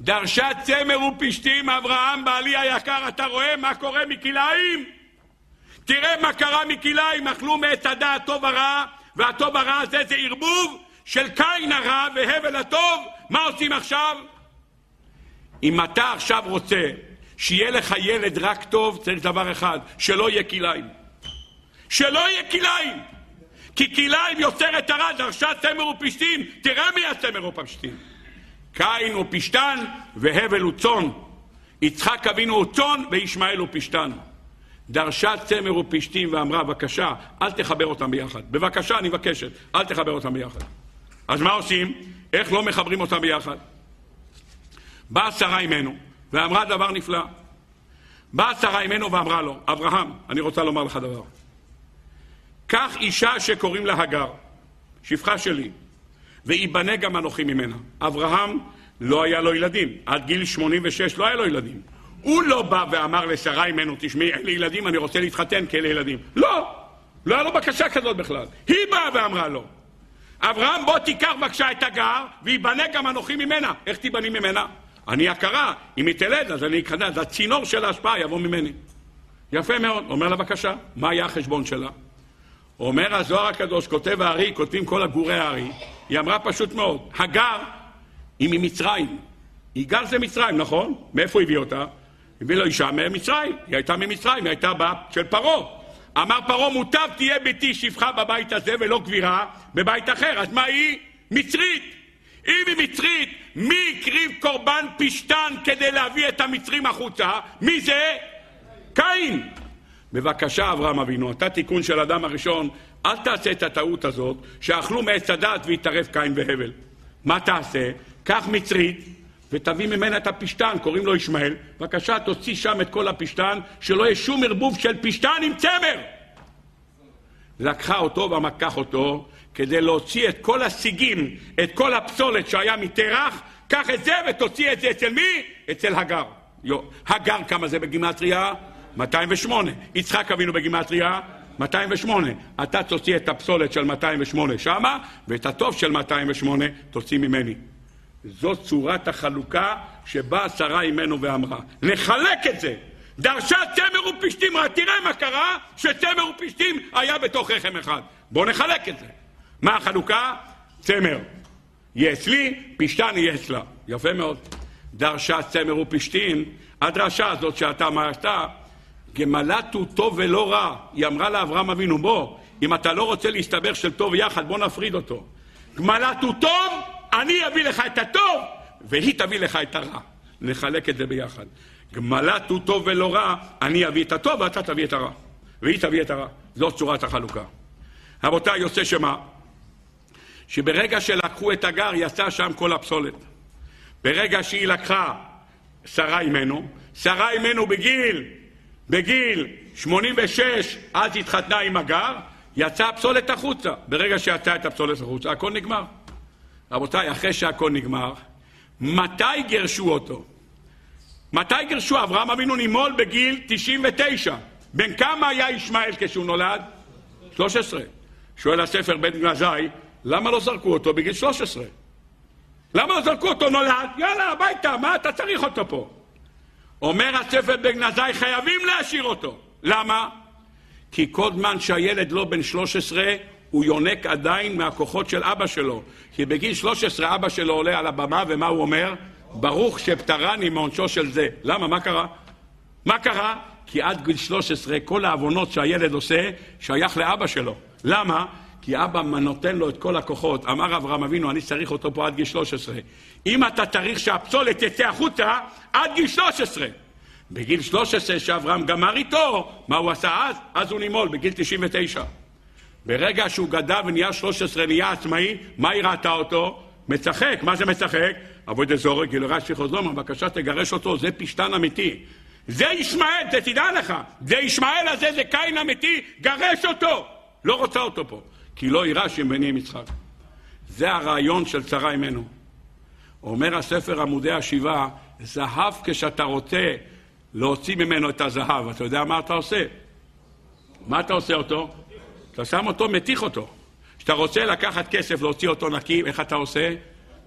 Speaker 1: דרשה צמר ופשתים, אברהם בעלי היקר, אתה רואה מה קורה מכליים? תראה מה קרה מכליים, אכלו מעץ הדעת הטוב הרע, והטוב הרע הזה זה ערבוב של קין הרע והבל הטוב, מה עושים עכשיו? אם אתה עכשיו רוצה שיהיה לך ילד רק טוב, צריך דבר אחד, שלא יהיה כליים. שלא יהיה כליים. כי כליים יוצר את הרע, דרשה צמר ופשתין. תראה מי הצמר ופשתין. קין הוא פשתן והבל הוא צאן. יצחק אבינו הוא צאן וישמעאל הוא פשתן. דרשה צמר ופשתים ואמרה, בבקשה, אל תחבר אותם ביחד. בבקשה, אני מבקשת, אל תחבר אותם ביחד. אז מה עושים? איך לא מחברים אותם ביחד? באה שרה אימנו ואמרה דבר נפלא. באה שרה אימנו ואמרה לו, אברהם, אני רוצה לומר לך דבר. קח אישה שקוראים לה הגר, שפחה שלי, וייבנה גם אנוכי ממנה. אברהם לא היה לו ילדים, עד גיל 86 לא היה לו ילדים. הוא לא בא ואמר לשרה אימנו, תשמעי, לי ילדים, אני רוצה להתחתן כי לי ילדים. לא, לא היה לו בקשה כזאת בכלל. היא באה ואמרה לו, אברהם בוא תיקח בבקשה את הגר, וייבנה גם אנוכי ממנה. איך תיבני ממנה? אני הכרה, אם היא תלד אז אני אכנס, הצינור של ההשפעה יבוא ממני. יפה מאוד, אומר לה בבקשה, מה היה החשבון שלה? אומר הזוהר הקדוש, כותב הארי, כותבים כל הגורי הארי, היא אמרה פשוט מאוד, הגר היא ממצרים. יגאל זה מצרים, נכון? מאיפה הביא אותה? הביא לו אישה ממצרים, היא הייתה ממצרים, היא הייתה בת של פרעה. אמר פרעה, מוטב תהיה ביתי שפחה בבית הזה ולא גבירה בבית אחר. אז מה היא? מצרית. אם היא מצרית, מי הקריב קורבן פשתן כדי להביא את המצרים החוצה? מי זה? קין. בבקשה, אברהם אבינו, אתה תיקון של אדם הראשון, אל תעשה את הטעות הזאת, שאכלו מעץ הדת והתערב קין והבל. מה תעשה? קח מצרית ותביא ממנה את הפשתן, קוראים לו ישמעאל. בבקשה, תוציא שם את כל הפשתן, שלא יהיה שום ערבוב של פשתן עם צמר. לקחה אותו ומקח אותו כדי להוציא את כל הסיגים, את כל הפסולת שהיה מתרח, קח את זה ותוציא את זה אצל מי? אצל הגר. יו, הגר כמה זה בגימטריה? 208. יצחק אבינו בגימטריה? 208. אתה תוציא את הפסולת של 208 שמה, ואת הטוב של 208 תוציא ממני. זאת צורת החלוקה שבאה שרה אימנו ואמרה. נחלק את זה. דרשה צמר ופשתים, תראה מה קרה שצמר ופשתים היה בתוך רחם אחד. בואו נחלק את זה. מה החלוקה? צמר. יהיה אצלי, פשתן יהיה אצלה. יפה מאוד. דרשה צמר ופשתים, הדרשה הזאת שאתה אמרת, גמלת הוא טוב ולא רע. היא אמרה לאברהם אבינו, בוא, אם אתה לא רוצה להסתבך של טוב יחד, בוא נפריד אותו. גמלת הוא טוב, אני אביא לך את הטוב, והיא תביא לך את הרע. נחלק את זה ביחד. גמלת הוא טוב ולא רע, אני אביא את הטוב ואתה תביא את הרע. והיא תביא את הרע. זאת צורת החלוקה. רבותיי, יוצא שמה? שברגע שלקחו את הגר, יצא שם כל הפסולת. ברגע שהיא לקחה שרה אימנו, שרה אימנו בגיל, בגיל 86, אז התחתנה עם הגר, יצאה הפסולת החוצה. ברגע שיצאה את הפסולת החוצה, הכל נגמר. רבותיי, אחרי שהכל נגמר, מתי גירשו אותו? מתי גירשו? אברהם אבינו נימול בגיל 99. בן כמה היה ישמעאל כשהוא נולד? 13. שואל הספר בן גנזי, למה לא זרקו אותו בגיל 13? למה לא זרקו אותו נולד? יאללה, הביתה, מה אתה צריך אותו פה? אומר הספר בן גנזי, חייבים להשאיר אותו. למה? כי כל זמן שהילד לא בן 13, הוא יונק עדיין מהכוחות של אבא שלו. כי בגיל 13 אבא שלו עולה על הבמה, ומה הוא אומר? ברוך שפטרני מעונשו של זה. למה? מה קרה? מה קרה? כי עד גיל 13 כל העוונות שהילד עושה שייך לאבא שלו. למה? כי אבא נותן לו את כל הכוחות. אמר אברהם אבינו, אני צריך אותו פה עד גיל 13. אם אתה צריך שהפסולת תצא החוצה, עד גיל 13. בגיל 13 שאברהם גמר איתו, מה הוא עשה אז? אז הוא נימול, בגיל 99. ברגע שהוא גדל ונהיה 13, נהיה עצמאי, מה היא ראתה אותו? משחק. מה זה משחק? אבוי דזורי, גילרה שחוזרום, בבקשה תגרש אותו, זה פשטן אמיתי. זה ישמעאל, זה תדע לך. זה ישמעאל הזה, זה קין אמיתי, גרש אותו. לא רוצה אותו פה, כי לא יירש עם בני יצחק. זה הרעיון של צרה עמנו. אומר הספר עמודי השבעה, זהב כשאתה רוצה להוציא ממנו את הזהב. אתה יודע מה אתה עושה? מה אתה עושה אותו? אתה שם אותו, מתיך אותו. כשאתה רוצה לקחת כסף, להוציא אותו נקי, איך אתה עושה?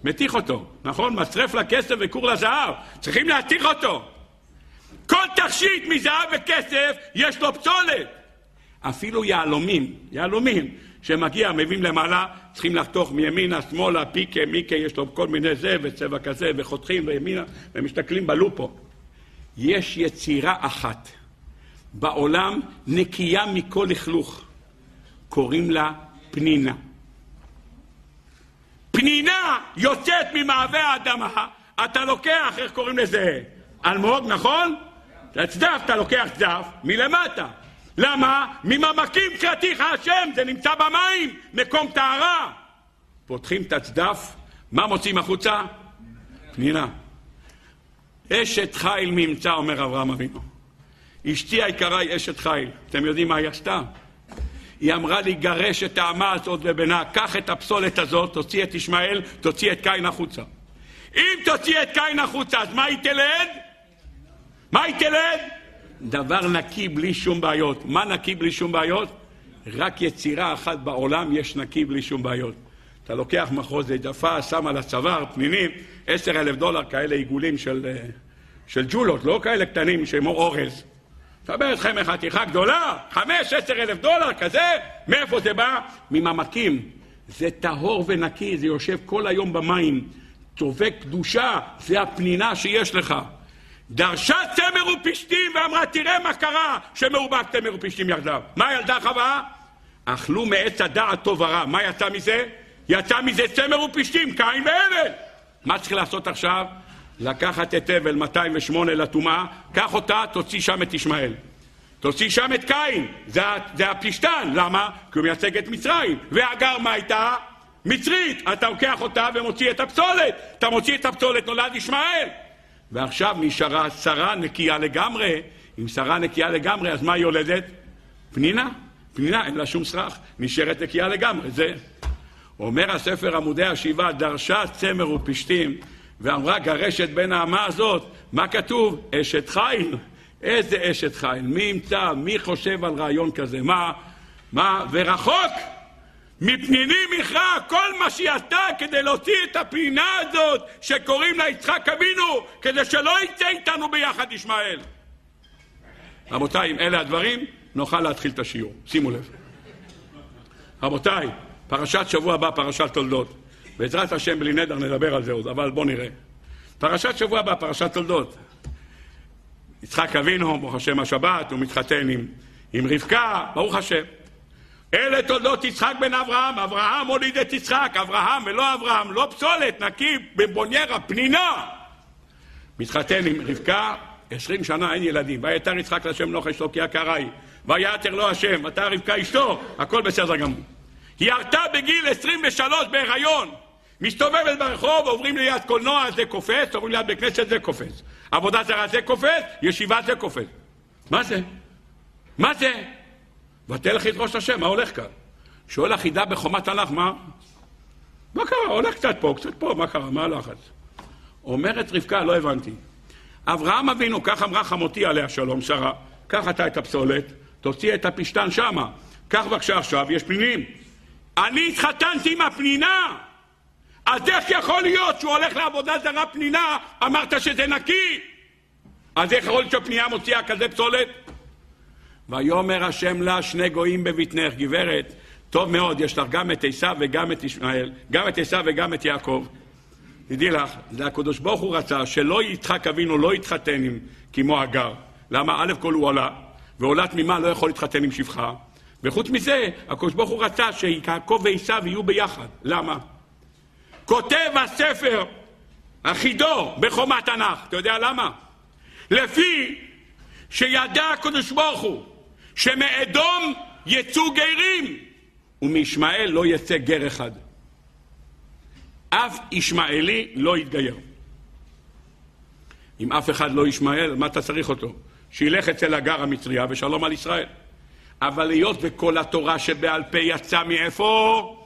Speaker 1: מתיך אותו, נכון? מצרף לכסף וכור לזהב. צריכים להתיך אותו. כל תכשיט מזהב וכסף יש לו פסולת. אפילו יהלומים, יהלומים, שמגיע, מביאים למעלה, צריכים לחתוך מימינה, שמאלה, פיקה, מיקה, יש לו כל מיני זה וצבע כזה, וחותכים וימינה, ומסתכלים בלופו. יש יצירה אחת בעולם נקייה מכל לכלוך. קוראים לה פנינה. פנינה יוצאת ממעבה האדמה, אתה לוקח, איך קוראים לזה? אלמוג, נכון? צדף, אתה לוקח צדף מלמטה. למה? ממעמקים קראתיך השם, זה נמצא במים, מקום טהרה. פותחים את הצדף, מה מוצאים החוצה? פנינה. אשת חיל ממצא, אומר אברהם אבינו. אשתי היקרה היא אשת חיל. אתם יודעים מה היא עשתה? היא אמרה לי, גרש את האמה הזאת ובנה, קח את הפסולת הזאת, תוציא את ישמעאל, תוציא את קין החוצה. אם תוציא את קין החוצה, אז מה היא תלד? מה היא תלד? דבר נקי בלי שום בעיות. מה נקי בלי שום בעיות? רק יצירה אחת בעולם יש נקי בלי שום בעיות. אתה לוקח מחרוזת יפה, שם על הצוואר, פנינים, עשר אלף דולר, כאלה עיגולים של, אה, של ג'ולות, לא כאלה קטנים שהם אורז. מקבל אתכם מחתיכה גדולה, חמש, עשר אלף דולר, כזה, מאיפה זה בא? ממעמקים. זה טהור ונקי, זה יושב כל היום במים. צובק קדושה, זה הפנינה שיש לך. דרשה צמר ופשתים ואמרה, תראה מה קרה שמעובק צמר ופשתים יחדיו. מה ילדה חווה? אכלו מעץ הדעת טוב ורע. מה יצא מזה? יצא מזה צמר ופשתים, קין והבל. מה צריך לעשות עכשיו? לקחת את הבל 208 לטומאה, קח אותה, תוציא שם את ישמעאל. תוציא שם את קין, זה, זה הפשתן, למה? כי הוא מייצג את מצרים. והגר מה הייתה? מצרית. אתה לוקח אותה ומוציא את הפסולת. אתה מוציא את הפסולת, נולד ישמעאל. ועכשיו נשארה שרה נקייה לגמרי. אם שרה נקייה לגמרי, אז מה היא יולדת? פנינה. פנינה, אין לה שום סרח. נשארת נקייה לגמרי. זה... אומר הספר עמודי השבעה, דרשה צמר ופשתים, ואמרה גרשת בין האמה הזאת, מה כתוב? אשת חיל. איזה אשת חיל? מי ימצא? מי חושב על רעיון כזה? מה? מה? ורחוק מפניני מכרע כל מה שהיא עשתה כדי להוציא את הפינה הזאת שקוראים לה יצחק אבינו, כדי שלא יצא איתנו ביחד ישמעאל. רבותיי, אם אלה הדברים, נוכל להתחיל את השיעור. שימו לב. רבותיי, פרשת שבוע הבא, פרשת תולדות. בעזרת השם, בלי נדר נדבר על זה עוד, אבל בואו נראה. פרשת שבוע הבא, פרשת תולדות. יצחק אבינו, ברוך השם השבת, הוא מתחתן עם, עם רבקה, ברוך השם. אלה תולדות יצחק בן אברהם, אברהם הוליד את יצחק, אברהם ולא אברהם, לא פסולת, נקי בבוניירה, פנינה. מתחתן עם רבקה, עשרים שנה אין ילדים. ויתר יצחק לשם נוח אשתו כי יקרי, ויתר לו השם, ותר רבקה אשתו, הכל בסדר גמור. היא ירתה בגיל 23 בהיריון. מסתובבת ברחוב, עוברים ליד קולנוע, זה קופץ, עוברים ליד בית כנסת, זה קופץ. עבודה זרה זה קופץ, ישיבה זה קופץ. מה זה? מה זה? ותלך את ראש השם, מה הולך כאן? שואל החידה בחומת תנ"ך, מה? מה קרה? הולך קצת פה, קצת פה, מה קרה? מה הלחץ? אומרת רבקה, לא הבנתי. אברהם אבינו, כך אמרה חמותי עליה שלום, שרה, קח אתה את הפסולת, תוציא את הפשתן שמה. קח בבקשה עכשיו, יש פנינים. אני התחתנתי עם הפנינה! אז איך יכול להיות שהוא הולך לעבודה זרה פנינה, אמרת שזה נקי? אז איך יכול להיות שהפנייה מוציאה כזה פסולת? ויאמר השם לה שני גויים בבטנך, גברת, טוב מאוד, יש לך גם את עשיו וגם את ישמעאל, גם את עשיו וגם את יעקב. תדעי לך, זה הקדוש ברוך הוא רצה שלא יצחק אבינו לא יתחתן עם כמו הגר. למה? א' כל הוא עולה, ועולה תמימה לא יכול להתחתן עם שפחה. וחוץ מזה, הקדוש ברוך הוא רצה שיעקב ועשיו יהיו ביחד. למה? כותב הספר החידו בחומת תנ"ך. אתה יודע למה? לפי שידע הקדוש ברוך הוא שמאדום יצאו גרים ומישמעאל לא יצא גר אחד. אף ישמעאלי לא יתגייר. אם אף אחד לא ישמעאל, מה אתה צריך אותו? שילך אצל הגר המצריה ושלום על ישראל. אבל היות וכל התורה שבעל פה יצא מאיפה?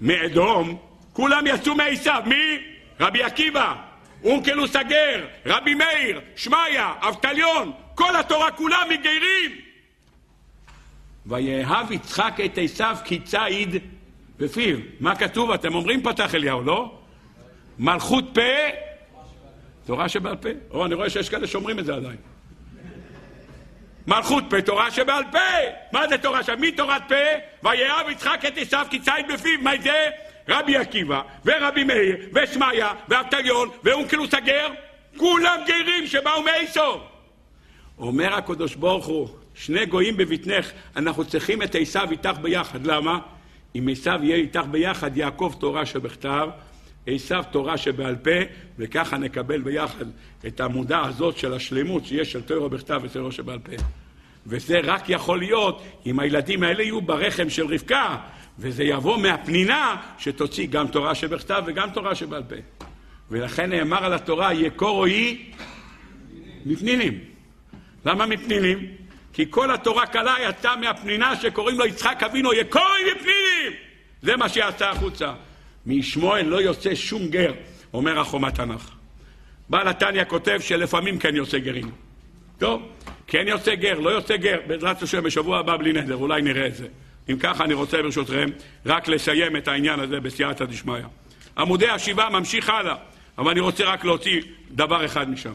Speaker 1: מאדום, כולם יצאו מעשיו. מי? רבי עקיבא, אונקלוס הגר, רבי מאיר, שמעיה, אבטליון, כל התורה כולם מגיירים. ויאהב יצחק את עשיו כי ציד בפיו. מה כתוב? אתם אומרים פתח אליהו, לא? מלכות פה, תורה שבעל פה. או, אני רואה שיש כאלה שאומרים את זה עדיין. מלכות פה, תורה שבעל פה. מה זה תורה שבעל פה? מי תורת פה? ויאהב יצחק את עשיו כי ציד בפיו. מה זה? רבי עקיבא, ורבי מאיר, ושמעיה, ואבטליון, ואונקלוס הגר, כולם גרים שבאו מעשור. אומר הקדוש ברוך הוא, שני גויים בבטנך, אנחנו צריכים את עשיו איתך ביחד. למה? אם עשיו יהיה איתך ביחד, יעקב תורה שבכתב, עשיו תורה שבעל פה, וככה נקבל ביחד את העמודה הזאת של השלמות שיש של תורה בכתב ותורה שבעל פה. וזה רק יכול להיות אם הילדים האלה יהיו ברחם של רבקה, וזה יבוא מהפנינה שתוציא גם תורה שבכתב וגם תורה שבעל פה. ולכן נאמר על התורה, יקור רואי מפנינים. למה מפנינים? כי כל התורה קלה יצאה מהפנינה שקוראים לו יצחק אבינו, יקור רואי מפנינים! זה מה שיצא החוצה. מישמואל לא יוצא שום גר, אומר החומה תנ"ך. בעל התניא כותב שלפעמים כן יוצא גרים. טוב, כן יוצא גר, לא יוצא גר, בעזרת השם בשבוע הבא בלי נדר, אולי נראה את זה. אם ככה אני רוצה ברשותכם רק לסיים את העניין הזה בסייעתא דשמיא. עמודי השבעה ממשיך הלאה, אבל אני רוצה רק להוציא דבר אחד משם.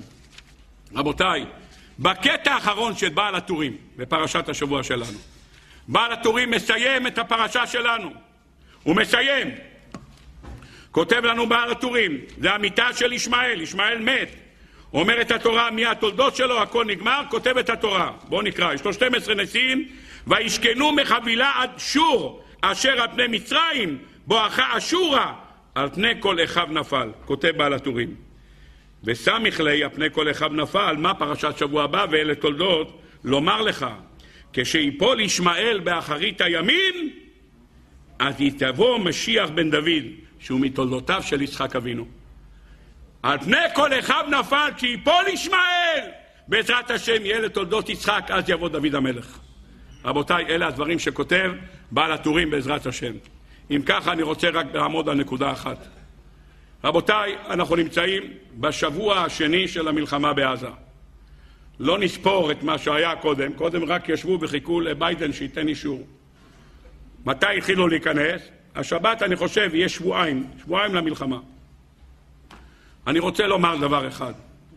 Speaker 1: רבותיי, בקטע האחרון של בעל הטורים, בפרשת השבוע שלנו, בעל הטורים מסיים את הפרשה שלנו. הוא מסיים. כותב לנו בעל הטורים, זה המיטה של ישמעאל, ישמעאל מת. אומרת התורה מי התולדות שלו, הכל נגמר, כותב את התורה. בואו נקרא, יש לו 12 נשיאים, וישכנו מחבילה עד שור, אשר על פני מצרים, בואכה אשורה, על פני כל אחיו נפל, כותב בעל הטורים. וסמיך לי, על פני כל אחיו נפל, מה פרשת שבוע הבא, ואלה תולדות, לומר לך, כשיפול ישמעאל באחרית הימים, אז יתבוא משיח בן דוד, שהוא מתולדותיו של יצחק אבינו. על פני כל אחיו נפל, כשיפול ישמעאל, בעזרת השם יהיה לתולדות יצחק, אז יבוא דוד המלך. רבותיי, אלה הדברים שכותב בעל הטורים בעזרת השם. אם ככה, אני רוצה רק לעמוד על נקודה אחת. רבותיי, אנחנו נמצאים בשבוע השני של המלחמה בעזה. לא נספור את מה שהיה קודם, קודם רק ישבו וחיכו לביידן שייתן אישור. מתי התחילו להיכנס? השבת, אני חושב, יהיה שבועיים, שבועיים למלחמה. אני רוצה לומר דבר אחד,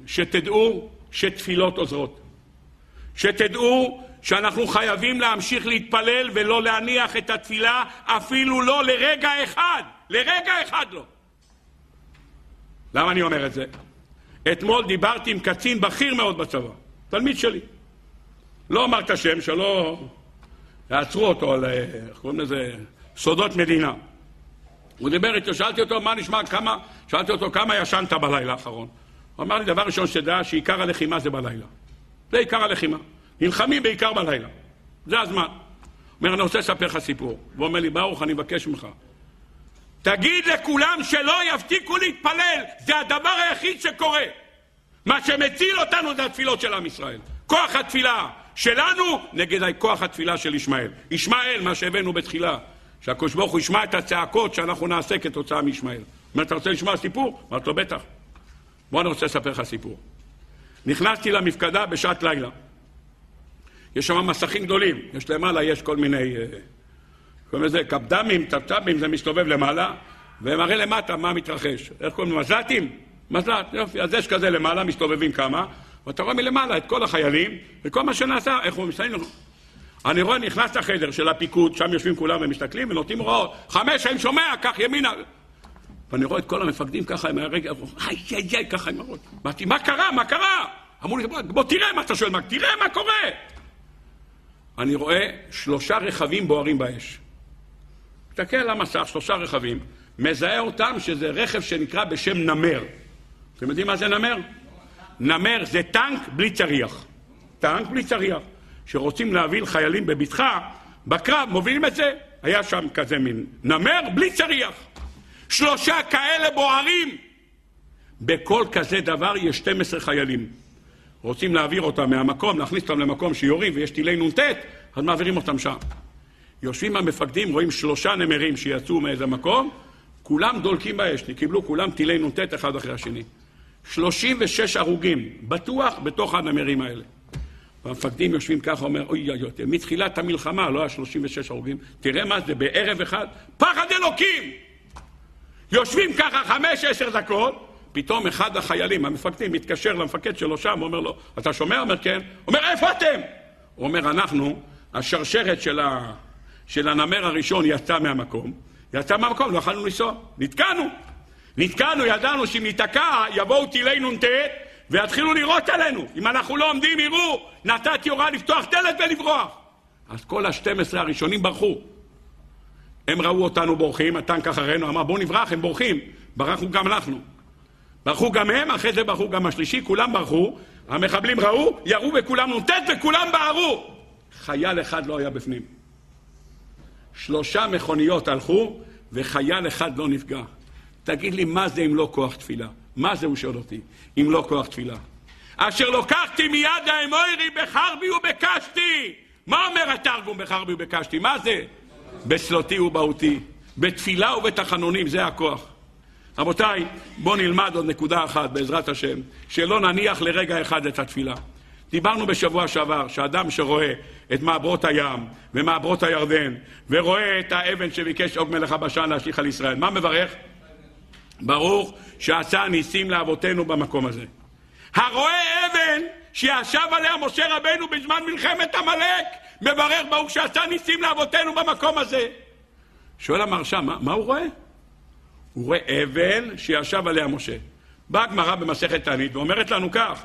Speaker 1: שתדעו שתפילות עוזרות. שתדעו שאנחנו חייבים להמשיך להתפלל ולא להניח את התפילה אפילו לא לרגע אחד, לרגע אחד לא. למה אני אומר את זה? אתמול דיברתי עם קצין בכיר מאוד בצבא, תלמיד שלי. לא אמר את השם, שלא יעצרו אותו על, איך קוראים לזה, סודות מדינה. הוא דיבר איתו, שאלתי אותו מה נשמע, כמה, שאלתי אותו כמה ישנת בלילה האחרון. הוא אמר לי, דבר ראשון שתדע שעיקר הלחימה זה בלילה. זה עיקר הלחימה. נלחמים בעיקר בלילה. זה הזמן. הוא אומר, אני רוצה לספר לך סיפור. הוא אומר לי, ברוך, אני מבקש ממך. תגיד לכולם שלא יפסיקו להתפלל, זה הדבר היחיד שקורה. מה שמציל אותנו זה התפילות של עם ישראל. כוח התפילה שלנו נגד כוח התפילה של ישמעאל. ישמעאל, מה שהבאנו בתחילה, שהקדוש ברוך הוא ישמע את הצעקות שאנחנו נעשה כתוצאה מישמעאל. אומר, אתה רוצה לשמוע סיפור? אמרתי לו, בטח. בוא, אני רוצה לספר לך סיפור. נכנסתי למפקדה בשעת לילה. יש שם מסכים גדולים, יש למעלה, יש כל מיני, אה, קוראים לזה קפדמים, טפטפים, זה מסתובב למעלה, ומראה למטה מה מתרחש. איך קוראים לזה? מזל"טים? מזל"ט, יופי. אז יש כזה למעלה, מסתובבים כמה, ואתה רואה מלמעלה את כל החיילים, וכל מה שנעשה, איך הוא מסתכל. אני רואה, נכנס לחדר של הפיקוד, שם יושבים כולם ומסתכלים ונותנים הוראות. חמש, אני שומע, קח ימינה. ואני רואה את כל המפקדים ככה עם הרגע, היי, היי, היי, ככה עם הראש. אמרתי, מה קרה? מה קרה? אמרו לי, בוא תראה מה אתה שואל, תראה מה קורה. אני רואה שלושה רכבים בוערים באש. מסתכל על המסך, שלושה רכבים, מזהה אותם שזה רכב שנקרא בשם נמר. אתם יודעים מה זה נמר? נמר זה טנק בלי צריח. טנק בלי צריח. שרוצים להביא חיילים בבטחה, בקרב מובילים את זה. היה שם כזה מין נמר בלי צריח. שלושה כאלה בוערים. בכל כזה דבר יש 12 חיילים. רוצים להעביר אותם מהמקום, להכניס אותם למקום שיורים ויש טילי נ"ט, אז מעבירים אותם שם. יושבים המפקדים, רואים שלושה נמרים שיצאו מאיזה מקום, כולם דולקים באש, קיבלו כולם טילי נ"ט אחד אחרי השני. 36 הרוגים, בטוח בתוך הנמרים האלה. והמפקדים יושבים ככה, אומר, אוי אוי אוי, מתחילת המלחמה לא היה 36 הרוגים, תראה מה זה, בערב אחד, פחד אלוקים! יושבים ככה חמש, עשר דקות, פתאום אחד החיילים, המפקדים, מתקשר למפקד שלו שם, אומר לו, אתה שומע? אומר, כן. אומר, איפה אתם? הוא אומר, אנחנו, השרשרת של, ה... של הנמר הראשון יצא מהמקום, יצא מהמקום, לא יכולנו לנסוע, נתקענו. נתקענו, ידענו שאם ניתקע, יבואו טילי נ"ט ויתחילו לירות עלינו. אם אנחנו לא עומדים, יראו, נתתי הוראה לפתוח דלת ולברוח. אז כל ה-12 הראשונים ברחו. הם ראו אותנו בורחים, הטנק אחרינו אמר בואו נברח, הם בורחים. ברחנו גם אנחנו. ברחו גם הם, אחרי זה ברחו גם השלישי, כולם ברחו, המחבלים ראו, ירו וכולם נ"ט וכולם בערו. חייל אחד לא היה בפנים. שלושה מכוניות הלכו וחייל אחד לא נפגע. תגיד לי, מה זה אם לא כוח תפילה? מה זה, הוא שואל אותי, אם לא כוח תפילה? אשר לוקחתי מיד האמורי בחרבי ובקשתי. מה אומר התרגום בחרבי ובקשתי? מה זה? בסלותי ובהותי, בתפילה ובתחנונים, זה הכוח. רבותיי, בואו נלמד עוד נקודה אחת, בעזרת השם, שלא נניח לרגע אחד את התפילה. דיברנו בשבוע שעבר שאדם שרואה את מעברות הים ומעברות הירדן ורואה את האבן שביקש עוג מלך הבשן להשליך על ישראל, מה מברך? ברוך שעשה ניסים לאבותינו במקום הזה. הרואה אבן שישב עליה משה רבנו בזמן מלחמת עמלק, מברך ברוך שעשה ניסים לאבותינו במקום הזה. שואל המרשם, מה, מה הוא רואה? הוא רואה אבן שישב עליה משה. באה הגמרא במסכת תענית ואומרת לנו כך,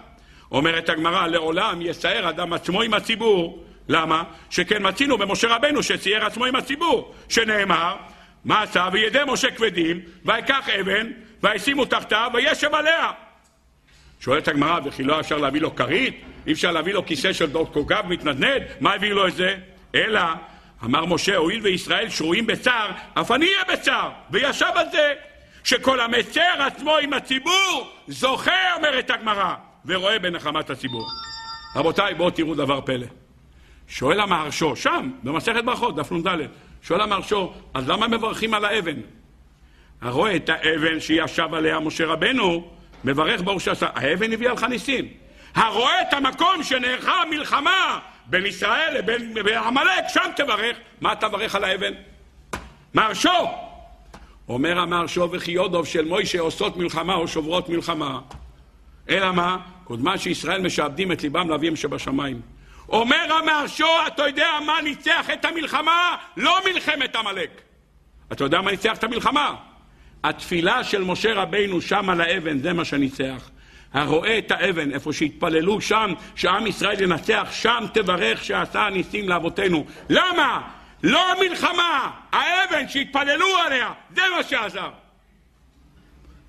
Speaker 1: אומרת הגמרא, לעולם יסער אדם עצמו עם הציבור. למה? שכן מצינו במשה רבנו שצייר עצמו עם הציבור, שנאמר, מה עשה? וידי משה כבדים, ויקח אבן, וישימו תחתיו, וישב עליה. שואלת הגמרא, וכי לא אפשר להביא לו כרית? אי אפשר להביא לו כיסא של דוד קוגב מתנדנד? מה הביא לו את זה? אלא, אמר משה, הואיל וישראל שרויים בצער, אף אני אהיה בצער, וישב על זה. שכל המצר עצמו עם הציבור, זוכה, אומרת הגמרא, ורואה בנחמת הציבור. רבותיי, בואו תראו דבר פלא. שואל המהרשו, שם, במסכת ברכות, דף נ"ד, שואל המהרשו, אז למה מברכים על האבן? הרואה את האבן שישב עליה משה רבנו, מברך ברוך שעשה. האבן הביאה לך ניסים. הרואה את המקום שנערכה המלחמה בין ישראל לבין עמלק, שם תברך. מה תברך על האבן? מהרשו! אומר המהרשו וכי יודוב של מוישה עושות מלחמה או שוברות מלחמה. אלא מה? קודמה שישראל משעבדים את ליבם לאביהם שבשמיים. אומר המהרשו, אתה יודע מה ניצח את המלחמה? לא מלחמת עמלק. אתה יודע מה ניצח את המלחמה? התפילה של משה רבינו שם על האבן, זה מה שניצח. הרואה את האבן, איפה שהתפללו שם, שעם ישראל ינצח, שם תברך שעשה ניסים לאבותינו. למה? לא המלחמה, האבן שהתפללו עליה, זה מה שעזר.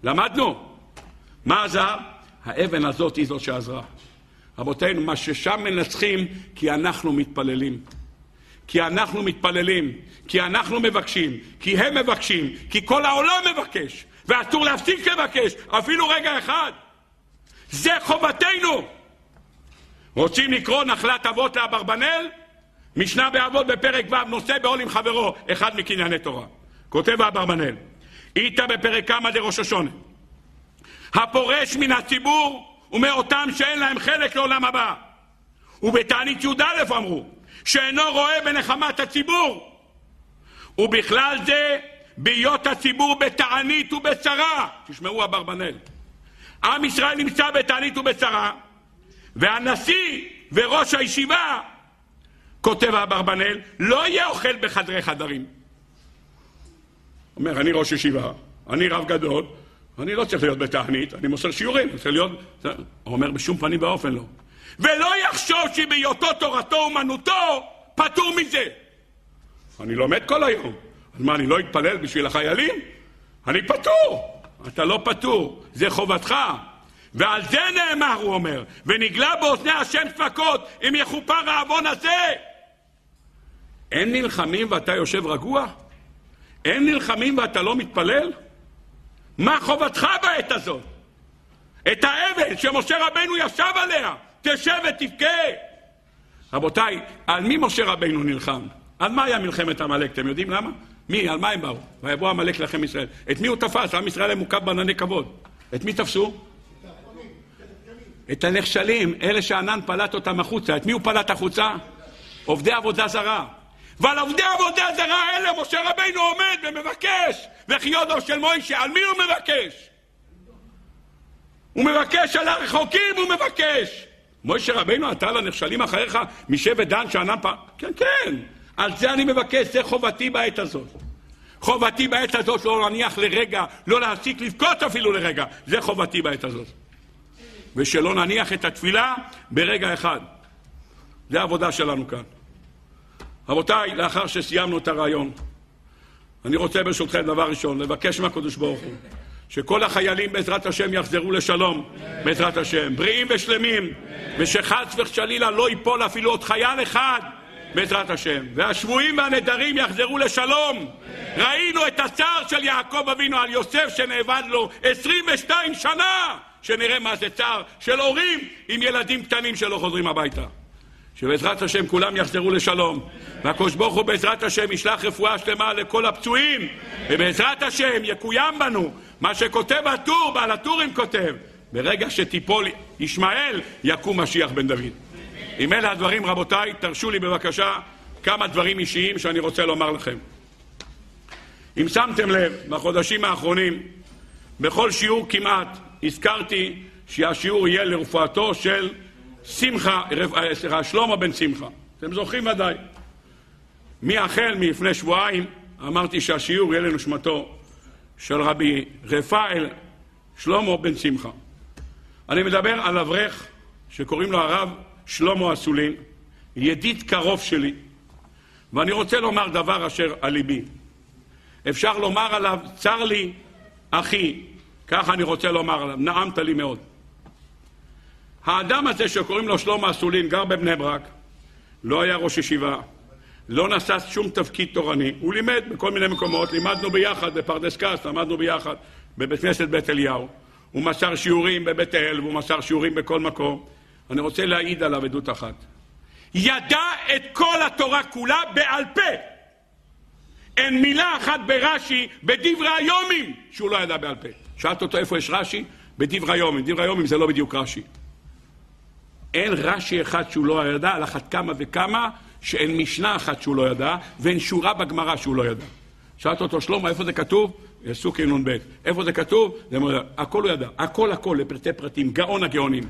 Speaker 1: למדנו. מה עזר? האבן הזאת היא זאת שעזרה. רבותינו, מה ששם מנצחים, כי אנחנו מתפללים. כי אנחנו מתפללים, כי אנחנו מבקשים, כי הם מבקשים, כי כל העולם מבקש, ואסור להפסיק לבקש, אפילו רגע אחד. זה חובתנו. רוצים לקרוא נחלת אבות לאברבנאל? משנה באבות בפרק ו' נושא בעול עם חברו, אחד מקנייני תורה. כותב אברבנאל, איתה בפרק כמה דראש השונה. הפורש מן הציבור ומאותם שאין להם חלק לעולם הבא. ובתענית י"א אמרו, שאינו רואה בנחמת הציבור. ובכלל זה בהיות הציבור בתענית ובצרה. תשמעו אברבנאל. עם ישראל נמצא בתענית ובצרה, והנשיא וראש הישיבה, כותב אברבנאל, לא יהיה אוכל בחדרי חדרים. אומר, אני ראש ישיבה, אני רב גדול, אני לא צריך להיות בתענית, אני מוסר שיעורים, צריך להיות... הוא אומר, בשום פנים ואופן לא. ולא יחשוב שבהיותו תורתו אומנותו פטור מזה. אני לומד כל היום. אז מה, אני לא אתפלל בשביל החיילים? אני פטור. אתה לא פטור, זה חובתך. ועל זה נאמר, הוא אומר, ונגלה באוזני השם ספקות, אם יכופר העוון הזה. אין נלחמים ואתה יושב רגוע? אין נלחמים ואתה לא מתפלל? מה חובתך בעת הזאת? את האבן שמשה רבנו ישב עליה, תשב ותבכה. רבותיי, על מי משה רבינו נלחם? על מה היה מלחמת עמלק? אתם יודעים למה? מי? על מה הם באו? ויבוא עמלק לכם ישראל. את מי הוא תפס? עם ישראל היה מוקף בענני כבוד. את מי תפסו? את הנחשלים, אלה שענן פלט אותם החוצה. את מי הוא פלט החוצה? עובדי עבודה זרה. ועל עובדי עבודה זרה אלה משה רבינו עומד ומבקש וכי יודו של מוישה, על מי הוא מבקש? הוא מבקש על הרחוקים, הוא מבקש. מוישה רבינו, אתה לנכשלים אחריך משבט דן שענם פעם... כן, כן, על זה אני מבקש, זה חובתי בעת הזאת. חובתי בעת הזאת לא להניח לרגע, לא להפסיק לבכות אפילו לרגע. זה חובתי בעת הזאת. ושלא נניח את התפילה ברגע אחד. זה העבודה שלנו כאן. רבותיי, לאחר שסיימנו את הרעיון, אני רוצה ברשותכם דבר ראשון לבקש מהקדוש ברוך הוא שכל החיילים בעזרת השם יחזרו לשלום, בעזרת השם, בריאים ושלמים, ושחס וחלילה לא ייפול אפילו עוד חייל אחד בעזרת השם. והשבויים והנדרים יחזרו לשלום. ראינו את הצער של יעקב אבינו על יוסף שנאבד לו 22 שנה, שנראה מה זה צער של הורים עם ילדים קטנים שלא חוזרים הביתה. שבעזרת השם כולם יחזרו לשלום. והקדוש ברוך הוא בעזרת השם ישלח רפואה שלמה לכל הפצועים, ובעזרת השם יקוים בנו מה שכותב הטור, בעל הטורים כותב, ברגע שתיפול ישמעאל, יקום משיח בן דוד. אם אלה הדברים, רבותיי, תרשו לי בבקשה כמה דברים אישיים שאני רוצה לומר לכם. אם שמתם לב, בחודשים האחרונים, בכל שיעור כמעט, הזכרתי שהשיעור יהיה לרפואתו של שמחה, אה, סליחה, שלמה בן שמחה. אתם זוכרים ודאי. מהחל מלפני שבועיים אמרתי שהשיעור יהיה לנשמתו של רבי רפאל שלמה בן שמחה. אני מדבר על אברך שקוראים לו הרב שלמה אסולין, ידיד קרוב שלי, ואני רוצה לומר דבר אשר על ליבי. אפשר לומר עליו, צר לי, אחי, ככה אני רוצה לומר עליו, נעמת לי מאוד. האדם הזה שקוראים לו שלמה אסולין, גר בבני ברק, לא היה ראש ישיבה, לא נשא שום תפקיד תורני, הוא לימד בכל מיני מקומות, לימדנו ביחד בפרדס כץ, למדנו ביחד בבית כנסת בית אליהו, הוא מסר שיעורים בבית אל והוא מסר שיעורים בכל מקום. אני רוצה להעיד עליו עדות אחת. ידע את כל התורה כולה בעל פה. אין מילה אחת ברש"י, בדברי היומים, שהוא לא ידע בעל פה. שאלת אותו איפה יש רש"י? בדברי היומים. דברי היומים זה לא בדיוק רש"י. אין רש"י אחד שהוא לא ידע, על אחת כמה וכמה שאין משנה אחת שהוא לא ידע, ואין שורה בגמרא שהוא לא ידע. שאלת אותו, שלמה, איפה זה כתוב? סוכי נ"ב. איפה זה כתוב? זה אומר, הכל הוא ידע. הכל הכל, לפרטי פרטים, גאון הגאונים.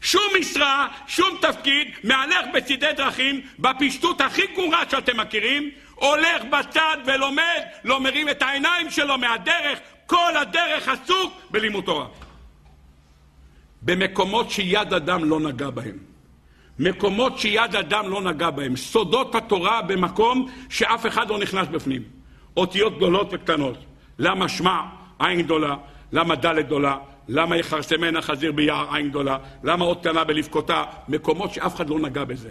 Speaker 1: שום משרה, שום תפקיד, מהלך בצידי דרכים, בפשטות הכי גמורה שאתם מכירים, הולך בצד ולומד, לא מרים את העיניים שלו מהדרך, כל הדרך עסוק בלימוד תורה. במקומות שיד אדם לא נגע בהם. מקומות שיד אדם לא נגע בהם. סודות התורה במקום שאף אחד לא נכנס בפנים. אותיות גדולות וקטנות. למה שמע עין גדולה? למה ד' גדולה? למה יכרסמנה חזיר ביער עין גדולה? למה עוד קטנה בלבכותה? מקומות שאף אחד לא נגע בזה.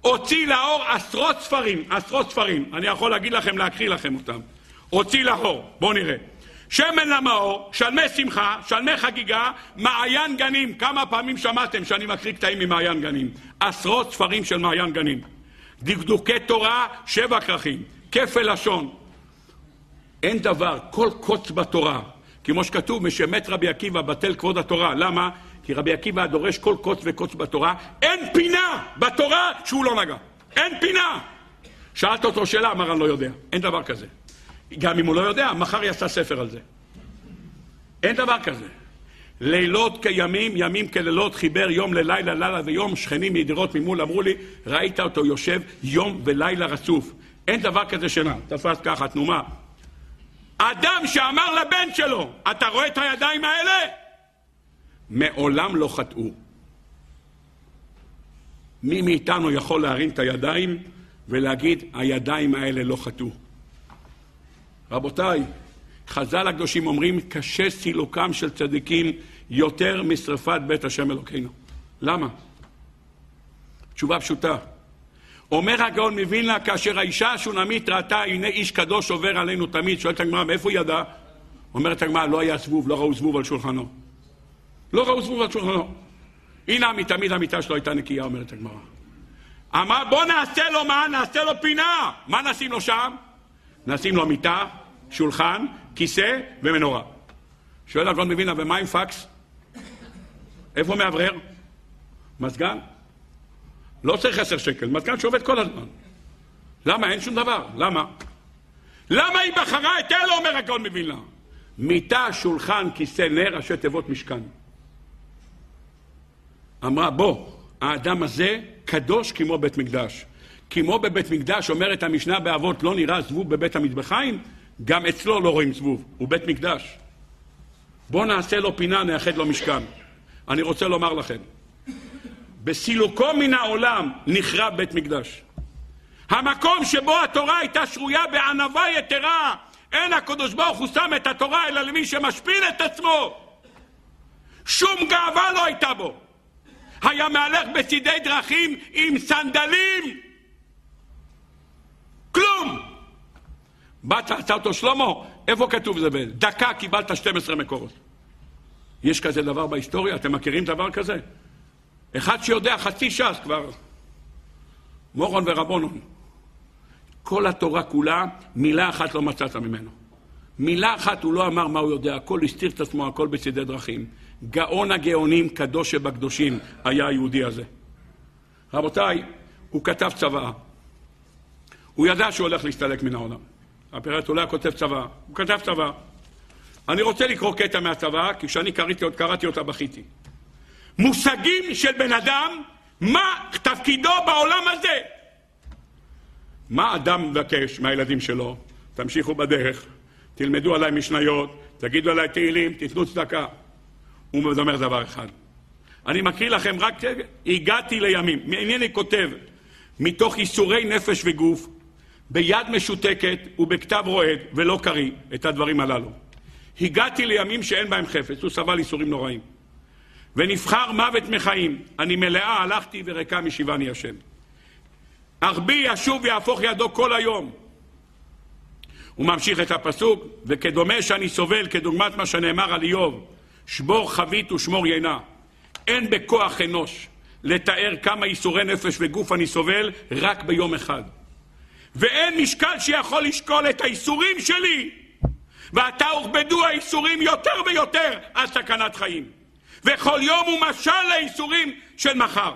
Speaker 1: הוציא לאור עשרות ספרים, עשרות ספרים. אני יכול להגיד לכם, להקריא לכם אותם. הוציא לאור, בואו נראה. שמן למאור, שלמי שמחה, שלמי חגיגה, מעיין גנים. כמה פעמים שמעתם שאני מקריא קטעים ממעיין גנים? עשרות ספרים של מעיין גנים. דקדוקי תורה, שבע כרכים. כפל לשון. אין דבר, כל קוץ בתורה, כמו שכתוב, משמת רבי עקיבא בטל כבוד התורה. למה? כי רבי עקיבא דורש כל קוץ וקוץ בתורה. אין פינה בתורה שהוא לא נגע. אין פינה. שאלת אותו שאלה, אמר אני לא יודע. אין דבר כזה. גם אם הוא לא יודע, מחר יצא ספר על זה. אין דבר כזה. לילות כימים, ימים כלילות, חיבר יום ללילה, לילה ויום, שכנים מדירות ממול אמרו לי, ראית אותו יושב יום ולילה רצוף. אין דבר כזה שינה. תפס ככה, תנומה. אדם שאמר לבן שלו, אתה רואה את הידיים האלה? מעולם לא חטאו. מי מאיתנו יכול להרים את הידיים ולהגיד, הידיים האלה לא חטאו? רבותיי, חז"ל הקדושים אומרים, קשה סילוקם של צדיקים יותר משרפת בית השם אלוקינו. למה? תשובה פשוטה. אומר הגאון מווילנה, כאשר האישה השונמית ראתה, הנה איש קדוש עובר עלינו תמיד, שואלת הגמרא, מאיפה היא ידעה? אומרת הגמרא, לא היה זבוב, לא ראו זבוב על שולחנו. לא ראו זבוב על שולחנו. הנה מתמיד המיטה שלו הייתה נקייה, אומרת הגמרא. אמר, בוא נעשה לו מה? נעשה לו פינה. מה נשים לו שם? נשים לו מיטה, שולחן, כיסא ומנורה. שואל הגאון מווילנה, ומה עם פקס? איפה מאוורר? מזגן? לא צריך עשר שקל, מזגן שעובד כל הזמן. למה? אין שום דבר. למה? למה היא בחרה את אלה, אומר הגאון מווילנה? מיטה, שולחן, כיסא, נר, ראשי תיבות משכן. אמרה, בוא, האדם הזה קדוש כמו בית מקדש. כמו בבית מקדש, אומרת המשנה באבות, לא נראה זבוב בבית המטבחיים, גם אצלו לא רואים זבוב, הוא בית מקדש. בואו נעשה לו פינה, נאחד לו משכן. אני רוצה לומר לכם, בסילוקו מן העולם נחרב בית מקדש. המקום שבו התורה הייתה שרויה בענווה יתרה, אין הקדוש ברוך הוא שם את התורה אלא למי שמשפיל את עצמו. שום גאווה לא הייתה בו. היה מהלך בצידי דרכים עם סנדלים. באת, עצר אותו, שלמה, איפה כתוב זה? דקה קיבלת 12 מקורות. יש כזה דבר בהיסטוריה? אתם מכירים דבר כזה? אחד שיודע חצי ש"ס כבר, מורון ורבונון. כל התורה כולה, מילה אחת לא מצאת ממנו. מילה אחת הוא לא אמר מה הוא יודע, הכל הסתיר את עצמו, הכל בצדי דרכים. גאון הגאונים, קדוש שבקדושים, היה היהודי הזה. רבותיי, הוא כתב צבא. הוא ידע שהוא הולך להסתלק מן העולם. הפרט אולי כותב צבא. הוא כתב צבא. אני רוצה לקרוא קטע מהצבא, כי כשאני קראתי, קראתי אותה בכיתי. מושגים של בן אדם, מה תפקידו בעולם הזה. מה אדם מבקש מהילדים שלו? תמשיכו בדרך, תלמדו עליי משניות, תגידו עליי תהילים, תיתנו צדקה. הוא אומר דבר אחד. אני מקריא לכם רק, הגעתי לימים. מענייני כותב, מתוך ייסורי נפש וגוף, ביד משותקת ובכתב רועד ולא קריא את הדברים הללו. הגעתי לימים שאין בהם חפץ, הוא סבל ייסורים נוראים. ונבחר מוות מחיים, אני מלאה הלכתי וריקה משיבני השם. אך בי ישוב ויהפוך ידו כל היום. הוא ממשיך את הפסוק, וכדומה שאני סובל, כדוגמת מה שנאמר על איוב, שבור חבית ושמור יינה. אין בכוח אנוש לתאר כמה ייסורי נפש וגוף אני סובל רק ביום אחד. ואין משקל שיכול לשקול את האיסורים שלי. ועתה הוכבדו האיסורים יותר ויותר על סכנת חיים. וכל יום הוא משל לאיסורים של מחר.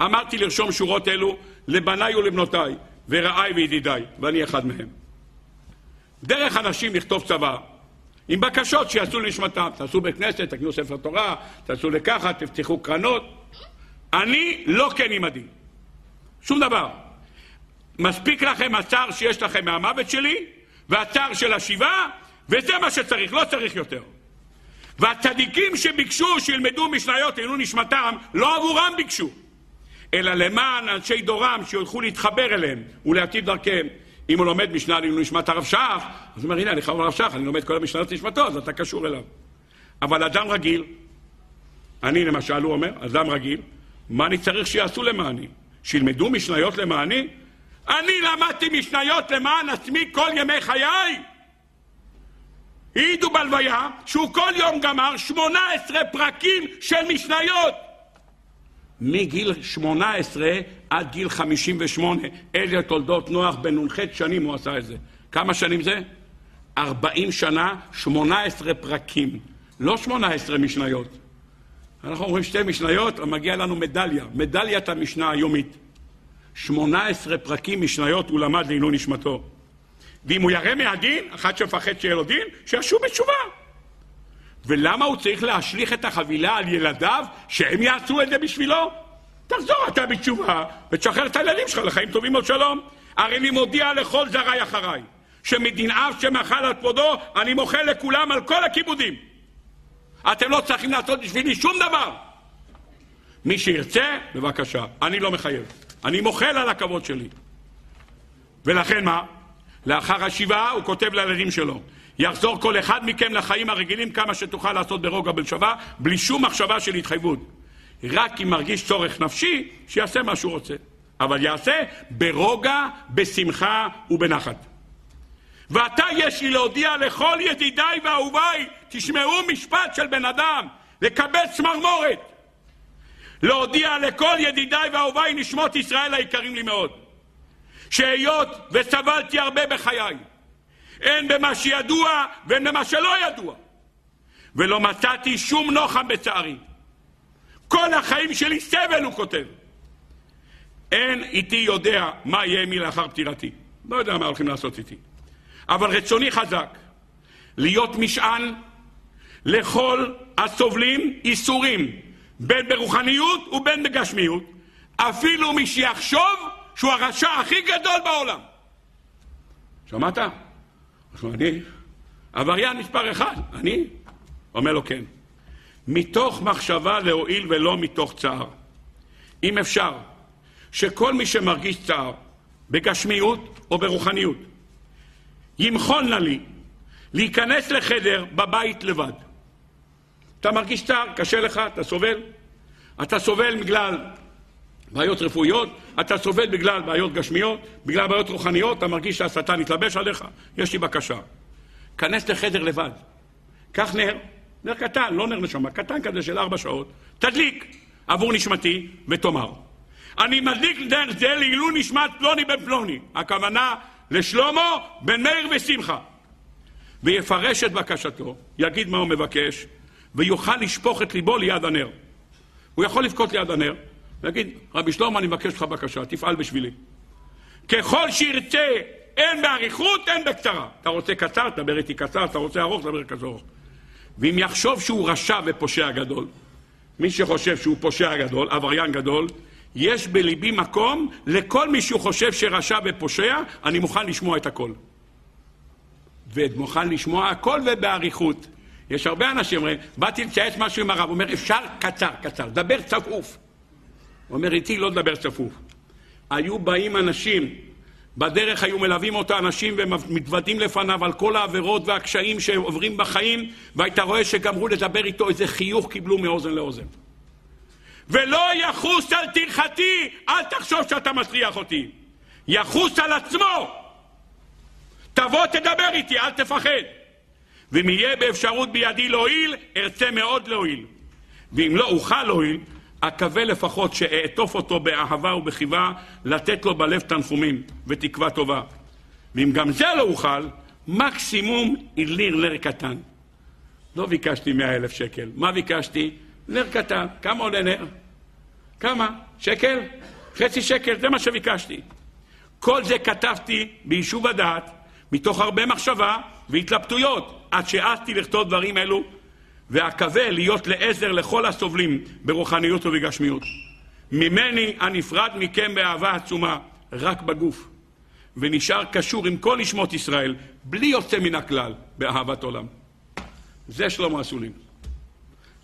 Speaker 1: אמרתי לרשום שורות אלו לבניי ולבנותיי, ורעיי וידידיי, ואני אחד מהם. דרך אנשים לכתוב צבא, עם בקשות שיעשו לנשמתם. תעשו בית כנסת, תקנו ספר תורה, תעשו לקחת, תפתחו קרנות. אני לא כן עימדי. שום דבר. מספיק לכם הצער שיש לכם מהמוות שלי, והצער של השיבה, וזה מה שצריך, לא צריך יותר. והצדיקים שביקשו שילמדו משניות לעילוי נשמתם, לא עבורם ביקשו, אלא למען אנשי דורם שילכו להתחבר אליהם ולהטיב דרכיהם. אם הוא לומד משנה לעילוי נשמת הרב שך, אז הוא אומר, הנה, אני חייב הרב שך, אני לומד כל המשניות נשמתו, אז אתה קשור אליו. אבל אדם רגיל, אני למשל, הוא אומר, אדם רגיל, מה אני צריך שיעשו למעני? שילמדו משניות למעני? אני למדתי משניות למען עצמי כל ימי חיי. העידו בלוויה שהוא כל יום גמר 18 פרקים של משניות. מגיל 18 עד גיל 58, אלה תולדות נוח בן נ"ח שנים הוא עשה את זה. כמה שנים זה? 40 שנה, 18 פרקים. לא 18 משניות. אנחנו אומרים שתי משניות, מגיע לנו מדליה, מדליית המשנה היומית. 18 פרקים משניות הוא למד לעילוי נשמתו. ואם הוא ירא מהדין, אחד שמפחד שיהיה לו דין, שישוב בתשובה. ולמה הוא צריך להשליך את החבילה על ילדיו, שהם יעשו את זה בשבילו? תחזור אתה בתשובה, ותשחרר את הילדים שלך לחיים טובים עוד שלום. הרי אני מודיע לכל זרי אחריי, שמדינאיו שמחל על כבודו, אני מוחל לכולם על כל הכיבודים. אתם לא צריכים לעשות בשבילי שום דבר. מי שירצה, בבקשה. אני לא מחייב. אני מוחל על הכבוד שלי. ולכן מה? לאחר השבעה הוא כותב לילדים שלו, יחזור כל אחד מכם לחיים הרגילים כמה שתוכל לעשות ברוגע בלשבה, בלי שום מחשבה של התחייבות. רק אם מרגיש צורך נפשי, שיעשה מה שהוא רוצה. אבל יעשה ברוגע, בשמחה ובנחת. ועתה יש לי להודיע לכל ידידיי ואהוביי, תשמעו משפט של בן אדם, לקבל צמרמורת. להודיע לכל ידידיי ואהוביי נשמות ישראל היקרים לי מאוד. שהיות וסבלתי הרבה בחיי, הן במה שידוע והן במה שלא ידוע, ולא מצאתי שום נוחם בצערי. כל החיים שלי סבל, הוא כותב. אין איתי יודע מה יהיה עמי לאחר פטירתי. לא יודע מה הולכים לעשות איתי. אבל רצוני חזק, להיות משען לכל הסובלים איסורים, בין ברוחניות ובין בגשמיות, אפילו מי שיחשוב שהוא הרשע הכי גדול בעולם. שמעת? אני עבריין מספר אחד, אני? אומר לו כן. מתוך מחשבה להועיל ולא מתוך צער. אם אפשר, שכל מי שמרגיש צער, בגשמיות או ברוחניות, ימחול נא לי להיכנס לחדר בבית לבד. אתה מרגיש צער, קשה לך, אתה סובל. אתה סובל בגלל בעיות רפואיות, אתה סובל בגלל בעיות גשמיות, בגלל בעיות רוחניות, אתה מרגיש שהשטן התלבש עליך, יש לי בקשה. כנס לחדר לבד, קח נר, נר קטן, לא נר נשמה, קטן כזה של ארבע שעות, תדליק עבור נשמתי ותאמר. אני מדליק נר זה לעילוי נשמת פלוני בן פלוני. הכוונה לשלמה בן מאיר ושמחה. ויפרש את בקשתו, יגיד מה הוא מבקש, ויוכל לשפוך את ליבו ליד הנר. הוא יכול לבכות ליד הנר, ויגיד, רבי שלמה, אני מבקש לך בקשה, תפעל בשבילי. ככל שירצה, אין באריכות, אין בקצרה. אתה רוצה קצר, תדבר איתי קצר, אתה רוצה ארוך, תדבר כזה ארוך. ואם יחשוב שהוא רשע ופושע גדול, מי שחושב שהוא פושע גדול, עבריין גדול, יש בליבי מקום לכל מי שהוא חושב שרשע ופושע, אני מוכן לשמוע את הכל. ומוכן לשמוע הכל ובאריכות. יש הרבה אנשים אומרים, באתי לצייץ משהו עם הרב, הוא אומר, אפשר קצר, קצר, דבר צפוף. הוא אומר, איתי לא לדבר צפוף. היו באים אנשים, בדרך היו מלווים אותו אנשים ומתוודים לפניו על כל העבירות והקשיים שעוברים בחיים, והיית רואה שגמרו לדבר איתו, איזה חיוך קיבלו מאוזן לאוזן. ולא יחוס על טרחתי, אל תחשוב שאתה מטריח אותי. יחוס על עצמו. תבוא תדבר איתי, אל תפחד. ואם יהיה באפשרות בידי להועיל, ארצה מאוד להועיל. ואם לא אוכל להועיל, אקווה לפחות שאעטוף אותו באהבה ובחיבה, לתת לו בלב תנחומים ותקווה טובה. ואם גם זה לא אוכל, מקסימום איליר נר קטן. לא ביקשתי מאה אלף שקל. מה ביקשתי? נר קטן. כמה עולה נר? כמה? שקל? חצי שקל, זה מה שביקשתי. כל זה כתבתי ביישוב הדעת, מתוך הרבה מחשבה והתלבטויות, עד שהעזתי לכתוב דברים אלו, ואקווה להיות לעזר לכל הסובלים ברוחניות ובגשמיות. ממני הנפרד מכם באהבה עצומה, רק בגוף, ונשאר קשור עם כל נשמות ישראל, בלי יוצא מן הכלל, באהבת עולם. זה שלמה אסולין.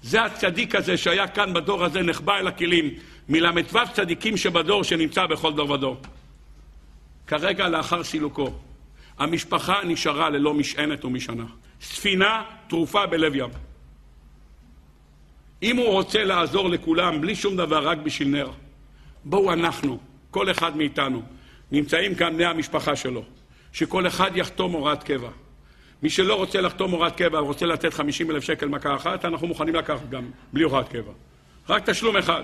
Speaker 1: זה הצדיק הזה שהיה כאן בדור הזה, נחבא אל הכלים, מל"ו צדיקים שבדור שנמצא בכל דור ודור. כרגע לאחר סילוקו, המשפחה נשארה ללא משענת ומשענה. ספינה טרופה בלב ים. אם הוא רוצה לעזור לכולם בלי שום דבר, רק בשביל נר, בואו אנחנו, כל אחד מאיתנו, נמצאים כאן בני המשפחה שלו, שכל אחד יחתום הוראת קבע. מי שלא רוצה לחתום הוראת קבע ורוצה לתת 50 אלף שקל מכה אחת, אנחנו מוכנים לקחת גם בלי הוראת קבע. רק תשלום אחד.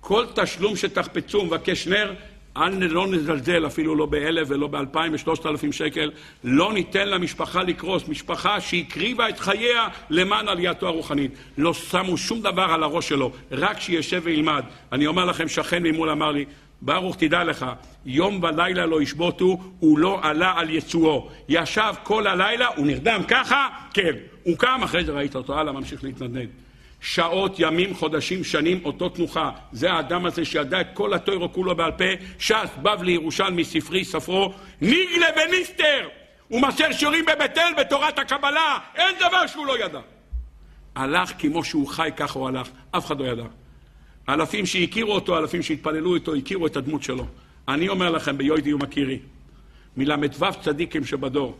Speaker 1: כל תשלום שתחפצו ומבקש נר, אל לא נזלזל אפילו לא באלף ולא באלפיים ושלושת אלפים שקל. לא ניתן למשפחה לקרוס. משפחה שהקריבה את חייה למען עלייתו הרוחנית. לא שמו שום דבר על הראש שלו, רק שישב וילמד. אני אומר לכם, שכן ממול אמר לי, ברוך תדע לך, יום ולילה לא ישבותו, הוא לא עלה על יצואו. ישב כל הלילה, הוא נרדם ככה, כן. הוא קם, אחרי זה ראית אותו, הלאה, ממשיך להתנדנד. שעות, ימים, חודשים, שנים, אותו תנוחה. זה האדם הזה שידע את כל התוירו כולו בעל פה, ש"ס, בבלי, ירושלמי, ספרי, ספרו, ניגלה וניסטר! הוא מסר שיעורים בבית אל בתורת הקבלה, אין דבר שהוא לא ידע. הלך כמו שהוא חי, ככה הוא הלך, אף אחד לא ידע. אלפים שהכירו אותו, אלפים שהתפללו איתו, הכירו את הדמות שלו. אני אומר לכם, ביועדי ומכירי, מל"ו צדיקים שבדור,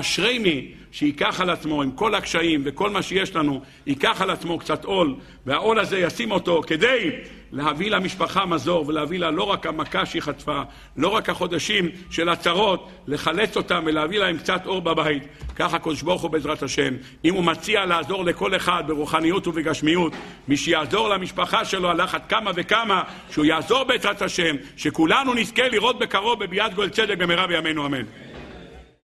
Speaker 1: אשרי מי שייקח על עצמו עם כל הקשיים וכל מה שיש לנו, ייקח על עצמו קצת עול, והעול הזה ישים אותו כדי להביא למשפחה מזור ולהביא לה לא רק המכה שהיא חטפה, לא רק החודשים של הצרות, לחלץ אותם ולהביא להם קצת אור בבית. ככה הקדוש ברוך הוא בעזרת השם. אם הוא מציע לעזור לכל אחד ברוחניות ובגשמיות, מי שיעזור למשפחה שלו על אחת כמה וכמה, שהוא יעזור בעזרת השם, שכולנו נזכה לראות בקרוב בביאת גואל צדק במהרה בימינו אמן.